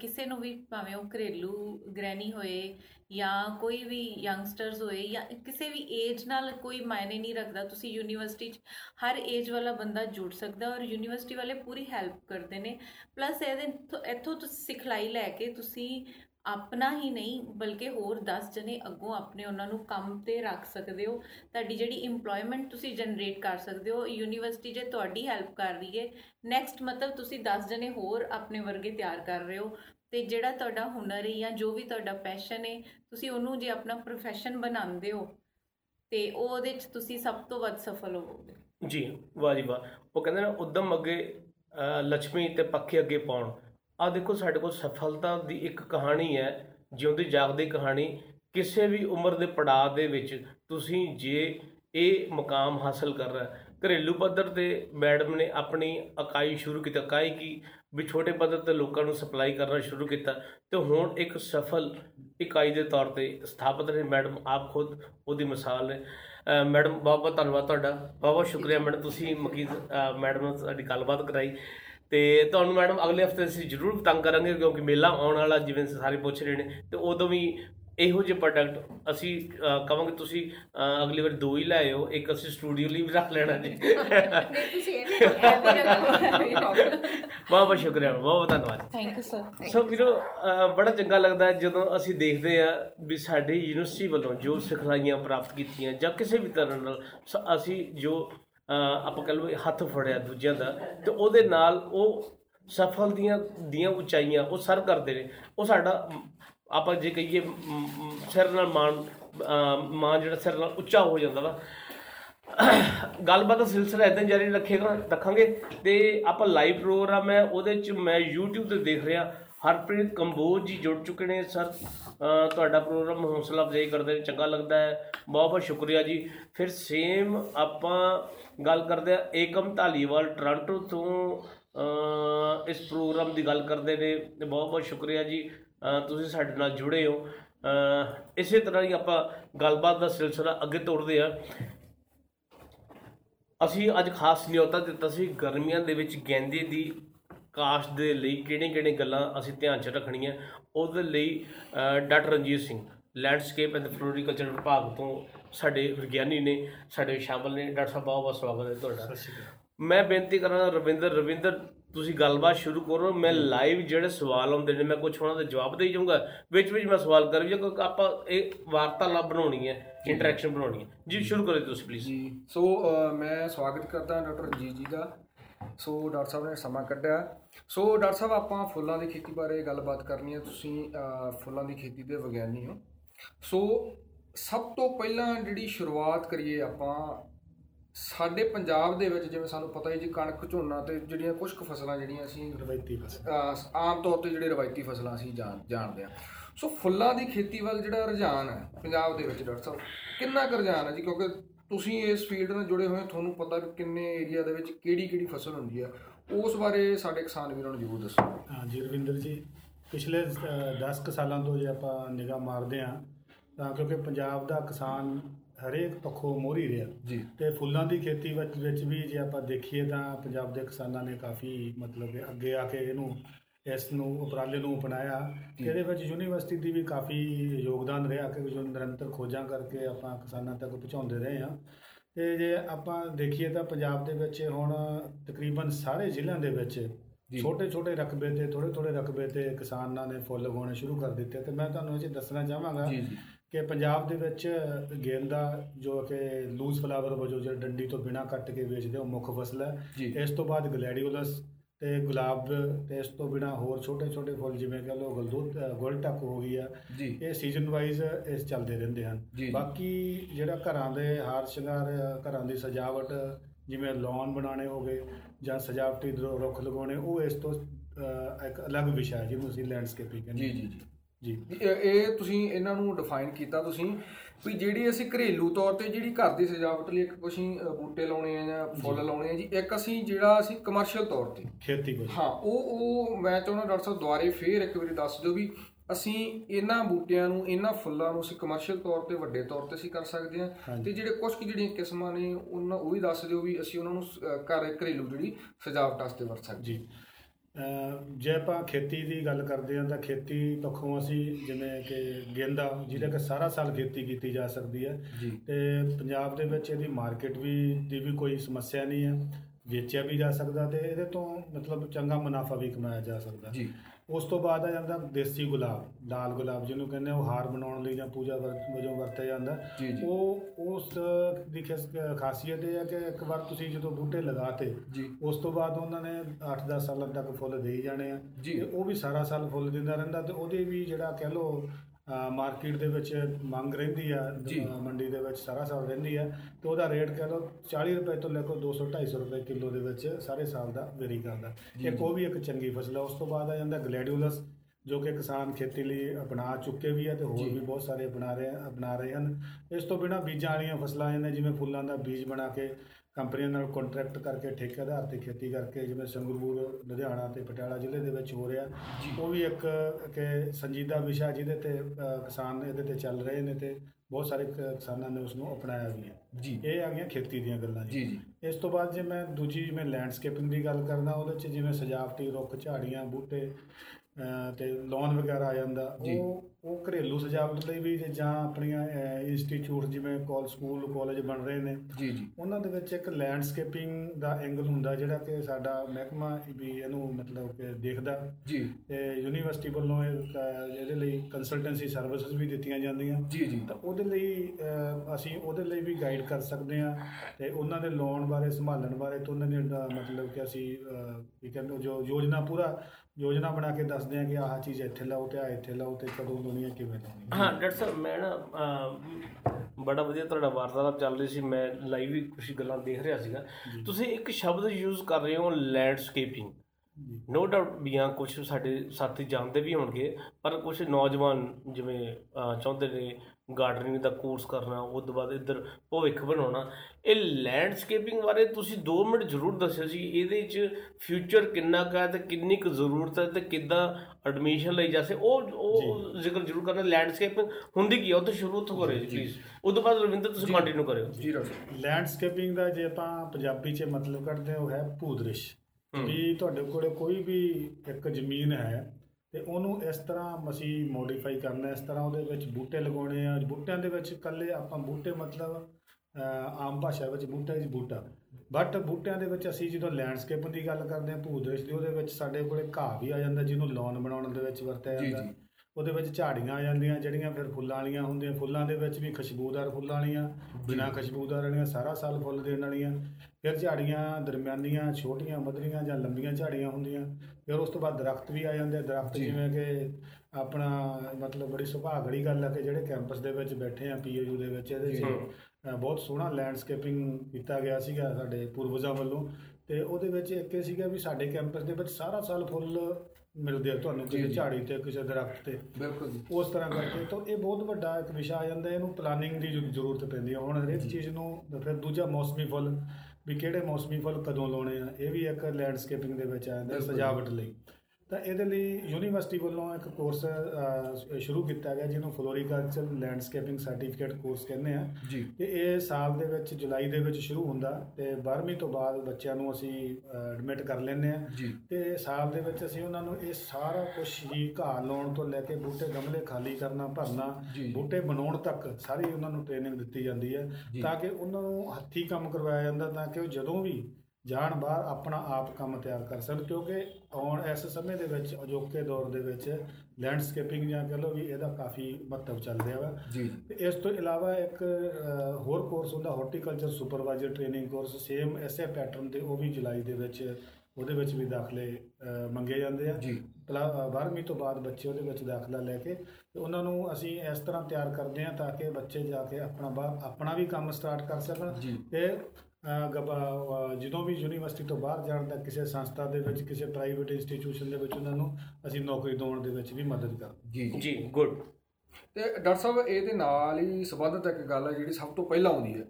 ਕਿਸੇ ਨੂੰ ਵੀ ਭਾਵੇਂ ਉਹ ਘਰੇਲੂ ਗ੍ਰੈਣੀ ਹੋਏ ਜਾਂ ਕੋਈ ਵੀ ਯੰਗਸਟਰਸ ਹੋਏ ਜਾਂ ਕਿਸੇ ਵੀ ਏਜ ਨਾਲ ਕੋਈ ਮਾਇਨੇ ਨਹੀਂ ਰੱਖਦਾ ਤੁਸੀਂ ਯੂਨੀਵਰਸਿਟੀ 'ਚ ਹਰ ਏਜ ਵਾਲਾ ਬੰਦਾ ਜੁੜ ਸਕਦਾ ਔਰ ਯੂਨੀਵਰਸਿਟੀ ਵਾਲੇ ਪੂਰੀ ਹੈਲਪ ਕਰਦੇ ਨੇ। ਪਲੱਸ ਇਹਦੇ ਇੱਥੋਂ ਤੁਸੀਂ ਸਿਖਲਾਈ ਲੈ ਕੇ ਤੁਸੀਂ ਆਪਣਾ ਹੀ ਨਹੀਂ ਬਲਕਿ ਹੋਰ 10 ਜਣੇ ਅੱਗੋਂ ਆਪਣੇ ਉਹਨਾਂ ਨੂੰ ਕੰਮ ਤੇ ਰੱਖ ਸਕਦੇ ਹੋ। ਤੁਹਾਡੀ ਜਿਹੜੀ EMPLOYMENT ਤੁਸੀਂ ਜਨਰੇਟ ਕਰ ਸਕਦੇ ਹੋ ਯੂਨੀਵਰਸਿਟੀ ਜੇ ਤੁਹਾਡੀ ਹੈਲਪ ਕਰ ਰਹੀ ਹੈ ਨੈਕਸਟ ਮਤਲਬ ਤੁਸੀਂ 10 ਜਣੇ ਹੋਰ ਆਪਣੇ ਵਰਗੇ ਤਿਆਰ ਕਰ ਰਹੇ ਹੋ। ਤੇ ਜਿਹੜਾ ਤੁਹਾਡਾ ਹੁਨਰ ਹੈ ਜਾਂ ਜੋ ਵੀ ਤੁਹਾਡਾ ਪੈਸ਼ਨ ਹੈ ਤੁਸੀਂ ਉਹਨੂੰ ਜੇ ਆਪਣਾ ਪ੍ਰੋਫੈਸ਼ਨ ਬਣਾਉਂਦੇ ਹੋ ਤੇ ਉਹ ਉਹਦੇ 'ਚ ਤੁਸੀਂ ਸਭ ਤੋਂ ਵੱਧ ਸਫਲ ਹੋਵੋਗੇ। ਜੀ ਵਾਹ ਜੀ ਵਾਹ। ਉਹ ਕਹਿੰਦੇ ਨੇ ਉਦਮ ਅੱਗੇ ਅਹ, ਲక్ష్ਮੀ ਤੇ ਪੱਖੇ ਅੱਗੇ ਪਾਉਣ। ਆ ਦੇਖੋ ਸਾਡੇ ਕੋਲ ਸਫਲਤਾ ਦੀ ਇੱਕ ਕਹਾਣੀ ਹੈ ਜਿਉਂਦੀ ਜਾਗਦੀ ਕਹਾਣੀ। ਕਿਸੇ ਵੀ ਉਮਰ ਦੇ ਪੜਾਅ ਦੇ ਵਿੱਚ ਤੁਸੀਂ ਜੇ ਇਹ ਮਕਾਮ ਹਾਸਲ ਕਰ ਰਹਾ ਘਰੇਲੂ ਪੱਧਰ ਤੇ ਮੈਡਮ ਨੇ ਆਪਣੀ ਇਕਾਈ ਸ਼ੁਰੂ ਕੀਤੀ ਇਕਾਈ ਕੀ? ਵੀ ਛੋਟੇ ਪੱਧਰ ਤੇ ਲੋਕਾਂ ਨੂੰ ਸਪਲਾਈ ਕਰਨਾ ਸ਼ੁਰੂ ਕੀਤਾ। ਤੇ ਹੁਣ ਇੱਕ ਸਫਲ ਇਕਾਈ ਦੇ ਤੌਰ ਤੇ ਸਥਾਪਿਤ ਨੇ ਮੈਡਮ ਆਪ ਖੁਦ ਉਹਦੀ ਮਿਸਾਲ ਨੇ। ਮੈਡਮ ਬਹੁਤ ਬਹੁਤ ਧੰਨਵਾਦ ਤੁਹਾਡਾ। ਬਹੁਤ ਬਹੁਤ ਸ਼ੁਕਰੀਆ ਮੈਡਮ ਤੁਸੀਂ ਮਕੀਦ ਮੈਡਮ ਨਾਲ ਸਾਡੀ ਗੱਲਬਾਤ ਕਰਾਈ। ਤੇ ਤੁਹਾਨੂੰ ਮੈਡਮ ਅਗਲੇ ਹਫ਼ਤੇ ਅਸੀਂ ਜ਼ਰੂਰ ਤੰਗ ਕਰਾਂਗੇ ਕਿਉਂਕਿ ਮੇਲਾ ਆਉਣ ਵਾਲਾ ਜਿਵੇਂ ਸਾਰੇ ਪੁੱਛ ਰਹੇ ਨੇ ਤੇ ਉਦੋਂ ਵੀ ਇਹੋ ਜਿਹੇ ਪ੍ਰੋਡਕਟ ਅਸੀਂ ਕਵਾਂਗੇ ਤੁਸੀਂ ਅਗਲੀ ਵਾਰ ਦੋ ਹੀ ਲੈ ਆਇਓ ਇੱਕ ਅਸੀਂ ਸਟੂਡੀਓ ਲਈ ਵੀ ਰੱਖ ਲੈਣਾ ਜੀ। ਬਹੁਤ ਬਹੁਤ ਸ਼ੁਕਰੀਆ ਬਹੁਤ ਬਹੁਤ ਧੰਨਵਾਦ। ਥੈਂਕ ਯੂ ਸਰ ਸੋ ਵੀਰੋ ਬੜਾ ਚੰਗਾ ਲੱਗਦਾ ਜਦੋਂ ਅਸੀਂ ਦੇਖਦੇ ਆ ਵੀ ਸਾਡੀ ਯੂਨੀਵਰਸਿਟੀ ਵੱਲੋਂ ਜੋ ਸਿਖਲਾਈਆਂ ਪ੍ਰਾਪਤ ਕੀਤੀਆਂ ਜਾਂ ਕਿਸੇ ਵੀ ਤਰ੍ਹਾਂ ਨਾਲ ਅਸੀਂ ਜੋ ਆਪਾਂ ਕਹ ਲਓ ਹੱਥ ਫੜਿਆ ਦੂਜਿਆਂ ਦਾ ਤੇ ਉਹਦੇ ਨਾਲ ਉਹ ਸਫਲ ਦੀਆਂ ਦੀਆਂ ਉਚਾਈਆਂ ਉਹ ਸਰ ਕਰਦੇ ਨੇ। ਉਹ ਸਾਡਾ ਮ, ਆਪਾਂ ਜੇ ਕਹੀਏ ਮ, ਮ, ਸਿਰ ਨਾਲ ਮਾਣ ਅਹ ਮਾਣ ਜਿਹੜਾ ਸਿਰ ਨਾਲ ਉੱਚਾ ਹੋ ਜਾਂਦਾ ਵਾ। ਗੱਲਬਾਤ ਦਾ ਸਿਲਸਿਲਾ ਇਦਾਂ ਜਾਰੀ ਰੱਖੇਗਾ ਰੱਖਾਂਗੇ ਤੇ ਆਪਾਂ ਲਾਈਵ ਪ੍ਰੋਗਰਾਮ ਹੈ ਉਹਦੇ ਚ ਮੈਂ YouTube ਤੇ ਦੇਖ ਰਿਹਾ। ਹਰਪ੍ਰੀਤ ਕੰਬੋਜ ਜੀ ਜੁੜ ਚੁੱਕੇ ਨੇ ਸਰ। ਅਹ ਤੁਹਾਡਾ ਪ੍ਰੋਗਰਾਮ ਹੌਸਲਾ ਅਫਜ਼ਾਈ ਕਰਦੇ ਨੇ, ਚੰਗਾ ਲੱਗਦਾ ਹੈ। ਬਹੁਤ ਬਹੁਤ ਸ਼ੁਕਰੀਆ ਜੀ। ਫਿਰ ਸੇਮ ਆਪਾਂ ਗੱਲ ਕਰਦੇ ਆ ਏਕਮ ਧਾਲੀਵਾਲ ਟੋਰਾਂਟੋ ਤੋਂ। ਅਹ ਇਸ ਪ੍ਰੋਗਰਾਮ ਦੀ ਗੱਲ ਕਰਦੇ ਨੇ। ਤੇ ਬਹੁਤ ਬਹੁਤ ਸ਼ੁਕਰੀਆ ਜੀ। ਅਹ ਤੁਸੀਂ ਸਾਡੇ ਨਾਲ ਜੁੜੇ ਹੋ। ਅਹ ਇਸੇ ਤਰ੍ਹਾਂ ਹੀ ਆਪਾਂ ਗੱਲਬਾਤ ਦਾ ਸਿਲਸਿਲਾ ਅੱਗੇ ਤੋਰਦੇ ਆ ਅਸੀਂ ਅੱਜ ਖਾਸ ਨਿਯੋਤਾ ਦਿੱਤਾ ਸੀ ਗਰਮੀਆਂ ਦੇ ਵਿੱਚ ਗੈਂਦੇ ਦੀ ਕਾਸ਼ਤ ਦੇ ਲਈ ਕਿਹੜੀਆਂ ਕਿਹੜੀਆਂ ਗੱਲਾਂ ਅਸੀਂ ਧਿਆਨ 'ਚ ਰੱਖਣੀਆਂ। ਉਹਦੇ ਲਈ doctor Ranjit Singh landscape and floriculture ਵਿਭਾਗ ਤੋਂ ਸਾਡੇ ਵਿਗਿਆਨੀ ਨੇ ਸਾਡੇ ਸ਼ਾਮਲ ਨੇ। ਡਾਕਟਰ ਸਾਹਿਬ ਬਹੁਤ ਬਹੁਤ ਸਵਾਗਤ ਹੈ ਤੁਹਾਡਾ। ਮੈਂ ਬੇਨਤੀ ਕਰਾਂ ਰਵਿੰਦਰ ਰਵਿੰਦਰ ਤੁਸੀਂ ਗੱਲਬਾਤ ਸ਼ੁਰੂ ਕਰੋ। ਮੈਂ ਲਾਈਵ ਜਿਹੜੇ ਸਵਾਲ ਆਉਂਦੇ ਨੇ ਮੈਂ ਕੁਝ ਉਹਨਾਂ ਦੇ ਜਵਾਬ ਦੇਈ ਜਾਊਂਗਾ। ਵਿੱਚ ਵਿੱਚ ਮੈਂ ਸਵਾਲ ਕਰੀ ਜਾਊਂਗਾ ਕਿਉਂਕਿ ਆਪਾਂ ਇਹ ਵਾਰਤਾਲਾਪ ਬਣਾਉਣੀ ਹੈ ਇੰਟਰੈਕਸ਼ਨ ਬਣਾਉਣੀ ਹੈ। ਜੀ ਸ਼ੁਰੂ ਕਰੋ ਜੀ ਤੁਸੀਂ ਪਲੀਜ਼ ਜੀ ਸੋ ਮੈਂ ਸਵਾਗਤ ਕਰਦਾ ਡਾਕਟਰ ਰਣਜੀਤ ਜੀ ਦਾ। ਸੋ ਡਾਕਟਰ ਸਾਹਿਬ ਨੇ ਸਮਾਂ ਕੱਢਿਆ। ਸੋ ਡਾਕਟਰ ਸਾਹਿਬ ਆਪਾਂ ਫੁੱਲਾਂ ਦੀ ਖੇਤੀ ਬਾਰੇ ਗੱਲਬਾਤ ਕਰਨੀ ਹੈ। ਤੁਸੀਂ ਫੁੱਲਾਂ ਦੀ ਖੇਤੀ ਦੇ ਵਿਗਿਆਨੀ ਹੋ। ਸੋ ਸਭ ਤੋਂ ਪਹਿਲਾਂ ਜਿਹੜੀ ਸ਼ੁਰੂਆਤ ਕਰੀਏ ਆਪਾਂ ਸਾਡੇ ਪੰਜਾਬ ਦੇ ਵਿੱਚ ਜਿਵੇਂ ਸਾਨੂੰ ਪਤਾ ਹੈ ਜੀ ਕਣਕ ਝੋਨਾ ਤੇ ਜਿਹੜੀਆਂ ਕੁਝ ਕੁ ਫਸਲਾਂ ਜਿਹੜੀਆਂ ਅਸੀਂ ਰਵਾਇਤੀ ਫਸਲ। ਆਮ ਤੌਰ ਤੇ ਜਿਹੜੇ ਰਵਾਇਤੀ ਫਸਲਾਂ ਅਸੀਂ ਜਾਣ ਜਾਣਦੇ ਆ ਸੋ ਫੁੱਲਾਂ ਦੀ ਖੇਤੀ ਵੱਲ ਜਿਹੜਾ ਰੁਝਾਨ ਹੈ ਪੰਜਾਬ ਦੇ ਵਿੱਚ ਡਾਕਟਰ ਸਾਹਿਬ ਕਿੰਨਾ ਕੁ ਰੁਝਾਨ ਹੈ ਜੀ? ਕਿਉਂਕਿ ਤੁਸੀਂ ਇਸ ਫੀਲਡ ਨਾਲ ਜੁੜੇ ਹੋਏ ਤੁਹਾਨੂੰ ਪਤਾ ਵੀ ਕਿੰਨੇ ਏਰੀਆ ਦੇ ਵਿੱਚ ਕਿਹੜੀ ਕਿਹੜੀ ਫਸਲ ਹੁੰਦੀ ਆ। ਉਸ ਬਾਰੇ ਸਾਡੇ ਕਿਸਾਨ ਵੀਰਾਂ ਨੂੰ ਜ਼ਰੂਰ ਦੱਸੋ। ਹਾਂ ਜੀ ਰਵਿੰਦਰ ਜੀ ਪਿਛਲੇ 10 ਕੁ ਸਾਲਾਂ ਤੋਂ ਜੇ ਆਪਾਂ ਨਿਗਾਹ ਮਾਰਦੇ ਹਾਂ ਤਾਂ ਕਿਉਂਕਿ ਪੰਜਾਬ ਦਾ ਕਿਸਾਨ ਹਰੇਕ ਪੱਖੋਂ ਮੋਹਰੀ ਰਿਹਾ। ਜੀ। ਤੇ ਫੁੱਲਾਂ ਦੀ ਖੇਤੀ ਵਿੱਚ ਵੀ ਜੇ ਆਪਾਂ ਦੇਖੀਏ ਤਾਂ ਪੰਜਾਬ ਦੇ ਕਿਸਾਨਾਂ ਨੇ ਕਾਫੀ ਮਤਲਬ ਕਿ ਅੱਗੇ ਆ ਕੇ ਇਹਨੂੰ ਇਸ ਨੂੰ ਉਪਰਾਲੇ ਨੂੰ ਅਪਣਾਇਆ। ਇਹਦੇ ਵਿੱਚ ਯੂਨੀਵਰਸਿਟੀ ਦੀ ਵੀ ਕਾਫੀ ਯੋਗਦਾਨ ਰਿਹਾ ਕਿ ਜੋ ਨਿਰੰਤਰ ਖੋਜਾਂ ਕਰਕੇ ਆਪਾਂ ਕਿਸਾਨਾਂ ਤੱਕ ਪਹੁੰਚਾਉਂਦੇ ਰਹੇ ਹਾਂ। ਤੇ ਜੇ ਆਪਾਂ ਦੇਖੀਏ ਤਾਂ ਪੰਜਾਬ ਦੇ ਵਿੱਚ ਹੁਣ ਤਕਰੀਬਨ ਸਾਰੇ ਜ਼ਿਲ੍ਹਿਆਂ ਦੇ ਵਿੱਚ। ਛੋਟੇ ਛੋਟੇ ਰਕਬੇ ਤੇ ਥੋੜੇ ਥੋੜੇ ਰਕਬੇ ਤੇ ਕਿਸਾਨਾਂ ਨੇ ਫੁੱਲ ਲਗਾਉਣੇ ਸ਼ੁਰੂ ਕਰ ਦਿੱਤੇ। ਤੇ ਮੈਂ ਤੁਹਾਨੂੰ ਇਹ ਦੱਸਣਾ ਚਾਹਾਂਗਾ ਕਿ ਪੰਜਾਬ ਦੇ ਵਿੱਚ ਗੇਂਦਾ ਜੋ ਕਿ ਲੂਜ਼ ਫਲਾਵਰ ਵਜੋਂ ਜਿਹੜਾ ਡੰਡੀ ਤੋਂ ਬਿਨਾ ਕੱਟ ਕੇ ਵੇਚਦੇ ਉਹ ਮੁੱਖ ਫਸਲ ਹੈ। ਇਸ ਤੋਂ ਬਾਅਦ ਗਲੈਡੀਓਲਸ ਤੇ ਗੁਲਾਬ ਤੇ ਇਸ ਤੋਂ ਬਿਨਾ ਹੋਰ ਛੋਟੇ ਛੋਟੇ ਫੁੱਲ ਜਿਵੇਂ ਕਹ ਲਓ ਗਲਦੂਤ ਗੁਲਟਕ ਹੋ ਗਈ ਆ ਇਹ ਸੀਜ਼ਨ ਵਾਈਜ਼ ਇਸ ਚੱਲਦੇ ਰਹਿੰਦੇ ਹਨ। ਬਾਕੀ ਜਿਹੜਾ ਘਰਾਂ ਦੇ ਹਾਰ ਸ਼ਿੰਗਾਰ ਘਰਾਂ ਦੀ ਸਜਾਵਟ ਜਿਵੇਂ ਲੌਨ ਬਣਾਉਣੇ ਹੋ ਗਏ ਜਾਂ ਸਜਾਵਟੀ ਰੁੱਖ ਲਗਾਉਣੇ ਉਹ ਇਸ ਤੋਂ ਇੱਕ ਅਲੱਗ ਵਿਸ਼ਾ ਜਿਹਨੂੰ ਅਸੀਂ ਲੈਂਡਸਕੇਪਿੰਗ ਕਹਿੰਦੇ ਜੀ। ਜੀ ਜੀ ਜੀ। ਇਹ ਤੁਸੀਂ ਇਹਨਾਂ ਨੂੰ ਡਿਫਾਈਨ ਕੀਤਾ ਤੁਸੀਂ ਵੀ ਜਿਹੜੀ ਅਸੀਂ ਘਰੇਲੂ ਤੌਰ ਤੇ ਜਿਹੜੀ ਘਰ ਦੀ ਸਜਾਵਟ ਲਈ ਇੱਕ ਅ, ਬੂਟੇ ਲਾਉਣੇ ਆ ਜਾਂ ਫੁੱਲ ਲਾਉਣੇ ਆ ਜੀ ਇੱਕ ਅਸੀਂ ਜਿਹੜਾ ਅਸੀਂ ਕਮਰਸ਼ੀਅਲ ਤੌਰ ਤੇ। ਖੇਤੀ ਕੋਈ ਹਾਂ ਉਹ ਉਹ ਮੈਂ ਚਾਹੁੰਦਾ ਡਾਕਟਰ ਸਾਹਿਬ ਦੁਬਾਰੇ ਫੇਰ ਇੱਕ ਵਾਰੀ ਦੱਸ ਦਿਓ ਵੀ ਅਸੀਂ ਇਹਨਾਂ ਬੂਟਿਆਂ ਨੂੰ ਇਹਨਾਂ ਫੁੱਲਾਂ ਨੂੰ ਅਸੀਂ ਕਮਰਸ਼ੀਅਲ ਤੌਰ ਤੇ ਵੱਡੇ ਤੌਰ ਤੇ ਅਸੀਂ ਕਰ ਸਕਦੇ ਹਾਂ। ਤੇ ਜਿਹੜੇ ਕੁਝ ਕੁ ਜਿਹੜੀਆਂ ਕਿਸਮਾਂ ਨੇ ਉਹਨਾਂ ਉਹ ਵੀ ਦੱਸ ਦਿਓ ਵੀ ਅਸੀਂ ਉਹਨਾਂ ਨੂੰ ਘਰ ਘਰੇਲੂ ਜਿਹੜੀ ਸਜਾਵਟ ਵਾਸਤੇ ਵਰਤ ਸਕਦੇ। ਜੀ। ਅਹ ਜੇ ਆਪਾਂ ਖੇਤੀ ਦੀ ਗੱਲ ਕਰਦੇ ਹਾਂ ਤਾਂ ਖੇਤੀ ਪੱਖੋਂ ਅਸੀਂ ਜਿਵੇਂ ਕਿ ਗੇਂਦਾ ਜਿਹਦੇ ਕਿ ਸਾਰਾ ਸਾਲ ਖੇਤੀ ਕੀਤੀ ਜਾ ਸਕਦੀ ਹੈ ਤੇ ਪੰਜਾਬ ਦੇ ਵਿੱਚ ਇਹਦੀ ਮਾਰਕੀਟ ਵੀ ਦੀ ਵੀ ਕੋਈ ਸਮੱਸਿਆ ਨਹੀਂ ਹੈ ਵੇਚਿਆ ਵੀ ਜਾ ਸਕਦਾ ਤੇ ਇਹਦੇ ਤੋਂ ਮਤਲਬ ਚੰਗਾ ਮੁਨਾਫਾ ਵੀ ਕਮਾਇਆ ਜਾ ਸਕਦਾ। ਜੀ। ਉਸ ਤੋਂ ਬਾਅਦ ਆ ਜਾਂਦਾ ਦੇਸੀ ਗੁਲਾਬ ਲਾਲ ਗੁਲਾਬ ਜਿਹਨੂੰ ਕਹਿੰਦੇ ਉਹ ਹਾਰ ਬਣਾਉਣ ਲਈ ਜਾਂ ਪੂਜਾ ਵਜੋਂ ਵਰਤਿਆ ਜਾਂਦਾ। ਉਹ ਉਸ ਦੀ ਖਸ- ਖਾਸੀਅਤ ਇਹ ਹੈ ਕਿ ਇੱਕ ਵਾਰ ਤੁਸੀਂ ਜਦੋਂ ਬੂਟੇ ਲਗਾਤੇ ਉਸ ਤੋਂ ਬਾਅਦ ਉਹਨਾਂ ਨੇ 8-10 ਸਾਲਾਂ ਤੱਕ ਫੁੱਲ ਦੇ ਹੀ ਜਾਣੇ ਆ। ਤੇ ਉਹ ਵੀ ਸਾਰਾ ਸਾਲ ਫੁੱਲ ਦਿੰਦਾ ਰਹਿੰਦਾ ਤੇ ਉਹਦੇ ਵੀ ਜਿਹੜਾ ਕਹਿ ਲਓ ਮਾਰਕੀਟ ਦੇ ਵਿੱਚ ਮੰਗ ਰਹਿੰਦੀ ਆ ਮੰਡੀ ਦੇ ਵਿੱਚ ਸਾਰਾ ਸਾਲ ਰਹਿੰਦੀ ਆ ਤੇ ਉਹਦਾ ਰੇਟ ਕਹਿ ਲਓ 40 ਰੁਪਏ ਤੋਂ ਲੈ ਕੇ 200 250 ਰੁਪਏ ਕਿਲੋ ਦੇ ਵਿੱਚ ਸਾਰੇ ਸਾਲ ਦਾ ਵੇਰੀ ਕਰਦਾ। ਇੱਕ ਉਹ ਵੀ ਇੱਕ ਚੰਗੀ ਫਸਲ ਆ ਉਸ ਤੋਂ ਬਾਅਦ ਆ ਜਾਂਦਾ ਗਲੈਡੀਓਲਸ ਜੋ ਕਿ ਕਿਸਾਨ ਖੇਤੀ ਲਈ ਅਪਣਾ ਚੁੱਕੇ ਵੀ ਆ ਤੇ ਹੋਰ। ਵੀ ਬਹੁਤ ਸਾਰੇ ਅਪਣਾ ਰਹੇ ਅਪਣਾ ਰਹੇ ਹਨ। ਇਸ ਤੋਂ ਬਿਨਾ ਬੀਜਾਂ ਵਾਲੀਆਂ ਫਸਲਾਂ ਇਹਨਾਂ ਜਿਵੇਂ ਫੁੱਲਾਂ ਦਾ ਬੀਜ ਬਣਾ ਕੇ ਕੰਪਨੀਆਂ ਨਾਲ ਕੰਟਰੈਕਟ ਕਰਕੇ ਠੇਕੇ ਆਧਾਰ ਤੇ ਖੇਤੀ ਕਰਕੇ ਜਿਵੇਂ ਸੰਗਰੂਰ ਲੁਧਿਆਣਾ ਤੇ ਪਟਿਆਲਾ ਜ਼ਿਲ੍ਹੇ ਦੇ ਵਿੱਚ ਹੋ ਰਿਹਾ। ਉਹ ਵੀ ਇੱਕ ਕਿ ਸੰਜੀਦਾ ਵਿਸ਼ਾ ਜਿਹਦੇ ਤੇ ਕਿਸਾਨ ਇਹਦੇ ਤੇ ਚੱਲ ਰਹੇ ਨੇ ਤੇ ਬਹੁਤ ਸਾਰੇ ਕਿਸਾਨਾਂ ਨੇ ਉਸ ਨੂੰ ਅਪਣਾਇਆ ਵੀ ਹੈ। ਜੀ। ਇਹ ਆ ਗਈਆਂ ਖੇਤੀ ਦੀਆਂ ਗੱਲਾਂ ਜੀ। ਜੀ ਇਸ ਤੋਂ ਬਾਅਦ ਜੇ ਮੈਂ ਦੂਜੀ ਜਿਵੇਂ ਲੈਂਡਸਕੇਪਿੰਗ ਦੀ ਗੱਲ ਕਰਦਾ ਉਹਦੇ 'ਚ ਜਿਵੇਂ ਸਜਾਵਟੀ ਰੁੱਖ ਝਾੜੀਆਂ ਬੂਟੇ ਤੇ ਲੌਨ ਵਗੈਰਾ ਆ ਜਾਂਦਾ। ਉਹ ਉਹ ਘਰੇਲੂ ਸਜਾਵਟ ਲਈ ਵੀ ਜੇ ਆਪਣੀਆਂ ਇੰਸਟੀਚਿਊਟ ਜਿਵੇਂ ਕਾਲ ਸਕੂਲ ਕਾਲਜ ਬਣ ਰਹੇ ਨੇ। ਜੀ ਜੀ। ਉਹਨਾਂ ਦੇ ਵਿੱਚ ਇੱਕ ਲੈਂਡਸਕੇਪਿੰਗ ਦਾ ਐਂਗਲ ਹੁੰਦਾ ਜਿਹੜਾ ਕਿ ਸਾਡਾ ਮਹਿਕਮਾ ਵੀ ਇਹਨੂੰ ਮਤਲਬ ਕਿ ਦੇਖਦਾ। ਜੀ। ਤੇ ਯੂਨੀਵਰਸਿਟੀ ਵੱਲੋਂ ਇਹਦੇ ਲਈ ਕੰਸਲਟੈਂਸੀ ਸਰਵਿਸਿਜ਼ ਵੀ ਦਿੱਤੀਆਂ ਜਾਂਦੀਆਂ। ਜੀ ਜੀ। ਤਾਂ ਉਹਦੇ ਲਈ ਅਸੀਂ ਉਹਦੇ ਲਈ ਵੀ ਗਾਈਡ ਕਰ ਸਕਦੇ ਹਾਂ ਤੇ ਉਹਨਾਂ ਦੇ ਲੋਨ ਬਾਰੇ ਸੰਭਾਲਣ ਬਾਰੇ ਤੇ ਉਹਨਾਂ ਦੇ ਮਤਲਬ ਕਿ ਅਸੀਂ ਕੀ ਕਹਿੰਦੇ ਜੋ ਯੋਜਨਾ ਪੂਰਾ ਯੋਜਨਾ ਬਣਾ ਕੇ ਦੱਸਦੇ ਹਾਂ ਕਿ ਆਹ ਚੀਜ਼ ਇੱਥੇ ਲਾਓ ਤੇ ਆਹ ਇੱਥੇ ਲਾਓ ਤੇ ਕਦੋਂ ਹੈ ਕਿਵੇਂ ਲਾਉਣੀ ਹੈ। ਡਾਕਟਰ ਸਾਹਿਬ ਮੈਂ ਨਾ ਬੜਾ ਵਧੀਆ ਤੁਹਾਡਾ ਵਾਰਤਾਲਾਪ ਚੱਲ ਰਹੀ ਸੀ ਮੈਂ ਲਾਈਵ ਵੀ ਕੁਝ ਗੱਲਾਂ ਦੇਖ ਰਿਹਾ ਸੀਗਾ। ਤੁਸੀਂ ਇੱਕ ਸ਼ਬਦ ਯੂਜ਼ ਕਰ ਰਹੇ ਹੋ ਲੈਂਡਸਕੇਪਿੰਗ ਨੋ ਡਾਊਟ ਬੀਆਂ ਕੁਝ ਸਾਡੇ ਸਾਥੀ ਜਾਣਦੇ ਵੀ ਹੋਣਗੇ ਪਰ ਕੁਝ ਨੌਜਵਾਨ ਜਿਵੇਂ ਚਾਹੁੰਦੇ ਨੇ ਗਾਰਡਨਿੰਗ ਦਾ ਕੋਰਸ ਕਰਨਾ ਉਸ ਤੋਂ ਬਾਅਦ ਇੱਧਰ ਭਵਿੱਖ ਬਣਾਉਣਾ। ਇਹ ਲੈਂਡਸਕੇਪਿੰਗ ਬਾਰੇ ਤੁਸੀਂ 2 ਮਿੰਟ ਜ਼ਰੂਰ ਦੱਸਿਓ ਸੀ ਇਹਦੇ 'ਚ ਫਿਊਚਰ ਕਿੰਨਾ ਕੁ ਹੈ ਤੇ ਕਿੰਨੀ ਕੁ ਜ਼ਰੂਰਤ ਹੈ ਤੇ ਕਿੱਦਾਂ ਐਡਮਿਸ਼ਨ ਲਈ ਜਾਸੇ ਉਹ ਉਹ ਜ਼ਿਕਰ ਜ਼ਰੂਰ ਕਰਨਾ ਲੈਂਡਸਕੇਪਿੰਗ ਹੁੰਦੀ ਕੀ ਹੈ ਉਹ ਤੋਂ ਸ਼ੁਰੂ ਤੋਂ ਕਰਿਓ ਜੀ ਪਲੀਜ਼ ਉਸ ਤੋਂ ਬਾਅਦ ਰਵਿੰਦਰ ਤੁਸੀਂ ਕੰਟੀਨਿਊ ਕਰਿਓ। ਜੀ ਸਾਹਿਬ ਲੈਂਡਸਕੇਪਿੰਗ ਦਾ ਜੇ ਆਪਾਂ ਪੰਜਾਬੀ 'ਚ ਮਤਲਬ ਕੱਢਦੇ ਹਾਂ ਉਹ ਹੈ ਭੂਦ੍ਰਿਸ਼। ਵੀ ਤੁਹਾਡੇ ਕੋਲੇ ਕੋਈ ਵੀ ਇੱਕ ਜ਼ਮੀਨ ਹੈ ਤੇ ਉਹਨੂੰ ਇਸ ਤਰ੍ਹਾਂ ਅਸੀਂ ਮੋਡੀਫਾਈ ਕਰਨਾ ਇਸ ਤਰ੍ਹਾਂ ਉਹਦੇ ਵਿੱਚ ਬੂਟੇ ਲਗਾਉਣੇ ਆ। ਬੂਟਿਆਂ ਦੇ ਵਿੱਚ ਇਕੱਲੇ ਆਪਾਂ ਬੂਟੇ ਮਤਲਬ ਆਮ ਭਾਸ਼ਾ ਵਿੱਚ ਬੂਟਾ ਜੀ ਬੂਟਾ। ਬਟ ਬੂਟਿਆਂ ਦੇ ਵਿੱਚ ਅਸੀਂ ਜਦੋਂ ਲੈਂਡਸਕੇਪਿੰਗ ਦੀ ਗੱਲ ਕਰਦੇ ਹਾਂ ਭੂਦ੍ਰਿਸ਼ ਦੀ ਉਹਦੇ ਵਿੱਚ ਸਾਡੇ ਕੋਲੇ ਘਾਹ ਵੀ ਆ ਜਾਂਦਾ ਜਿਹਨੂੰ ਲਾਉਣ ਬਣਾਉਣ ਦੇ ਵਿੱਚ ਵਰਤਿਆ ਜਾਂਦਾ। ਉਹਦੇ ਵਿੱਚ ਝਾੜੀਆਂ ਆ ਜਾਂਦੀਆਂ ਜਿਹੜੀਆਂ ਫਿਰ ਫੁੱਲਾਂ ਵਾਲੀਆਂ ਹੁੰਦੀਆਂ। ਫੁੱਲਾਂ ਦੇ ਵਿੱਚ ਵੀ ਖੁਸ਼ਬੂਦਾਰ ਫੁੱਲਾਂ ਵਾਲੀਆਂ ਬਿਨਾਂ ਖੁਸ਼ਬੂਦਾਰ ਵਾਲੀਆਂ ਸਾਰਾ ਸਾਲ ਫੁੱਲ ਦੇਣ ਵਾਲੀਆਂ। ਫਿਰ ਝਾੜੀਆਂ ਦਰਮਿਆਨੀਆਂ ਛੋਟੀਆਂ ਮਧਰੀਆਂ ਜਾਂ ਲੰਬੀਆਂ ਝਾੜੀਆਂ ਹੁੰਦੀਆਂ। ਫਿਰ ਉਸ ਤੋਂ ਬਾਅਦ ਦਰਖਤ ਵੀ ਆ ਜਾਂਦੇ ਆ। ਦਰਖਤ। ਜਿਵੇਂ ਕਿ ਆਪਣਾ ਮਤਲਬ ਬੜੀ ਸੁਭਾਗੜੀ ਗੱਲ ਹੈ ਕਿ ਜਿਹੜੇ ਕੈਂਪਸ ਦੇ ਵਿੱਚ ਬੈਠੇ ਆ ਪੀਏਯੂ ਦੇ ਵਿੱਚ ਇਹਦੇ 'ਚ ਬਹੁਤ ਸੋਹਣਾ ਲੈਂਡਸਕੇਪਿੰਗ ਕੀਤਾ ਗਿਆ ਸੀਗਾ ਸਾਡੇ ਪੂਰਵਜਾਂ ਵੱਲੋਂ। ਤੇ ਉਹਦੇ ਵਿੱਚ ਇੱਕ ਇਹ ਸੀਗਾ ਵੀ ਸਾਡੇ ਕੈਂਪਸ ਦੇ ਵਿੱਚ ਸਾਰਾ ਸਾਲ ਫੁੱਲ ਮਿਲਦੇ ਆ ਤੁਹਾਨੂੰ ਕਿਸੇ। ਝਾੜੀ ਤੇ ਕਿਸੇ ਦਰਖਤ ਤੇ। ਬਿਲਕੁਲ ਉਸ ਤਰ੍ਹਾਂ ਕਰਕੇ ਤਾਂ ਇਹ ਬਹੁਤ ਵੱਡਾ ਇੱਕ ਵਿਸ਼ਾ ਆ ਜਾਂਦਾ। ਇਹਨੂੰ ਪਲਾਨਿੰਗ ਦੀ ਜ਼ਰੂ- ਜ਼ਰੂਰਤ ਪੈਂਦੀ ਹੈ ਹੁਣ ਹਰੇਕ ਚੀਜ਼ ਨੂੰ ਫਿਰ ਦੂਜਾ ਮੌਸਮੀ ਫੁੱਲ ਵੀ ਕਿਹੜੇ ਮੌਸਮੀ ਫੁੱਲ ਕਦੋਂ ਲਾਉਣੇ ਆ ਇਹ ਵੀ ਇੱਕ ਲੈਂਡਸਕੇਪਿੰਗ ਦੇ ਵਿੱਚ ਆ ਜਾਂਦਾ। ਸਜਾਵਟ ਲਈ ਤਾਂ ਇਹਦੇ ਲਈ ਯੂਨੀਵਰਸਿਟੀ ਵੱਲੋਂ ਇੱਕ ਕੋਰਸ ਸ਼ੁਰੂ ਕੀਤਾ ਗਿਆ ਜਿਹਨੂੰ ਫਲੋਰੀਕਲਚਰ ਲੈਂਡਸਕੇਪਿੰਗ ਸਰਟੀਫਿਕੇਟ ਕੋਰਸ ਕਹਿੰਦੇ ਆ ਜੀ ਤੇ ਇਹ ਸਾਲ ਦੇ ਵਿੱਚ ਜੁਲਾਈ ਦੇ ਵਿੱਚ ਸ਼ੁਰੂ ਹੁੰਦਾ ਤੇ 12ਵੀਂ ਤੋਂ ਬਾਅਦ ਬੱਚਿਆਂ ਨੂੰ ਅਸੀਂ ਐਡਮਿਟ ਕਰ ਲੈਂਦੇ ਆ ਤੇ ਸਾਲ ਦੇ ਵਿੱਚ ਅਸੀਂ ਉਹਨਾਂ ਨੂੰ ਇਹ ਸਾਰਾ ਕੁਝ ਹੀ ਘਾਹ ਲਾਉਣ ਤੋਂ ਲੈ ਕੇ ਬੂਟੇ ਗਮਲੇ ਖਾਲੀ ਕਰਨਾ ਭਰਨਾ। ਬੂਟੇ ਬਣਾਉਣ ਤੱਕ ਸਾਰੀ ਉਹਨਾਂ ਨੂੰ ਟ੍ਰੇਨਿੰਗ ਦਿੱਤੀ ਜਾਂਦੀ ਹੈ। ਤਾਂ ਕਿ ਉਹਨਾਂ ਨੂੰ ਹੱਥੀਂ ਕੰਮ ਕਰਵਾਇਆ ਜਾਂਦਾ ਤਾਂ ਕਿ ਉਹ ਜਦੋਂ ਵੀ ਜਾਣ ਬਾਹਰ ਆਪਣਾ ਆਪ ਕੰਮ ਤਿਆਰ ਕਰ ਸਕਣ ਕਿਉਂਕਿ ਆਉਣ ਇਸ ਸਮੇਂ ਦੇ ਵਿੱਚ ਅਜੋਕੇ ਦੌਰ ਦੇ ਵਿੱਚ ਲੈਂਡਸਕੇਪਿੰਗ ਜਾਂ ਕਹ ਲਓ ਵੀ ਇਹਦਾ ਕਾਫੀ ਮਹੱਤਵ ਚੱਲ ਰਿਹਾ ਵਾ। ਜੀ। ਇਸ ਤੋਂ ਇਲਾਵਾ ਇੱਕ ਹੋਰ ਕੋਰਸ ਹੁੰਦਾ horticulture supervisor training course same ਐਸੇ ਪੈਟਰਨ ਤੇ ਉਹ ਵੀ ਜੁਲਾਈ ਦੇ ਵਿੱਚ ਉਹਦੇ ਵਿੱਚ ਵੀ ਦਾਖਲੇ ਮੰਗੇ ਜਾਂਦੇ ਆ। ਜੀ। 12ਵੀਂ ਤੋਂ ਬਾਅਦ ਬੱਚੇ ਉਹਦੇ ਵਿੱਚ ਦਾਖਲਾ ਲੈ ਕੇ ਤੇ ਉਹਨਾਂ ਨੂੰ ਅਸੀਂ ਇਸ ਤਰ੍ਹਾਂ ਤਿਆਰ ਕਰਦੇ ਹਾਂ ਤਾਂ ਕਿ ਬੱਚੇ ਜਾ ਕੇ ਆਪਣਾ ਆਪਣਾ ਵੀ ਕੰਮ ਸਟਾਰਟ ਕਰ ਸਕਣ। ਤੇ ਜਦੋਂ ਵੀ ਯੂਨੀਵਰਸਿਟੀ ਤੋਂ ਬਾਹਰ ਜਾਣ ਦਾ ਕਿਸੇ ਸੰਸਥਾ ਦੇ ਵਿੱਚ ਕਿਸੇ ਪ੍ਰਾਈਵੇਟ ਇੰਸਟੀਚਿਊਸ਼ਨ ਦੇ ਵਿੱਚ ਉਹਨਾਂ ਨੂੰ ਅਸੀਂ ਨੌਕਰੀ ਦਿਵਾਉਣ ਦੇ ਵਿੱਚ ਵੀ ਮਦਦ ਕਰਦੇ ਜੀ ਜੀ। ਜੀ ਗੁੱਡ ਤੇ ਡਾਕਟਰ ਸਾਹਿਬ ਇਹਦੇ ਨਾਲ ਹੀ ਸੰਬੰਧਿਤ ਇੱਕ ਗੱਲ ਹੈ ਜਿਹੜੀ ਸਭ ਤੋਂ ਪਹਿਲਾਂ ਆਉਂਦੀ ਹੈ।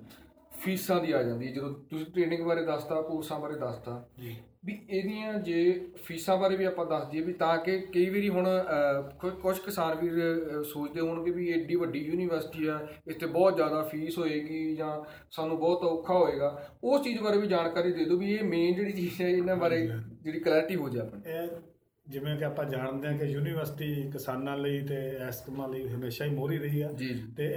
ਫੀਸਾਂ ਦੀ ਆ ਜਾਂਦੀ ਹੈ। ਜਦੋਂ ਤੁਸੀਂ ਟ੍ਰੇਨਿੰਗ ਬਾਰੇ ਦੱਸਤਾ ਕੋਰਸਾਂ ਬਾਰੇ ਦੱਸਤਾ ਜੀ। ਵੀ ਇਹਦੀਆਂ ਜੇ ਫੀਸਾਂ ਬਾਰੇ ਵੀ ਆਪਾਂ ਦੱਸ ਦਈਏ ਵੀ ਤਾਂ ਕਿ ਕਈ ਵਾਰੀ ਹੁਣ ਕੁਝ ਕਿਸਾਨ ਵੀਰ ਸੋਚਦੇ ਹੋਣਗੇ ਵੀ ਏਡੀ ਵੱਡੀ ਯੂਨੀਵਰਸਿਟੀ ਆ ਇੱਥੇ ਬਹੁਤ ਜ਼ਿਆਦਾ ਫੀਸ ਹੋਏਗੀ ਜਾਂ ਸਾਨੂੰ ਬਹੁਤ ਔਖਾ ਹੋਏਗਾ। ਉਸ ਚੀਜ਼ ਬਾਰੇ ਵੀ ਜਾਣਕਾਰੀ ਦੇ ਦਿਓ ਵੀ ਇਹ ਮੇਨ ਜਿਹੜੀ ਚੀਜ਼ ਹੈ ਇਹਨਾਂ ਬਾਰੇ ਜਿਹੜੀ ਕਲੈਰਿਟੀ ਹੋ ਜਾਏ ਆਪਣੀ। ਜਿਵੇਂ ਕਿ ਆਪਾਂ ਜਾਣਦੇ ਹਾਂ ਕਿ ਯੂਨੀਵਰਸਿਟੀ ਕਿਸਾਨਾਂ ਲਈ ਤੇ ਇਸ ਕੰਮਾਂ ਲਈ ਹਮੇਸ਼ਾ ਹੀ ਮੋਹਰੀ ਰਹੀ ਆ। ਤੇ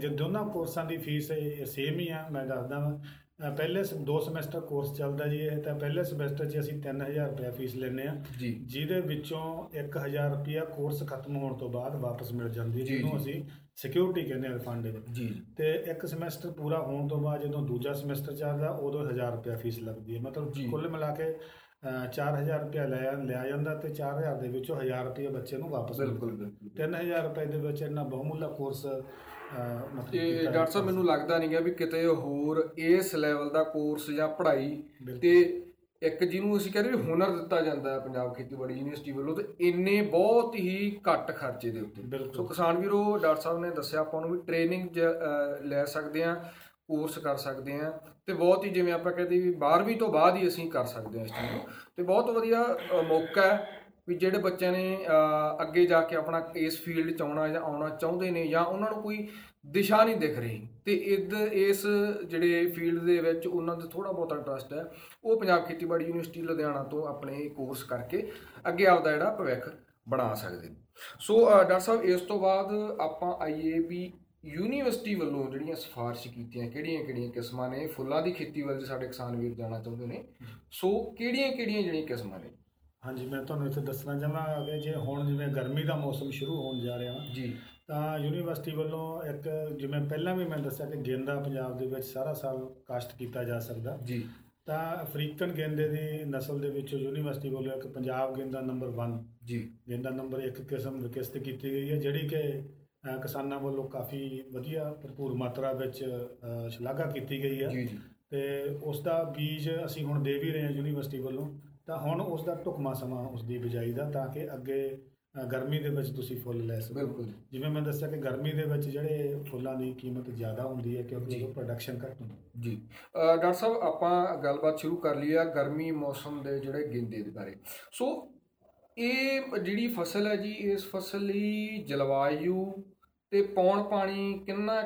ਜੇ ਦੋਨਾਂ ਕੋਰਸਾਂ ਦੀ ਫੀਸ ਸੇਮ ਹੀ ਆ ਮੈਂ ਦੱਸਦਾ ਵਾਂ। ਪਹਿਲੇ ਦੋ ਸਮੈਸਟਰ ਕੋਰਸ ਚੱਲਦਾ ਜੀ ਇਹ ਤਾਂ ਪਹਿਲੇ ਸਮੈਸਟਰ 'ਚ ਅਸੀਂ 3000 ਰੁਪਏ ਫੀਸ ਲੈਂਦੇ ਆ ਜੀ ਜਿਹਦੇ ਵਿੱਚੋਂ 1000 ਰੁਪਿਆ ਕੋਰਸ ਖਤਮ ਹੋਣ ਤੋਂ ਬਾਅਦ ਵਾਪਸ ਮਿਲ ਜਾਂਦੀ ਹੈ ਜਿਹਨੂੰ। ਅਸੀਂ ਸਿਕਿਉਰਿਟੀ ਕਹਿੰਦੇ ਆ ਰਿਫੰਡ ਦੇ ਜੀ ਤੇ ਇੱਕ ਸਮੈਸਟਰ ਪੂਰਾ ਹੋਣ ਤੋਂ ਬਾਅਦ ਜਦੋਂ ਦੂਜਾ ਸਮੈਸਟਰ ਚੱਲਦਾ ਉਦੋਂ 1000 ਰੁਪਿਆ ਫੀਸ ਲੱਗਦੀ ਹੈ ਮਤਲਬ। ਕੁੱਲ ਮਿਲਾ ਕੇ ਅ, 4000 ਰੁਪਿਆ ਲਿਆ ਲਿਆ ਜਾਂਦਾ ਤੇ 4000 ਦੇ ਵਿੱਚੋਂ 1000 ਰੁਪਏ ਬੱਚੇ ਨੂੰ ਵਾਪਸ ਬਿਲਕੁਲ ਮਿਲਦਾ। ਬਿਲਕੁਲ 3000 ਰੁਪਏ ਦੇ ਵਿੱਚ ਇਹਨਾਂ ਬਹੁਮੁੱਲਾ ਕੋਰਸ ਮਤਲਬ ਕੀਤਾ ਡਾਕਟਰ ਸਾਹਿਬ ਮੈਨੂੰ ਲੱਗਦਾ ਨਹੀਂ ਗਾ ਵੀ ਕਿਤੇ ਹੋਰ ਇਸ ਲੈਵਲ ਦਾ ਕੋਰਸ ਜਾਂ ਪੜ੍ਹਾਈ। ਤੇ ਇੱਕ ਜਿਹਨੂੰ ਅਸੀਂ ਕਹਿੰਦੇ ਵੀ ਹੁਨਰ ਦਿੱਤਾ ਜਾਂਦਾ ਹੈ ਪੰਜਾਬ ਖੇਤੀਬਾੜੀ ਯੂਨੀਵਰਸਿਟੀ ਵੱਲੋਂ ਤੇ ਇੰਨੇ ਬਹੁਤ ਹੀ ਘੱਟ ਖਰਚੇ ਦੇ ਉੱਤੇ। ਸੋ ਕਿਸਾਨ ਵੀਰੋ ਡਾਕਟਰ ਸਾਹਿਬ ਨੇ ਦੱਸਿਆ ਆਪਾਂ ਨੂੰ ਵੀ ਟ੍ਰੇਨਿੰਗ ਲੈ ਸਕਦੇ ਆ ਕੋਰਸ ਕਰ ਸਕਦੇ ਆ ਤੇ ਬਹੁਤ ਹੀ ਜਿਵੇਂ ਆਪਾਂ ਕਹਿੰਦੇ ਵੀ 12ਵੀਂ ਤੋਂ ਬਾਅਦ ਹੀ ਅਸੀਂ ਕਰ ਸਕਦੇ ਆ ਇਸ ਚੀਜ਼ ਨੂੰ ਤੇ ਬਹੁਤ ਵਧੀਆ ਮੌਕਾ ਹੈ ਵੀ ਜਿਹੜੇ ਬੱਚਿਆਂ ਨੇ ਅੱਗੇ ਜਾ ਕੇ ਆਪਣਾ ਇਸ ਫੀਲਡ 'ਚ ਆਉਣਾ ਜਾਂ ਆਉਣਾ ਚਾਹੁੰਦੇ ਨੇ ਜਾਂ ਉਹਨਾਂ ਨੂੰ ਕੋਈ ਦਿਸ਼ਾ ਨਹੀਂ ਦਿਖ ਰਹੀ ਤੇ ਇਦ ਇਸ ਜਿਹੜੇ ਫੀਲਡ ਦੇ ਵਿੱਚ ਉਹਨਾਂ ਦਾ ਥੋੜਾ ਬਹੁਤਾ ਇੰਟਰਸਟ ਹੈ ਉਹ ਪੰਜਾਬ ਖੇਤੀਬਾੜੀ ਯੂਨੀਵਰਸਿਟੀ ਲੁਧਿਆਣਾ ਤੋਂ ਆਪਣੇ ਕੋਰਸ ਕਰਕੇ ਅੱਗੇ ਆਪਦਾ ਜਿਹੜਾ ਭਵਿੱਖ ਬਣਾ ਸਕਦੇ ਸੋ ਡਾਕਟਰ ਸਾਹਿਬ ਇਸ ਤੋਂ ਬਾਅਦ ਆਪਾਂ ਆਈਏ ਵੀ ਯੂਨੀਵਰਸਿਟੀ ਵੱਲੋਂ ਜਿਹੜੀਆਂ ਸਿਫਾਰਿਸ਼ ਕੀਤੀਆਂ ਕਿਹੜੀਆਂ-ਕਿਹੜੀਆਂ ਕਿਸਮਾਂ ਨੇ ਫੁੱਲਾਂ ਦੀ ਖੇਤੀ ਵੱਲ ਸਾਡੇ ਕਿਸਾਨ ਵੀਰ ਜਾਣਾ ਚਾਹੁੰਦੇ ਨੇ। ਸੋ ਕਿਹੜੀਆਂ-ਕਿਹੜੀਆਂ ਜਿਹੜੀਆਂ ਕਿਸਮਾਂ ਨੇ? ਹਾਂਜੀ ਮੈਂ ਤੁਹਾਨੂੰ ਇੱਥੇ ਦੱਸਣਾ ਚਾਹਾਂਗਾ ਕਿ ਜੇ ਹੁਣ ਜਿਵੇਂ ਗਰਮੀ ਦਾ ਮੌਸਮ ਸ਼ੁਰੂ ਹੋਣ ਜਾ ਰਿਹਾ ਵਾ ਜੀ। ਤਾਂ ਯੂਨੀਵਰਸਿਟੀ ਵੱਲੋਂ ਇੱਕ ਜਿਵੇਂ ਪਹਿਲਾਂ ਵੀ ਮੈਂ ਦੱਸਿਆ ਕਿ ਗੇਂਦਾ ਪੰਜਾਬ ਦੇ ਵਿੱਚ ਸਾਰਾ ਸਾਲ ਕਾਸ਼ਤ ਕੀਤਾ ਜਾ ਸਕਦਾ। ਜੀ। ਤਾਂ ਅਫਰੀਕਨ ਗੇਂਦੇ ਦੀ ਨਸਲ ਦੇ ਵਿੱਚੋਂ ਯੂਨੀਵਰਸਿਟੀ ਵੱਲੋਂ ਇੱਕ ਪੰਜਾਬ ਗੇਂਦਾ ਨੰਬਰ 1 ਜੀ। ਗੇਂਦਾ ਨੰਬਰ 1 ਕਿਸਮ ਵਿਕਸਿਤ ਕੀਤੀ ਗਈ ਹੈ ਜਿਹੜੀ ਕਿ ਕਿਸਾਨਾਂ ਵੱਲੋਂ ਕਾਫੀ ਵਧੀਆ ਭਰਪੂਰ ਮਾਤਰਾ ਵਿੱਚ ਸ਼ਲਾਘਾ ਕੀਤੀ ਗਈ ਹੈ। ਜੀ ਜੀ। ਤੇ ਉਸ ਦਾ ਬੀਜ ਅਸੀਂ ਹੁਣ ਦੇ ਵੀ ਰਹੇ ਹਾਂ ਯੂਨੀਵਰਸਿਟੀ ਵੱਲੋਂ। ਤਾਂ ਹੁਣ ਉਸ ਦਾ ਢੁਕਮਾ ਸਮਾਂ ਉਸ ਦੀ ਬਿਜਾਈ ਦਾ ਤਾਂ ਕਿ ਅੱਗੇ ਗਰਮੀ ਦੇ ਵਿੱਚ ਤੁਸੀਂ ਫੁੱਲ ਲੈ ਸਕੋ ਬਿਲਕੁਲ। ਜਿਵੇਂ ਮੈਂ ਦੱਸਿਆ ਕਿ ਗਰਮੀ ਦੇ ਵਿੱਚ ਜਿਹੜੇ ਫੁੱਲਾਂ ਦੀ ਕੀਮਤ ਜ਼ਿਆਦਾ ਹੁੰਦੀ ਹੈ ਕਿਉਂਕਿ। ਉਹ ਪ੍ਰੋਡਕਸ਼ਨ ਘੱਟ ਹੁੰਦੀ ਹੈ ਜੀ ਡਾਕਟਰ ਸਾਹਿਬ ਆਪਾਂ ਗੱਲਬਾਤ ਸ਼ੁਰੂ ਕਰ ਲਈ ਆ ਗਰਮੀ ਮੌਸਮ ਦੇ ਜਿਹੜੇ ਗਿੰਦੇ ਦੇ ਬਾਰੇ ਸੋ ਇਹ ਜਿਹੜੀ ਫਸਲ ਹੈ ਜੀ ਇਸ ਫਸਲ ਲਈ ਜਲਵਾਯੂ ਤੇ ਪੌਣ ਪਾਣੀ ਕਿੰਨਾ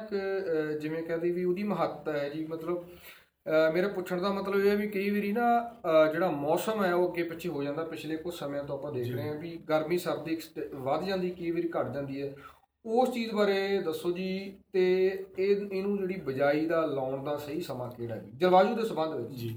ਜਿਵੇਂ ਕਹਦੇ ਵੀ ਉਹਦੀ ਮਹੱਤਤਾ ਹੈ ਜੀ ਮਤਲਬ ਮੇਰਾ ਪੁੱਛਣ ਦਾ ਮਤਲਬ ਇਹ ਹੈ ਵੀ ਕਈ ਵਾਰੀ ਨਾ ਜਿਹੜਾ ਮੌਸਮ ਹੈ ਉਹ ਅੱਗੇ ਪਿੱਛੇ ਹੋ ਜਾਂਦਾ ਪਿਛਲੇ ਕੁਝ ਸਮਿਆਂ ਤੋਂ ਆਪਾਂ ਦੇਖ। ਰਹੇ ਹਾਂ ਵੀ ਗਰਮੀ ਸਰਦੀ ਵੱਧ ਜਾਂਦੀ ਕਈ ਵਾਰੀ ਘਟ ਜਾਂਦੀ ਹੈ। ਉਸ ਚੀਜ਼ ਬਾਰੇ ਦੱਸੋ ਜੀ ਤੇ ਇਹ ਇਹਨੂੰ ਜਿਹੜੀ ਬਜਾਈ ਦਾ ਲਾਉਣ ਦਾ ਸਹੀ ਸਮਾਂ ਕਿਹੜਾ ਜੀ ਜਲਵਾਯੂ ਦੇ ਸੰਬੰਧ ਵਿੱਚ। ਜੀ।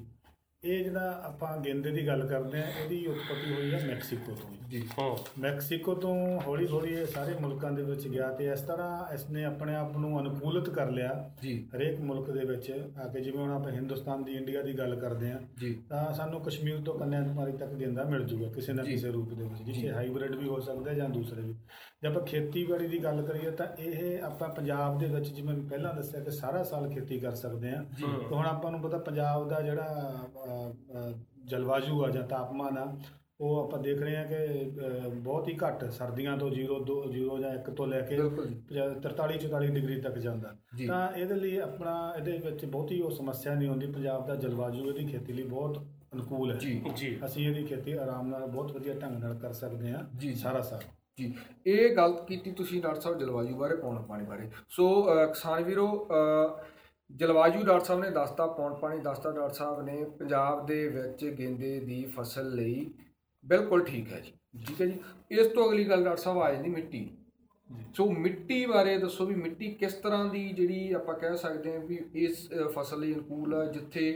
ਇਹ ਜਿਹੜਾ ਆਪਾਂ ਗੇਂਦੇ ਦੀ ਗੱਲ ਕਰਦੇ ਹਾਂ ਇਹਦੀ ਉਤਪਤੀ ਹੋਈ ਹੈ ਮੈਕਸੀਕੋ ਤੋਂ ਜੀ। ਹਾਂ। ਮੈਕਸੀਕੋ ਤੋਂ ਹੌਲੀ ਹੌਲੀ ਇਹ ਸਾਰੇ ਮੁਲਕਾਂ ਦੇ ਵਿੱਚ ਗਿਆ ਤੇ ਇਸ ਤਰ੍ਹਾਂ ਇਸਨੇ ਆਪਣੇ ਆਪ ਨੂੰ ਅਨੁਕੂਲਿਤ ਕਰ ਲਿਆ ਜੀ। ਹਰੇਕ ਮੁਲਕ ਦੇ ਵਿੱਚ ਆ ਕੇ ਜਿਵੇਂ ਹੁਣ ਆਪਾਂ ਹਿੰਦੁਸਤਾਨ ਦੀ ਇੰਡੀਆ ਦੀ ਗੱਲ ਕਰਦੇ ਜੀ। ਤਾਂ ਸਾਨੂੰ ਕਸ਼ਮੀਰ ਤੋਂ ਕੰਨਿਆ ਕੁਮਾਰੀ ਤੱਕ ਗੇਂਦਾ ਮਿਲ ਜੂਗਾ ਕਿਸੇ ਨਾ। ਕਿਸੇ ਰੂਪ ਦੇ ਵਿੱਚ। ਜਿੱਥੇ ਹਾਈਬ੍ਰਿਡ ਵੀ ਹੋ ਸਕਦਾ ਜਾਂ ਦੂਸਰੇ ਵੀ। ਜੇ ਆਪਾਂ ਖੇਤੀਬਾੜੀ ਦੀ ਗੱਲ ਕਰੀਏ ਤਾਂ ਇਹ ਆਪਾਂ ਪੰਜਾਬ ਦੇ ਵਿੱਚ ਜਿਵੇਂ ਪਹਿਲਾਂ ਦੱਸਿਆ ਕਿ ਸਾਰਾ ਸਾਲ ਖੇਤੀ ਕਰ ਸਕਦੇ ਤੇ ਹੁਣ ਆਪਾਂ ਨੂੰ ਪਤਾ ਪੰਜਾਬ ਦਾ ਜਿਹੜਾ ਜਲਵਾਯੂ ਆ ਜਾਂ ਤਾਪਮਾਨ ਆ ਉਹ ਆਪਾਂ ਦੇਖ ਰਹੇ ਹਾਂ ਕਿ ਬਹੁਤ ਹੀ ਘੱਟ ਸਰਦੀਆਂ ਤੋਂ 0 2 0 ਜਾਂ 1 ਤੋਂ ਲੈ ਕੇ ਬਿਲਕੁਲ ਜੀ। 43 44 ਡਿਗਰੀ ਤੱਕ ਜਾਂਦਾ। ਤਾਂ ਇਹਦੇ ਲਈ ਆਪਣਾ ਇਹਦੇ ਵਿੱਚ ਬਹੁਤੀ ਉਹ ਸਮੱਸਿਆ ਨਹੀਂ ਹੁੰਦੀ ਪੰਜਾਬ ਦਾ ਜਲਵਾਯੂ ਇਹਦੀ ਖੇਤੀ ਲਈ ਬਹੁਤ ਅਨੁਕੂਲ ਹੈ। ਜੀ। ਜੀ। ਅਸੀਂ ਇਹਦੀ ਖੇਤੀ ਆਰਾਮ ਨਾਲ ਬਹੁਤ ਵਧੀਆ ਢੰਗ ਨਾਲ ਕਰ ਸਕਦੇ ਹਾਂ। ਸਾਰਾ ਸਾਲ। ਜੀ। ਇਹ ਗੱਲ ਕੀਤੀ ਤੁਸੀਂ ਡਾਕਟਰ ਸਾਹਿਬ ਜਲਵਾਯੂ ਬਾਰੇ ਪੌਣ ਪਾਣੀ ਬਾਰੇ। ਸੋ ਕਿਸਾਨ ਵੀਰੋ ਅ, ਜਲਵਾਯੂ ਡਾਕਟਰ ਸਾਹਿਬ ਨੇ ਦੱਸਤਾ ਪੌਣ ਪਾਣੀ ਦੱਸਤਾ ਡਾਕਟਰ ਸਾਹਿਬ ਨੇ ਪੰਜਾਬ ਦੇ ਵਿੱਚ ਗੇਂਦੇ ਦੀ ਫਸਲ ਲਈ ਬਿਲਕੁਲ ਠੀਕ ਹੈ ਜੀ ਠੀਕ ਹੈ ਜੀ। ਇਸ ਤੋਂ ਅਗਲੀ ਗੱਲ ਡਾਕਟਰ ਸਾਹਿਬ ਆ ਜਾਂਦੀ ਮਿੱਟੀ। ਸੋ ਮਿੱਟੀ ਬਾਰੇ ਦੱਸੋ ਵੀ ਮਿੱਟੀ ਕਿਸ ਤਰ੍ਹਾਂ ਦੀ ਜਿਹੜੀ ਆਪਾਂ ਕਹਿ ਸਕਦੇ ਹਾਂ ਵੀ ਇਸ ਫਸਲ ਲਈ ਅਨੁਕੂਲ ਹੈ ਜਿੱਥੇ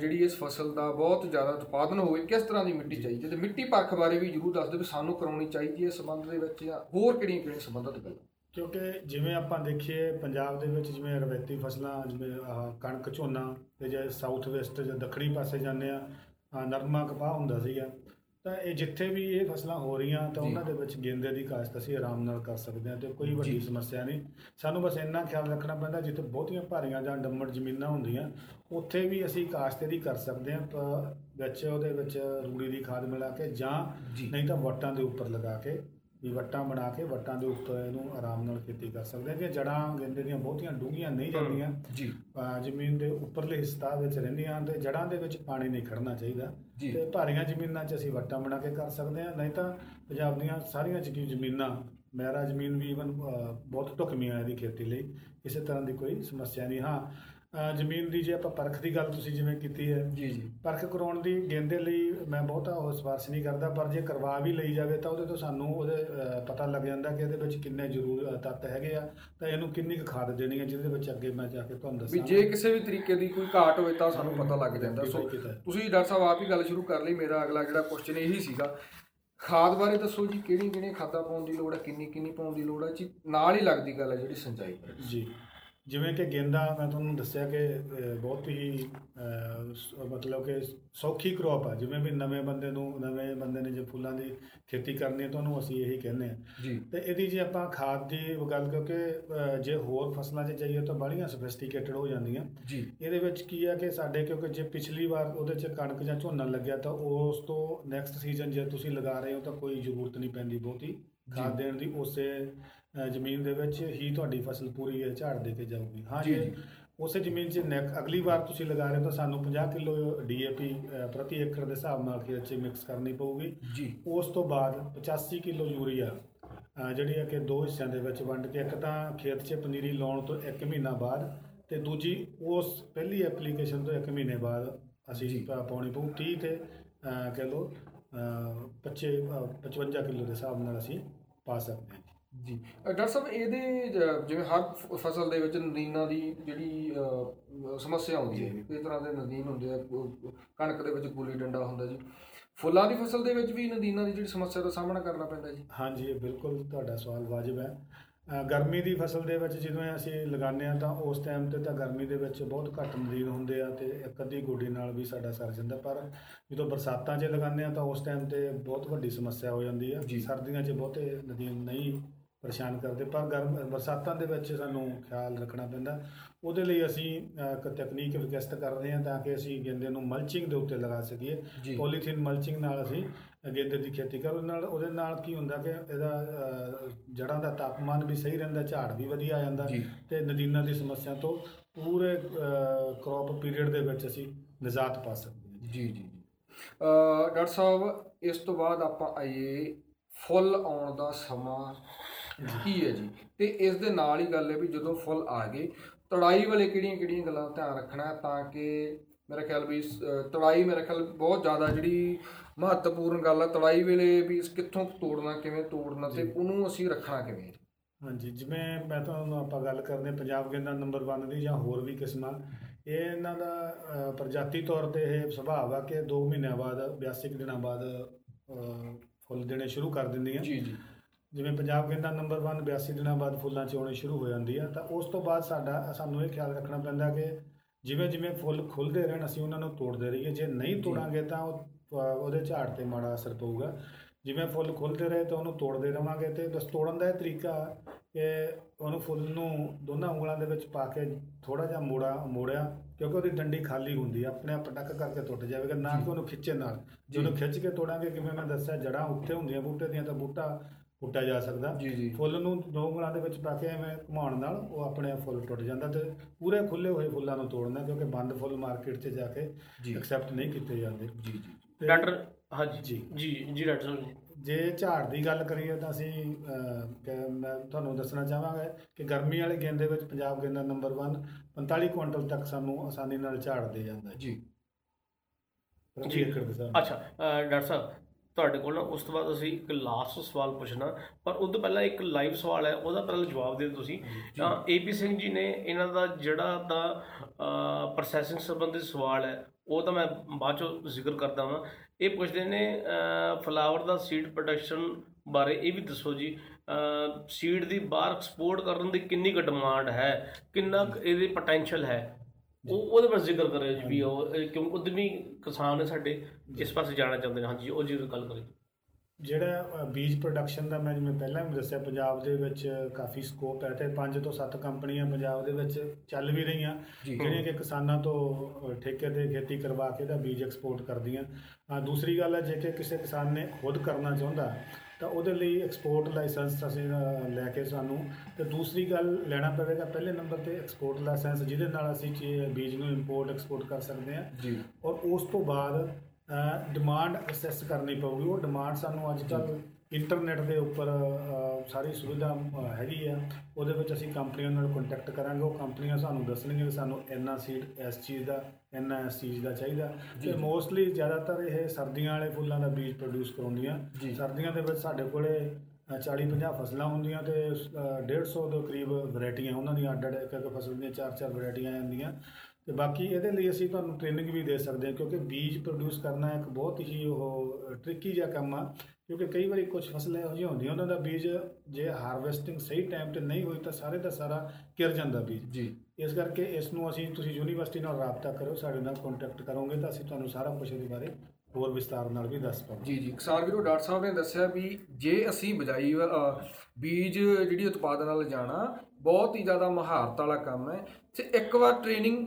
ਜਿਹੜੀ ਇਸ ਫਸਲ ਦਾ ਬਹੁਤ ਜ਼ਿਆਦਾ ਉਤਪਾਦਨ ਹੋਵੇ ਕਿਸ ਤਰ੍ਹਾਂ ਦੀ ਮਿੱਟੀ ਚਾਹੀਦੀ ਤੇ ਮਿੱਟੀ ਪਰਖ ਬਾਰੇ ਵੀ ਜਰੂਰ ਦੱਸ ਦਿਓ ਵੀ ਸਾਨੂੰ ਕਰਾਉਣੀ ਚਾਹੀਦੀ ਹੈ ਇਸ ਸੰਬੰਧ ਦੇ ਵਿੱਚ ਜਾਂ ਹੋਰ ਕਿਹੜੀਆਂ ਕਿਹੜੀਆਂ ਸੰਬੰਧਿਤ ਗੱਲਾਂ? ਕਿਉਂਕਿ ਜਿਵੇਂ ਆਪਾਂ ਦੇਖੀਏ ਪੰਜਾਬ ਦੇ ਵਿੱਚ ਜਿਵੇਂ ਰਵਾਇਤੀ ਫਸਲਾਂ ਜਿਵੇਂ ਆਹ ਕਣਕ ਝੋਨਾ ਤੇ ਜੇ ਸਾਊਥ ਵੈਸਟ ਜਾਂ ਦੱਖਣੀ ਪਾਸੇ ਜਾਂਦੇ ਆ ਨਰਮਾ ਕਪਾਹ ਹੁੰਦਾ ਸੀਗਾ ਤਾਂ ਇਹ ਜਿੱਥੇ ਵੀ ਇਹ ਫਸਲਾਂ ਹੋ ਰਹੀਆਂ ਤਾਂ। ਉਹਨਾਂ ਦੇ ਵਿੱਚ ਗੇਂਦੇ ਦੀ ਕਾਸ਼ਤ ਅਸੀਂ ਆਰਾਮ ਨਾਲ ਕਰ ਸਕਦੇ ਹਾਂ ਤੇ ਕੋਈ ਵੱਡੀ। ਸਮੱਸਿਆ ਨਹੀਂ ਸਾਨੂੰ ਬਸ ਇੰਨਾ ਖਿਆਲ ਰੱਖਣਾ ਪੈਂਦਾ ਜਿੱਥੇ ਬਹੁਤੀਆਂ ਭਾਰੀਆਂ ਜਾਂ ਡੰਮੜ ਜ਼ਮੀਨਾਂ ਹੁੰਦੀਆਂ ਉੱਥੇ ਵੀ ਅਸੀਂ ਕਾਸ਼ਤ ਇਹਦੀ ਕਰ ਸਕਦੇ ਹਾਂ ਪਰ ਵਿੱਚ ਉਹਦੇ ਵਿੱਚ ਰੂੜੀ ਦੀ ਖਾਦ ਮਿਲਾ ਕੇ ਜੀ। ਨਹੀਂ ਤਾਂ ਵੱਟਾਂ ਦੇ ਉੱਪਰ ਲਗਾ ਕੇ ਵੀ ਵੱਟਾਂ ਬਣਾ ਕੇ ਵੱਟਾਂ ਦੇ ਉੱਪਰ ਇਹਨੂੰ ਆਰਾਮ ਨਾਲ ਖੇਤੀ ਕਰ ਸਕਦੇ ਹਾਂ ਜੇ ਜੜਾਂ ਗੇਂਦੇ ਦੀਆਂ ਬਹੁਤੀਆਂ ਡੂੰਘੀਆਂ ਨਹੀਂ ਜਾਂਦੀਆਂ। ਜੀ। ਜ਼ਮੀਨ ਦੇ ਉੱਪਰਲੇ ਹਿੱਸਾ ਵਿੱਚ ਰਹਿੰਦੀਆਂ ਹਨ ਤੇ ਜੜਾਂ ਦੇ ਵਿੱਚ ਪਾਣੀ ਨਹੀਂ ਖੜਨਾ ਚਾਹੀਦਾ। ਤੇ ਭਾਰੀਆਂ ਜ਼ਮੀਨਾਂ 'ਚ ਅਸੀਂ ਵੱਟਾਂ ਬਣਾ ਕੇ ਕਰ ਸਕਦੇ ਹਾਂ ਨਹੀਂ ਤਾਂ ਪੰਜਾਬ ਦੀਆਂ ਸਾਰੀਆਂ ਚ ਕੀ ਜ਼ਮੀਨਾਂ ਮਹਿਰਾ ਜ਼ਮੀਨ ਵੀ ਇਵਨ ਬਹੁਤ ਢੁਕਵੀਆਂ ਇਹਦੀ ਖੇਤੀ ਲਈ। ਕਿਸੇ ਤਰ੍ਹਾਂ ਦੀ ਕੋਈ ਸਮੱਸਿਆ ਨਹੀਂ। ਹਾਂ ਜ਼ਮੀਨ ਦੀ ਜੇ ਆਪਾਂ ਪਰਖ ਦੀ ਗੱਲ ਤੁਸੀਂ ਜਿਵੇਂ ਕੀਤੀ ਹੈ। ਜੀ ਜੀ। ਪਰਖ ਕਰਾਉਣ ਦੀ ਗੇਂਦੇ ਲਈ ਮੈਂ ਬਹੁਤਾ ਉਹ ਸਿਫਾਰਿਸ਼ ਨਹੀਂ ਕਰਦਾ ਪਰ ਜੇ ਕਰਵਾ ਵੀ ਲਈ ਜਾਵੇ ਤਾਂ ਉਹਦੇ ਤੋਂ ਸਾਨੂੰ ਉਹਦੇ ਪਤਾ ਲੱਗ ਜਾਂਦਾ ਕਿ ਇਹਦੇ ਵਿੱਚ ਕਿੰਨੇ ਜ਼ਰੂਰ ਤੱਤ ਹੈਗੇ ਆ ਤਾਂ ਇਹਨੂੰ ਕਿੰਨੀ ਕੁ ਖਾਦ ਦੇਣੀ ਹੈ ਜਿਹਦੇ ਵਿੱਚ ਅੱਗੇ ਮੈਂ ਜਾ ਕੇ ਤੁਹਾਨੂੰ ਵੀ ਦੱਸਾਂ ਜੇ ਕਿਸੇ ਵੀ ਤਰੀਕੇ ਦੀ ਕੋਈ ਘਾਟ ਹੋਵੇ ਤਾਂ ਸਾਨੂੰ ਪਤਾ ਲੱਗ ਜਾਂਦਾ। ਸੋ। ਤੁਸੀਂ ਡਾਕਟਰ ਸਾਹਿਬ ਆਪ ਹੀ ਗੱਲ ਸ਼ੁਰੂ ਕਰ ਲਈ ਮੇਰਾ ਅਗਲਾ ਜਿਹੜਾ ਕੁਐਸਚਨ ਇਹੀ ਸੀਗਾ। ਖਾਦ ਬਾਰੇ ਦੱਸੋ ਜੀ ਕਿਹੜੀ ਕਿਹੜੀਆਂ ਖਾਦਾਂ ਪਾਉਣ ਦੀ ਲੋੜ ਹੈ ਕਿੰਨੀ ਕਿੰਨੀ ਪਾਉਣ ਦੀ ਲੋੜ ਹੈ? ਜੀ ਨਾਲ ਹੀ ਲੱਗਦੀ ਗੱਲ ਹੈ ਜਿਹੜੀ ਸਿੰਚਾਈ ਬਾਰੇ। ਜੀ। ਜਿਵੇਂ ਕਿ ਗੇਂਦਾ ਮੈਂ ਤੁਹਾਨੂੰ ਦੱਸਿਆ ਕਿ ਬਹੁਤ ਹੀ ਮਤਲਬ ਕਿ ਸੌਖੀ ਕ੍ਰੌਪ ਆ। ਜਿਵੇਂ ਵੀ ਨਵੇਂ ਬੰਦੇ ਨੂੰ ਨਵੇਂ ਬੰਦੇ ਨੇ ਜੇ ਫੁੱਲਾਂ ਦੀ ਖੇਤੀ ਕਰਨੀ ਹੈ ਤਾਂ ਉਹਨੂੰ ਅਸੀਂ ਇਹੀ ਕਹਿੰਦੇ ਆ ਤੇ ਇਹਦੀ ਜੇ ਆਪਾਂ ਖਾਦ ਦੀ ਗੱਲ ਕਿਉਂਕਿ ਜੇ ਹੋਰ ਫਸਲਾਂ 'ਚ ਜਾਈਏ ਤਾਂ ਬੜੀਆਂ ਸਫਿਸਟੀਕੇਟਡ ਹੋ ਜਾਂਦੀਆਂ। ਜੀ। ਇਹਦੇ ਵਿੱਚ ਕੀ ਆ ਕਿ ਸਾਡੇ ਕਿਉਂਕਿ ਜੇ ਪਿਛਲੀ ਵਾਰ ਉਹਦੇ 'ਚ ਕਣਕ ਜਾਂ ਝੋਨਾ ਲੱਗਿਆ ਤਾਂ ਉਸ ਤੋਂ ਨੈਕਸਟ ਸੀਜ਼ਨ ਜੇ ਤੁਸੀਂ ਲਗਾ ਰਹੇ ਹੋ ਤਾਂ ਕੋਈ ਜ਼ਰੂਰਤ ਨਹੀਂ ਪੈਂਦੀ ਬਹੁਤੀ। ਖਾਦ ਦੇਣ ਦੀ ਉਸੇ ਜ਼ਮੀਨ ਦੇ ਵਿੱਚ ਹੀ ਤੁਹਾਡੀ ਫਸਲ ਪੂਰੀ ਹੈ ਝਾੜ ਦੇ ਕੇ ਜਾਊਗੀ। ਹਾਂ ਜੀ। ਉਸੇ ਜ਼ਮੀਨ 'ਚ ਅਗਲੀ ਵਾਰ ਤੁਸੀਂ ਲਗਾ ਰਹੇ ਹੋ ਤਾਂ ਸਾਨੂੰ 50 ਕਿਲੋ ਡੀਏਪੀ ਪ੍ਰਤੀ ਏਕੜ ਦੇ ਹਿਸਾਬ ਨਾਲ ਖੇਤ 'ਚ ਮਿਕਸ ਕਰਨੀ ਪਊਗੀ। ਜੀ। ਉਸ ਤੋਂ ਬਾਅਦ 85 ਕਿਲੋ ਯੂਰੀਆ ਜਿਹੜੀ ਹੈ ਕਿ ਦੋ ਹਿੱਸਿਆਂ ਦੇ ਵਿੱਚ ਵੰਡ ਕੇ ਇੱਕ ਤਾਂ ਖੇਤ 'ਚ ਪਨੀਰੀ ਲਾਉਣ ਤੋਂ 1 ਮਹੀਨਾ ਬਾਅਦ ਤੇ ਦੂਜੀ ਉਸ ਪਹਿਲੀ ਐਪਲੀਕੇਸ਼ਨ ਤੋਂ 1 ਮਹੀਨੇ ਬਾਅਦ ਅਸੀਂ ਪਾਉਣੀ ਪਊ 30 ਤੇ ਕਹਿ ਅਹ 25 ਅਹ 55 ਕਿਲੋ ਦੇ ਹਿਸਾਬ ਨਾਲ ਅਸੀਂ ਪਾ ਸਕਦੇ ਹਾਂ ਜੀ। ਡਾਕਟਰ ਸਾਹਿਬ ਇਹਦੇ ਜਿਵੇਂ ਹਰ ਫਸਲ ਦੇ ਵਿੱਚ ਨਦੀਨਾਂ ਦੀ ਜਿਹੜੀ ਸਮੱਸਿਆ ਆਉਂਦੀ ਹੈ ਕਈ ਤਰ੍ਹਾਂ ਦੇ ਨਦੀਨ ਹੁੰਦੇ ਆ ਕਣਕ ਦੇ ਵਿੱਚ ਗੁੱਲੀ ਡੰਡਾ ਹੁੰਦਾ ਜੀ। ਫੁੱਲਾਂ ਦੀ ਫਸਲ ਦੇ ਵਿੱਚ ਵੀ ਨਦੀਨਾਂ ਦੀ ਜਿਹੜੀ ਸਮੱਸਿਆ ਦਾ ਸਾਹਮਣਾ ਕਰਨਾ ਪੈਂਦਾ ਜੀ। ਹਾਂਜੀ ਇਹ ਬਿਲਕੁਲ ਤੁਹਾਡਾ ਸਵਾਲ ਵਾਜਬ ਹੈ। ਗਰਮੀ ਦੀ ਫਸਲ ਦੇ ਵਿੱਚ ਜਦੋਂ ਅਸੀਂ ਲਗਾਉਂਦੇ ਹਾਂ ਤਾਂ ਉਸ ਟਾਈਮ ਤੇ ਤਾਂ ਗਰਮੀ ਦੇ ਵਿੱਚ ਬਹੁਤ ਘੱਟ ਨਦੀਨ ਹੁੰਦੇ ਆ ਤੇ ਇੱਕ ਅੱਧੀ ਗੋਡੀ ਨਾਲ ਵੀ ਸਾਡਾ ਸਰ ਜਾਂਦਾ। ਪਰ ਜਦੋਂ ਬਰਸਾਤਾਂ 'ਚ ਲਗਾਉਂਦੇ ਹਾਂ ਤਾਂ ਉਸ ਟਾਈਮ ਤੇ ਬਹੁਤ ਵੱਡੀ ਸਮੱਸਿਆ ਹੋ ਜਾਂਦੀ ਆ। ਸਰਦੀਆਂ 'ਚ ਬਹੁਤੇ ਨਦੀਨ ਨਹੀਂ ਪਰੇਸ਼ਾਨ ਕਰਦੇ। ਪਰ ਗਰਮ ਬਰਸਾਤਾਂ ਦੇ ਵਿੱਚ ਸਾਨੂੰ ਖਿਆਲ ਰੱਖਣਾ ਪੈਂਦਾ। ਉਹਦੇ ਲਈ ਅਸੀਂ ਇੱਕ ਤਕਨੀਕ ਵਿਕਸਿਤ ਕਰ ਰਹੇ ਹਾਂ ਤਾਂ ਕਿ ਅਸੀਂ ਗੇਂਦੇ ਨੂੰ ਮਲਚਿੰਗ ਦੇ ਉੱਤੇ ਲਗਾ ਸਕੀਏ। ਪੋਲੀਥੀਨ ਮਲਚਿੰਗ ਨਾਲ ਅਸੀਂ ਗੇਂਦੇ ਦੀ ਖੇਤੀ ਕਰੋ। ਨਾਲ ਉਹਦੇ ਨਾਲ ਕੀ ਹੁੰਦਾ ਕਿ ਇਹਦਾ ਅ, ਜੜ੍ਹਾਂ ਦਾ ਤਾਪਮਾਨ ਵੀ ਸਹੀ ਰਹਿੰਦਾ ਝਾੜ ਵੀ ਵਧੀਆ ਆ ਜਾਂਦਾ। ਤੇ ਨਦੀਨਾਂ ਦੀ ਸਮੱਸਿਆ ਤੋਂ ਪੂਰੇ ਕ੍ਰੌਪ ਪੀਰੀਅਡ ਦੇ ਵਿੱਚ ਅਸੀਂ ਨਿਜਾਤ ਪਾ ਸਕਦੇ ਹਾਂ। ਜੀ ਜੀ ਜੀ। ਅ, ਡਾਕਟਰ ਸਾਹਿਬ ਇਸ ਤੋਂ ਬਾਅਦ ਆਪਾਂ ਆਈਏ ਫੁੱਲ ਆਉਣ ਦਾ ਸਮਾਂ। ਕੀ ਹੈ ਜੀ? ਤੇ ਇਸ ਦੇ ਨਾਲ ਹੀ ਗੱਲ ਹੈ ਵੀ ਜਦੋਂ ਫੁੱਲ ਆ ਗਏ ਤੜਾਈ ਵਾਲੇ ਕਿਹੜੀਆਂ ਕਿਹੜੀਆਂ ਗੱਲਾਂ ਧਿਆਨ ਰੱਖਣਾ ਤਾਂ ਕਿ ਮੇਰਾ ਖਿਆਲ ਵੀ ਤੜਾਈ ਮੇਰਾ ਖਿਆਲ ਬਹੁਤ ਜ਼ਿਆਦਾ ਜਿਹੜੀ ਮਹੱਤਵਪੂਰਨ ਗੱਲ ਹੈ ਤੜਾਈ ਵੇਲੇ ਵੀ ਇਸ ਕਿੱਥੋਂ ਤੋੜਨਾ ਕਿਵੇਂ ਤੋੜਨਾ ਤੇ ਉਹਨੂੰ ਅਸੀਂ ਰੱਖਣਾ ਕਿਵੇਂ? ਹਾਂਜੀ ਜਿਵੇਂ ਮੈਂ ਤੁਹਾਨੂੰ ਆਪਾਂ ਗੱਲ ਕਰਦੇ ਪੰਜਾਬ ਗੇਂਦਾ ਨੰਬਰ 1 ਦੀ ਜਾਂ ਹੋਰ ਵੀ ਕਿਸਮਾਂ ਇਹ ਇਹਨਾਂ ਦਾ ਪ੍ਰਜਾਤੀ ਤੌਰ ਤੇ ਇਹ ਸੁਭਾਅ ਆ ਕਿ 2 ਮਹੀਨਿਆਂ ਬਾਅਦ 82 ਕੁ ਦਿਨਾਂ ਬਾਅਦ ਫੁੱਲ ਦੇਣੇ ਸ਼ੁਰੂ ਕਰ ਦਿੰਦੀਆਂ। ਜੀ ਜੀ। ਜਿਵੇਂ ਪੰਜਾਬ ਗੇਂਦਾ ਨੰਬਰ 1 82 ਦਿਨਾਂ ਬਾਅਦ ਫੁੱਲਾਂ 'ਚ ਆਉਣੇ ਸ਼ੁਰੂ ਹੋ ਜਾਂਦੀ ਆ ਤਾਂ ਉਸ ਤੋਂ ਬਾਅਦ ਸਾਡਾ ਸਾਨੂੰ ਇਹ ਖਿਆਲ ਰੱਖਣਾ ਪੈਂਦਾ ਕਿ ਜਿਵੇਂ ਜਿਵੇਂ ਫੁੱਲ ਖੁੱਲਦੇ ਰਹਿਣ ਅਸੀਂ ਉਹਨਾਂ ਨੂੰ ਤੋੜਦੇ ਰਹੀਏ। ਜੇ ਨਹੀਂ ਤੋੜਾਂਗੇ ਤਾਂ ਉਹਦੇ ਝਾੜ ਤੇ ਮਾੜਾ ਅਸਰ ਪਊਗਾ। ਜਿਵੇਂ ਫੁੱਲ ਖੁੱਲਦੇ ਰਹੇ ਤਾਂ ਉਹਨੂੰ ਤੋੜਦੇ ਰਵਾਂਗੇ ਤੇ ਬਸ ਤੋੜਨ ਦਾ ਇਹ ਤਰੀਕਾ ਕਿ ਉਹਨੂੰ ਫੁੱਲ ਨੂੰ ਦੋਨਾਂ ਉਂਗਲਾਂ ਦੇ ਵਿੱਚ ਪਾ ਕੇ ਥੋੜਾ ਜਿਹਾ ਮੋੜਾ ਮੋੜਿਆ ਕਿਉਂਕਿ ਉਹਦੀ ਡੰਡੀ ਖਾਲੀ ਹੁੰਦੀ ਆ ਆਪਣੇ ਆਪ ਟੱਕ ਕਰਕੇ ਟੁੱਟ ਜਾਵੇਗਾ ਨਾ ਕਿ ਉਹਨੂੰ ਖਿੱਚੇ ਨਾਲ। ਜਦੋਂ ਖਿੱਚ ਕੇ ਤੋੜਾਂਗੇ ਕਿਵੇਂ ਮੈਂ ਦੱਸਿਆ ਜੜਾਂ ਉੱਤੇ ਹੁੰਦੀਆਂ ਬੂਟੇ ਦੀਆਂ ਤਾਂ ਬੂਟਾ ਪੁੱਟਿਆ ਜਾ ਸਕਦਾ ਜੀ, ਜੀ। ਫੁੱਲ ਨੂੰ ਦੋ ਉਂਗਲਾਂ ਦੇ ਵਿੱਚ ਪਾ ਕੇ ਐਵੇਂ ਘੁਮਾਉਣ ਨਾਲ ਉਹ ਆਪਣੇ ਆਪ ਫੁੱਲ ਟੁੱਟ ਜਾਂਦਾ ਤੇ ਪੂਰੇ ਖੁੱਲੇ ਹੋਏ ਫੁੱਲਾਂ ਨੂੰ ਤੋੜਨਾ ਕਿਉਂਕਿ ਬੰਦ ਫੁੱਲ ਮਾਰਕੀਟ 'ਚ ਜਾ ਕੇ। ਐਕਸੈਪਟ ਨਹੀਂ ਕੀਤੇ ਜਾਂਦੇ ਜੀ ਜੀ ਡਾਕਟਰ ਹਾਂਜੀ ਜੀ। ਜੀ ਜੀ ਡਾਕਟਰ ਸਾਹਿਬ ਜੀ ਜੇ ਝਾੜ ਦੀ ਗੱਲ ਕਰੀਏ ਤਾਂ ਅਸੀਂ ਮੈਂ ਤੁਹਾਨੂੰ ਦੱਸਣਾ ਚਾਹਾਂਗਾ ਕਿ ਗਰਮੀ ਵਾਲੇ ਗੇਂਦੇ ਵਿੱਚ ਪੰਜਾਬ ਗੇਂਦਾ ਨੰਬਰ 1 45 ਕੁਇੰਟਲ ਤੱਕ ਸਾਨੂੰ ਆਸਾਨੀ ਨਾਲ ਝਾੜ ਦੇ ਜਾਂਦਾ ਜੀ ਜੀ। ਅੱਛਾ ਡਾਕਟਰ ਸਾਹਿਬ ਤੁਹਾਡੇ ਕੋਲ ਨਾ ਉਸ ਤੋਂ ਬਾਅਦ ਅਸੀਂ ਇੱਕ ਲਾਸਟ ਸਵਾਲ ਪੁੱਛਣਾ। ਪਰ ਉਸ ਤੋਂ ਪਹਿਲਾਂ ਇੱਕ ਲਾਈਵ ਸਵਾਲ ਹੈ ਉਹਦਾ ਪਹਿਲਾਂ ਜਵਾਬ ਦਿਓ ਤੁਸੀਂ। ਤਾਂ ਏਪੀ ਸਿੰਘ ਜੀ ਨੇ ਇਹਨਾਂ ਦਾ ਜਿਹੜਾ ਤਾਂ ਪ੍ਰੋਸੈਸਿੰਗ ਸੰਬੰਧੀ ਸਵਾਲ ਹੈ ਉਹ ਤਾਂ ਮੈਂ ਬਾਅਦ ਚੋਂ ਜ਼ਿਕਰ ਕਰਦਾ ਹਾਂ ਇਹ ਪੁੱਛਦੇ ਨੇ ਫਲਾਵਰ ਦਾ ਸੀਡ ਪ੍ਰੋਡਕਸ਼ਨ ਬਾਰੇ ਇਹ ਵੀ ਦੱਸੋ ਜੀ। ਸੀਡ ਦੀ ਬਾਹਰ ਐਕਸਪੋਰਟ ਕਰਨ ਦੀ ਕਿੰਨੀ ਕੁ ਡਿਮਾਂਡ ਹੈ? ਕਿੰਨਾ ਇਹਦੀ ਪੋਟੈਂਸ਼ੀਅਲ ਹੈ? ਉਹ ਉਹਦੇ ਬਾਰੇ ਜ਼ਿਕਰ ਕਰਿਓ ਜੀ ਵੀ ਉਹ ਇਹ ਕਿਉਂ ਉਦਮੀ ਕਿਸਾਨ ਨੇ ਸਾਡੇ ਇਸ ਪਾਸੇ ਜਾਣਾ ਚਾਹੁੰਦੇ ਨੇ। ਹਾਂਜੀ ਉਹ ਜੀ ਗੱਲ ਕਰਿਓ। ਜਿਹੜਾ ਬੀਜ ਪ੍ਰੋਡਕਸ਼ਨ ਦਾ ਮੈਂ ਜਿਵੇਂ ਪਹਿਲਾਂ ਵੀ ਦੱਸਿਆ ਪੰਜਾਬ ਦੇ ਵਿੱਚ ਕਾਫੀ ਸਕੋਪ ਹੈ ਤੇ 5 ਤੋਂ 7 ਕੰਪਨੀਆਂ ਪੰਜਾਬ ਦੇ ਵਿੱਚ ਚੱਲ ਵੀ ਰਹੀਆਂ। ਜਿਹੜੀਆਂ ਕਿ ਕਿਸਾਨਾਂ ਤੋਂ ਠੇਕੇ ਤੇ ਖੇਤੀ ਕਰਵਾ ਕੇ ਦਾ ਬੀਜ ਐਕਸਪੋਰਟ ਕਰਦੀਆਂ। ਦੂਸਰੀ ਗੱਲ ਹੈ ਜੇ ਕਿ ਕਿਸੇ ਕਿਸਾਨ ਨੇ ਖੁਦ ਕਰਨਾ ਚਾਹੁੰਦਾ ਤਾਂ ਉਹਦੇ ਲਈ ਐਕਸਪੋਰਟ ਲਾਇਸੈਂਸ ਅਸੀਂ ਲੈ ਕੇ ਸਾਨੂੰ। ਤੇ ਦੂਸਰੀ ਗੱਲ ਲੈਣਾ ਪਵੇਗਾ ਪਹਿਲੇ ਨੰਬਰ ਤੇ ਐਕਸਪੋਰਟ ਲਾਇਸੈਂਸ ਜਿਹਦੇ ਨਾਲ ਅਸੀਂ ਬੀਜ ਨੂੰ ਇੰਪੋਰਟ ਐਕਸਪੋਰਟ ਕਰ ਸਕਦੇ ਹਾਂ। ਜੀ। ਔਰ ਉਸ ਤੋਂ ਬਾਅਦ ਡਿਮਾਂਡ ਅਸੈਸ ਕਰਨੀ ਪਊਗੀ। ਉਹ ਡਿਮਾਂਡ ਸਾਨੂੰ ਅੱਜ ਕੱਲ੍ਹ ਇੰਟਰਨੈਟ ਦੇ ਉੱਪਰ ਸਾਰੀ ਸੁਵਿਧਾ ਹੈਗੀ ਆ। ਉਹਦੇ ਵਿੱਚ ਅਸੀਂ ਕੰਪਨੀਆਂ ਨਾਲ ਕੰਟੈਕਟ ਕਰਾਂਗੇ। ਉਹ ਕੰਪਨੀਆਂ ਸਾਨੂੰ ਦੱਸਣਗੀਆਂ ਕਿ ਸਾਨੂੰ ਇੰਨਾ ਸੀਡ ਇਸ ਚੀਜ਼ ਦਾ ਇੰਨਾ ਇਸ ਚੀਜ਼ ਦਾ ਚਾਹੀਦਾ। ਤੇ ਮੋਸਟਲੀ ਜ਼ਿਆਦਾਤਰ ਇਹ ਸਰਦੀਆਂ ਵਾਲੇ ਫੁੱਲਾਂ ਦਾ ਬੀਜ ਪ੍ਰੋਡਿਊਸ ਕਰਾਉਂਦੀਆਂ। ਸਰਦੀਆਂ ਦੇ ਵਿੱਚ ਸਾਡੇ ਕੋਲੇ 40-50 ਫਸਲਾਂ ਹੁੰਦੀਆਂ ਤੇ ਅ, 150 ਦੇ ਕਰੀਬ ਵੈਰਾਈਟੀਆਂ ਉਹਨਾਂ ਦੀਆਂ ਅੱਡ ਅੱਡ ਇੱਕ ਇੱਕ ਫਸਲ ਦੀਆਂ ਚਾਰ ਚਾਰ ਵੈਰਾਈਟੀਆਂ ਆਉਂਦੀਆਂ ਤੇ ਬਾਕੀ ਇਹਦੇ ਲਈ ਅਸੀਂ ਤੁਹਾਨੂੰ ਟ੍ਰੇਨਿੰਗ ਵੀ ਦੇ ਸਕਦੇ ਹਾਂ ਕਿਉਂਕਿ ਬੀਜ ਪ੍ਰੋਡਿਊਸ ਕਰਨਾ ਇੱਕ ਬਹੁਤ ਹੀ ਉਹ ਟ੍ਰਿਕੀ ਜਿਹਾ ਕੰਮ ਆ। ਕਿਉਂਕਿ ਕਈ ਵਾਰੀ ਕੁਝ ਫਸਲਾਂ ਇਹੋ ਜਿਹੀਆਂ ਹੁੰਦੀਆਂ ਉਹਨਾਂ ਦਾ ਬੀਜ ਜੇ ਹਾਰਵੈਸਟਿੰਗ ਸਹੀ ਟਾਈਮ ਤੇ ਨਹੀਂ ਹੋਈ ਤਾਂ ਸਾਰੇ ਦਾ ਸਾਰਾ ਕਿਰ ਜਾਂਦਾ ਬੀਜ। ਜੀ। ਇਸ ਕਰਕੇ ਇਸ ਨੂੰ ਅਸੀਂ ਤੁਸੀਂ ਯੂਨੀਵਰਸਿਟੀ ਨਾਲ ਰਾਬਤਾ ਕਰੋ ਸਾਡੇ ਨਾਲ ਕੰਟੈਕਟ ਕਰੋਗੇ ਤਾਂ ਅਸੀਂ ਤੁਹਾਨੂੰ ਸਾਰਾ ਕੁਝ ਇਹਦੇ ਬਾਰੇ ਹੋਰ ਵਿਸਤਾਰ ਨਾਲ ਵੀ ਦੱਸ ਪਾਵਾਂਗੇ। ਜੀ ਜੀ। ਕਿਸਾਨ ਵੀਰੋ ਡਾਕਟਰ ਸਾਹਿਬ ਨੇ ਦੱਸਿਆ ਵੀ ਜੇ ਅਸੀਂ ਬਜਾਈ ਬੀਜ ਜਿਹੜੀ ਉਤਪਾਦਨ ਨਾਲ ਜਾਣਾ ਬਹੁਤ ਹੀ ਜ਼ਿਆਦਾ ਮਹਾਰਤ ਵਾਲਾ ਕੰਮ ਹੈ ਤੇ ਇੱਕ ਵਾਰ ਟ੍ਰੇਨਿੰਗ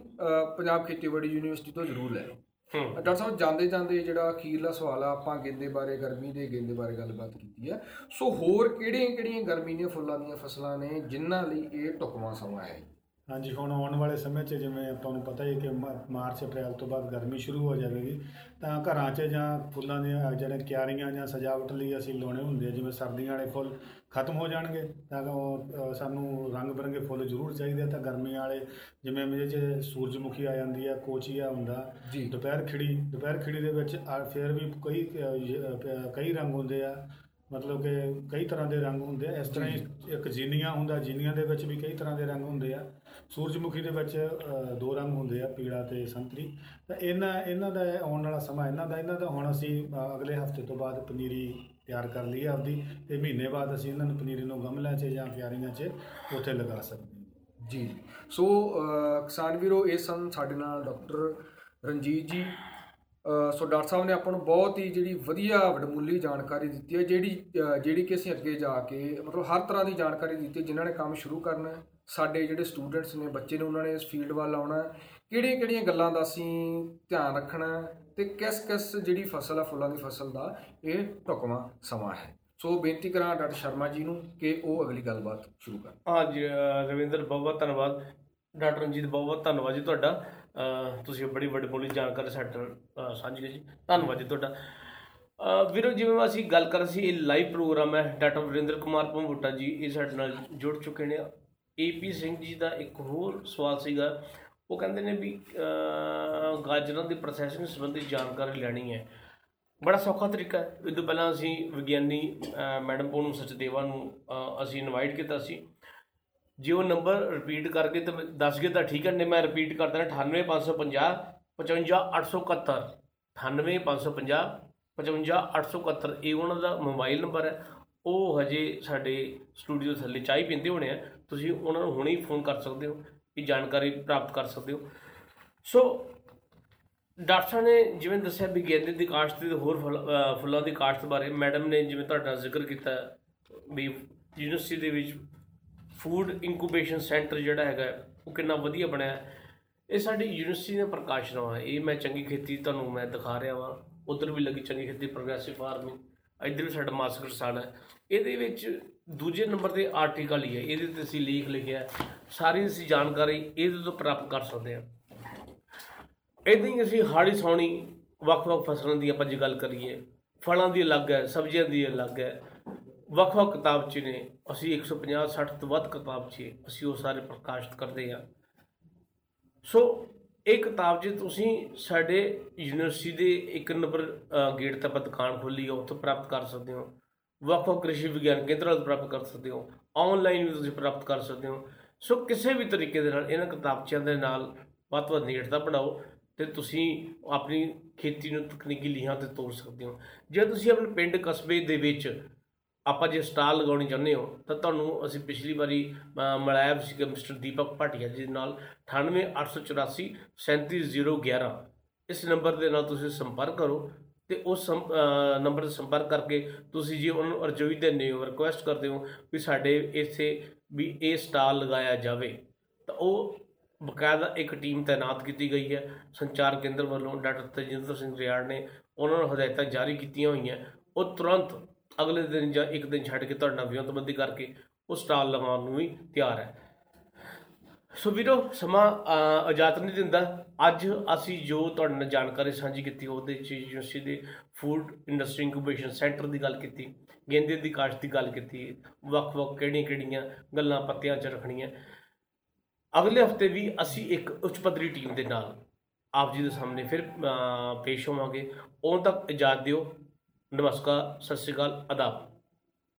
ਪੰਜਾਬ ਖੇਤੀਬਾੜੀ ਯੂਨੀਵਰਸਿਟੀ ਤੋਂ ਜ਼ਰੂਰ ਲੈ ਲਓ। ਡਾਕਟਰ ਸਾਹਿਬ, ਜਾਂਦੇ ਜਾਂਦੇ ਜਿਹੜਾ ਅਖੀਰਲਾ ਸਵਾਲ ਆ, ਆਪਾਂ ਗੇਂਦੇ ਬਾਰੇ, ਗਰਮੀ ਦੇ ਗੇਂਦੇ ਬਾਰੇ ਗੱਲਬਾਤ ਕੀਤੀ ਹੈ। ਸੋ ਹੋਰ ਕਿਹੜੀਆਂ ਕਿਹੜੀਆਂ ਗਰਮੀ ਦੀਆਂ ਫੁੱਲਾਂ ਦੀਆਂ ਫਸਲਾਂ ਨੇ ਜਿਨ੍ਹਾਂ ਲਈ ਇਹ ਢੁਕਵਾਂ ਸਮਾਂ ਹੈ? ਹਾਂਜੀ ਹੁਣ ਆਉਣ ਵਾਲੇ ਸਮੇਂ 'ਚ ਜਿਵੇਂ ਆਪਾਂ ਨੂੰ ਪਤਾ ਹੀ ਹੈ ਕਿ ਮ- ਮਾਰਚ ਅਪ੍ਰੈਲ ਤੋਂ ਬਾਅਦ ਗਰਮੀ ਸ਼ੁਰੂ ਹੋ ਜਾਵੇਗੀ ਤਾਂ ਘਰਾਂ 'ਚ ਜਾਂ ਫੁੱਲਾਂ ਦੀਆਂ ਜਿਹੜੇ ਕਿਆਰੀਆਂ ਜਾਂ ਸਜਾਵਟ ਲਈ ਅਸੀਂ ਲਾਉਣੇ ਹੁੰਦੇ ਆ ਜਿਵੇਂ ਸਰਦੀਆਂ ਵਾਲੇ ਫੁੱਲ ਖਤਮ ਹੋ ਜਾਣਗੇ ਤਾਂ ਉਹ ਅ, ਸਾਨੂੰ ਰੰਗ ਬਰੰਗੇ ਫੁੱਲ ਜ਼ਰੂਰ ਚਾਹੀਦੇ ਆ ਤਾਂ ਗਰਮੀਆਂ ਵਾਲੇ ਜਿਵੇਂ ਮੇਰੇ 'ਚ ਸੂਰਜਮੁਖੀ ਆ ਜਾਂਦੀ ਆ ਕੋਚੀਆ ਹੁੰਦਾ ਜੀ। ਦੁਪਹਿਰ ਖਿੜੀ ਦੁਪਹਿਰ ਖਿੜੀ ਦੇ ਵਿੱਚ ਆ ਫਿਰ ਵੀ ਕਈ ਅ, ਜ- ਅ, ਕਈ ਰੰਗ ਹੁੰਦੇ ਆ ਮਤਲਬ ਕਿ ਕਈ ਤਰ੍ਹਾਂ ਦੇ ਰੰਗ ਹੁੰਦੇ ਆ ਇਸ ਤਰ੍ਹਾਂ ਹੀ ਇੱਕ ਜੀਨੀਆਂ ਹੁੰਦਾ ਜੀਨੀਆਂ ਦੇ ਵਿੱਚ ਵੀ ਕਈ ਤਰ੍ਹਾਂ ਦੇ ਰੰਗ ਹੁੰਦੇ ਆ। ਸੂਰਜਮੁਖੀ ਦੇ ਵਿੱਚ ਅ, ਦੋ ਰੰਗ ਹੁੰਦੇ ਆ ਪੀਲਾ ਤੇ ਸੰਤਰੀ। ਤਾਂ ਇਹਨਾਂ ਇਹਨਾਂ ਦਾ ਆਉਣ ਵਾਲਾ ਸਮਾਂ ਇਹਨਾਂ ਦਾ ਇਹਨਾਂ ਦਾ ਹੁਣ ਅਸੀਂ ਅ, ਅਗਲੇ ਹਫ਼ਤੇ ਤੋਂ ਬਾਅਦ ਪਨੀਰੀ ਤਿਆਰ ਕਰ ਲਈ ਹੈ ਆਪਦੀ ਤੇ ਮਹੀਨੇ ਬਾਅਦ ਅਸੀਂ ਇਹਨਾਂ ਨੂੰ ਪਨੀਰੀ ਨੂੰ ਗਮਲਿਆਂ 'ਚ ਜਾਂ ਕਿਆਰੀਆਂ 'ਚ ਉੱਥੇ ਲਗਾ ਸਕਦੇ ਹਾਂ। ਜੀ। ਸੋ ਅ, ਕਿਸਾਨ ਵੀਰੋ ਇਹ ਸਨ ਸਾਡੇ ਨਾਲ ਡਾਕਟਰ ਰਣਜੀਤ ਜੀ। ਅ, ਸੋ ਡਾਕਟਰ ਸਾਹਿਬ ਨੇ ਆਪਾਂ ਨੂੰ ਬਹੁਤ ਹੀ ਜਿਹੜੀ ਵਧੀਆ ਵਡਮੁੱਲੀ ਜਾਣਕਾਰੀ ਦਿੱਤੀ ਹੈ ਜਿਹੜੀ ਅ, ਜਿਹੜੀ ਕਿ ਅਸੀਂ ਅੱਗੇ ਜਾ ਕੇ ਮਤਲਬ ਹਰ ਤਰ੍ਹਾਂ ਦੀ ਜਾਣਕਾਰੀ ਦਿੱਤੀ ਹੈ, ਜਿਨ੍ਹਾਂ ਨੇ ਕੰਮ ਸ਼ੁਰੂ ਕਰਨਾ ਹੈ ਸਾਡੇ ਜਿਹੜੇ ਸਟੂਡੈਂਟਸ ਨੇ ਬੱਚੇ ਨੇ ਉਹਨਾਂ ਨੇ ਇਸ ਫੀਲਡ ਵੱਲ ਆਉਣਾ ਹੈ ਕਿਹੜੀਆਂ ਕਿਹੜੀਆਂ ਗੱਲਾਂ ਦਾ ਅਸੀਂ ਧਿਆਨ ਰੱਖਣਾ ਹੈ ਤੇ ਕਿਸ ਕਿਸ ਜਿਹੜੀ ਫਸਲ ਆ ਫੁੱਲਾਂ ਦੀ ਫਸਲ ਦਾ ਇਹ ਢੁਕਵਾਂ ਸਮਾਂ ਹੈ। ਸੋ ਬੇਨਤੀ ਕਰਾਂ ਡਾਕਟਰ ਸ਼ਰਮਾ ਜੀ ਨੂੰ ਕਿ ਉਹ ਅਗਲੀ ਗੱਲਬਾਤ ਸ਼ੁਰੂ ਕਰਨ। ਹਾਂਜੀ ਅਹ ਰਵਿੰਦਰ ਬਹੁਤ ਬਹੁਤ ਧੰਨਵਾਦ। ਡਾਕਟਰ ਰਣਜੀਤ ਬਹੁਤ ਬਹੁਤ ਧੰਨਵਾਦ ਜੀ ਤੁਹਾਡਾ। ਅਹ ਤੁਸੀਂ ਬੜੀ ਵੱਡੀ ਬੋਲੀ ਜਾਣਕਾਰੀ ਸਾਡੇ ਨਾਲ, ਅਹ ਸਾਂਝੀ ਕੀਤੀ। ਧੰਨਵਾਦ ਜੀ ਤੁਹਾਡਾ। ਅਹ ਵੀਰੋ, ਜਿਵੇਂ ਅਸੀਂ ਗੱਲ ਕਰ ਸੀ, ਇਹ ਲਾਈਵ ਪ੍ਰੋਗਰਾਮ ਹੈ, ਡਾਕਟਰ ਵਰਿੰਦਰ ਕੁਮਾਰ ਭੰਬੂਟਾ ਜੀ, ਇਹ ਸਾਡੇ ਨਾਲ ਜੁੜ ਚੁੱਕੇ ਨੇ। ਏਪੀ ਸਿੰਘ ਜੀ ਦਾ ਇੱਕ ਹੋਰ ਸਵਾਲ ਸੀਗਾ, ਉਹ ਕਹਿੰਦੇ ਨੇ ਵੀ, ਅਹ ਗਾਜਰਾਂ ਦੀ ਪ੍ਰੋਸੈਸਿੰਗ ਸੰਬੰਧੀ ਜਾਣਕਾਰੀ ਲੈਣੀ ਹੈ। ਬੜਾ ਸੌਖਾ ਤਰੀਕਾ ਹੈ। ਇਹ ਤੋਂ ਪਹਿਲਾਂ ਅਸੀਂ ਵਿਗਿਆਨੀ, ਅਹ ਮੈਡਮ ਪੂਨਮ ਸਚਦੇਵਾ ਨੂੰ, ਅਹ ਅਸੀਂ ਇਨਵਾਈਟ ਕੀਤਾ ਸੀ। ਜੇ ਉਹ ਨੰਬਰ ਰਿਪੀਟ ਕਰਕੇ ਤੇ ਦੱਸ ਗਏ ਤਾਂ ਠੀਕ ਹੈ, ਨਹੀਂ ਮੈਂ ਰਿਪੀਟ ਕਰ ਦਿੰਦਾ 98550 55871 98550 55871 ਇਹ ਉਹਨਾਂ ਦਾ ਮੋਬਾਈਲ ਨੰਬਰ ਹੈ। ਉਹ ਹਜੇ ਸਾਡੇ ਸਟੂਡੀਓ ਥੱਲੇ ਚਾਹੀ ਪਿੰਦੇ ਹੋਣੇ ਆ, ਤੁਸੀਂ ਉਹਨਾਂ ਨੂੰ ਹੁਣੇ ਹੀ ਫੋਨ ਕਰ ਸਕਦੇ ਹੋ ਇਹ ਜਾਣਕਾਰੀ ਪ੍ਰਾਪਤ ਕਰ ਸਕਦੇ ਹੋ। ਸੋ ਡਾਕਟਰ ਸਾਹਿਬ ਨੇ ਜਿਵੇਂ ਦੱਸਿਆ ਵੀ ਗੇਂਦੇ ਦੀ ਕਾਸ਼ਤ ਤੇ ਹੋਰ ਫੁੱਲ- ਅਹ ਫੁੱਲਾਂ ਦੀ ਕਾਸ਼ਤ ਬਾਰੇ ਮੈਡਮ ਨੇ ਜਿਵੇਂ ਤੁਹਾਡੇ ਨਾਲ ਜ਼ਿਕਰ ਕੀਤਾ, ਵੀ ਯੂਨੀਵਰਸਿਟੀ ਦੇ ਵਿੱਚ ਫੂਡ ਇਨਕੂਬੇਸ਼ਨ ਸੈਂਟਰ ਜਿਹੜਾ ਹੈਗਾ, ਉਹ ਕਿੰਨਾ ਵਧੀਆ ਬਣਿਆ। ਹੈ। ਇਹ ਸਾਡੀ ਯੂਨੀਵਰਸਿਟੀ ਦਾ ਪ੍ਰਕਾਸ਼ਨ ਹੈ ਇਹ ਮੈਂ ਚੰਗੀ ਖੇਤੀ ਤੁਹਾਨੂੰ ਮੈਂ ਦਿਖਾ ਰਿਹਾ ਵਾਂ। ਉਧਰ ਵੀ ਲੱਗੀ ਚੰਗੀ ਖੇਤੀ, ਪ੍ਰੋਗਰੈਸਿਵ ਫਾਰਮਿੰਗ। ਇੱਧਰ ਵੀ ਸਾਡਾ ਮਾਸਟਰ ਕਿਸਾਨ ਹੈ। ਇਹਦੇ ਵਿੱਚ ਦੂਜੇ ਨੰਬਰ ਤੇ ਆਰਟੀਕਲ ਹੀ ਹੈ। ਇਹਦੇ ਤੇ ਅਸੀਂ ਲੇਖ ਲਿਖਿਆ ਸਾਰੀ ਅਸੀਂ ਜਾਣਕਾਰੀ ਇਹਦੇ ਤੋਂ ਪ੍ਰਾਪਤ ਕਰ ਸਕਦੇ ਹਾਂ। ਇਦਾਂ ਹੀ ਅਸੀਂ ਹਾੜੀ ਸੌਣੀ ਵੱਖ-ਵੱਖ ਫਸਲਾਂ ਦੀ ਆਪਾਂ ਜੇ ਗੱਲ ਕਰੀਏ, ਫਲਾਂ ਦੀ ਅਲੱਗ ਹੈ, ਸਬਜ਼ੀਆਂ ਦੀ ਅਲੱਗ ਹੈ। ਵੱਖ-ਵੱਖ ਕਿਤਾਬ 'ਚ ਨੇ। ਅਸੀਂ 150 60 ਤੋਂ ਵੱਧ ਕਿਤਾਬ 'ਚ ਅਸੀਂ ਉਹ ਸਾਰੇ ਪ੍ਰਕਾਸ਼ਿਤ ਕਰਦੇ ਹਾਂ। ਸੋ ਇਹ ਕਿਤਾਬ ਜੇ ਤੁਸੀਂ ਸਾਡੇ ਯੂਨੀਵਰਸਿਟੀ ਦੇ ਇੱਕ ਨੰਬਰ ਅ, ਗੇਟ ਤੇ ਆਪਾਂ ਦੁਕਾਨ ਖੋਲੀ ਹੈ ਉੱਥੋਂ ਪ੍ਰਾਪਤ ਕਰ ਸਕਦੇ ਹੋ। ਵੱਖ-ਵੱਖ ਕ੍ਰਿਸ਼ੀ ਵਿਗਿਆਨ ਕੇਂਦਰਾਂ ਤੋਂ ਪ੍ਰਾਪਤ ਕਰ ਸਕਦੇ ਹੋ। ਆਨਲਾਈਨ ਵੀ ਤੁਸੀਂ ਪ੍ਰਾਪਤ ਕਰ ਸਕਦੇ ਹੋ। ਸੋ ਕਿਸੇ ਵੀ ਤਰੀਕੇ ਦੇ ਨਾਲ ਇਹਨਾਂ ਕਿਤਾਬਚਿਆਂ ਦੇ ਨਾਲ ਵੱਧ ਤੋਂ ਵੱਧ ਨੇੜਤਾ ਬਣਾਓ ਤੇ ਤੁਸੀਂ ਆਪਣੀ ਖੇਤੀ ਨੂੰ ਤਕਨੀਕੀ ਲੀਹਾਂ ਤੇ ਤੋਰ ਸਕਦੇ ਹੋ। ਜੇ ਤੁਸੀਂ ਆਪਣੇ ਪਿੰਡ ਕਸਬੇ ਦੇ ਵਿੱਚ ਆਪਾਂ ਜੇ ਸਟਾਲ ਲਗਾਉਣੀ ਚਾਹੁੰਦੇ ਹੋ ਤਾਂ ਤੁਹਾਨੂੰ ਅਸੀਂ ਪਿਛਲੀ ਵਾਰੀ ਅ, ਮਿਲਾਇਆ ਵੀ ਸੀਗਾ ਮਿਸਟਰ ਦੀਪਕ ਭਾਟੀਆ ਜੀ ਦੇ ਨਾਲ 98884 37011 ਇਸ ਨੰਬਰ ਦੇ ਨਾਲ ਤੁਸੀਂ ਸੰਪਰਕ ਕਰੋ ਤੇ ਉਸ ਸੰਪ- ਅ, ਨੰਬਰ ਤੇ ਸੰਪਰਕ ਕਰਕੇ ਤੁਸੀਂ ਜੇ ਉਹਨਾਂ ਨੂੰ ਅਰਜ਼ੋਈ ਦਿੰਦੇ ਹੋ ਰਿਕੁਐਸਟ ਕਰਦੇ ਹੋ ਵੀ ਸਾਡੇ ਇੱਥੇ ਵੀ ਇਹ ਸਟਾਲ ਲਗਾਇਆ ਜਾਵੇ ਤਾਂ ਉਹ ਬਕਾਇਦਾ ਇੱਕ ਟੀਮ ਤਾਇਨਾਤ ਕੀਤੀ ਗਈ ਹੈ। ਸੰਚਾਰ ਕੇਂਦਰ ਵੱਲੋਂ ਡਾਕਟਰ ਤਜਿੰਦਰ ਸਿੰਘ ਰਿਆੜ ਨੇ ਉਹਨਾਂ ਨੂੰ ਹਦਾਇਤਾਂ ਜਾਰੀ ਕੀਤੀਆਂ ਹੋਈਆਂ। ਉਹ ਤੁਰੰਤ ਅਗਲੇ ਦਿਨ ਜਾਂ ਇੱਕ ਦਿਨ ਛੱਡ ਕੇ ਤੁਹਾਡੇ ਨਾਲ ਵਿਉਂਤਬੰਦੀ ਕਰਕੇ ਉਹ ਸਟਾਲ ਲਗਾਉਣ ਨੂੰ ਵੀ ਤਿਆਰ ਹੈ। ਸੋ ਵੀਰੋ ਸਮਾਂ ਅ, ਇਜਾਜ਼ਤ ਨਹੀਂ ਦਿੰਦਾ। ਅੱਜ ਅਸੀਂ ਜੋ ਤੁਹਾਡੇ ਨਾਲ ਜਾਣਕਾਰੀ ਸਾਂਝੀ ਕੀਤੀ ਉਹਦੇ ਚ ਯੂਨੀਵਰਸਿਟੀ ਦੇ ਫੂਡ ਇੰਡਸਟਰੀ ਇਨਕੂਬੇਸ਼ਨ ਸੈਂਟਰ ਦੀ ਗੱਲ ਕੀਤੀ ਗੇਂਦੇ ਦੀ ਕਾਸ਼ਤ ਦੀ ਗੱਲ ਕੀਤੀ ਵੱਖ-ਵੱਖ ਕਿਹੜੀਆਂ-ਕਿਹੜੀਆਂ ਗੱਲਾਂ ਪੱਤਿਆਂ 'ਚ ਰੱਖਣੀਆਂ। ਅਗਲੇ ਹਫ਼ਤੇ ਵੀ ਅਸੀਂ ਇੱਕ ਉੱਚ ਪੱਧਰੀ ਟੀਮ ਦੇ ਨਾਲ ਆਪ ਜੀ ਦੇ ਸਾਹਮਣੇ ਫਿਰ ਅ, ਪੇਸ਼ ਹੋਵਾਂਗੇ। ਉਦੋਂ ਤੱਕ ਇਜਾਜ਼ਤ ਦਿਓ। ਨਮਸਕਾਰ ਸਤਿ ਸ਼੍ਰੀ ਅਕਾਲ ਆਦਾਬ।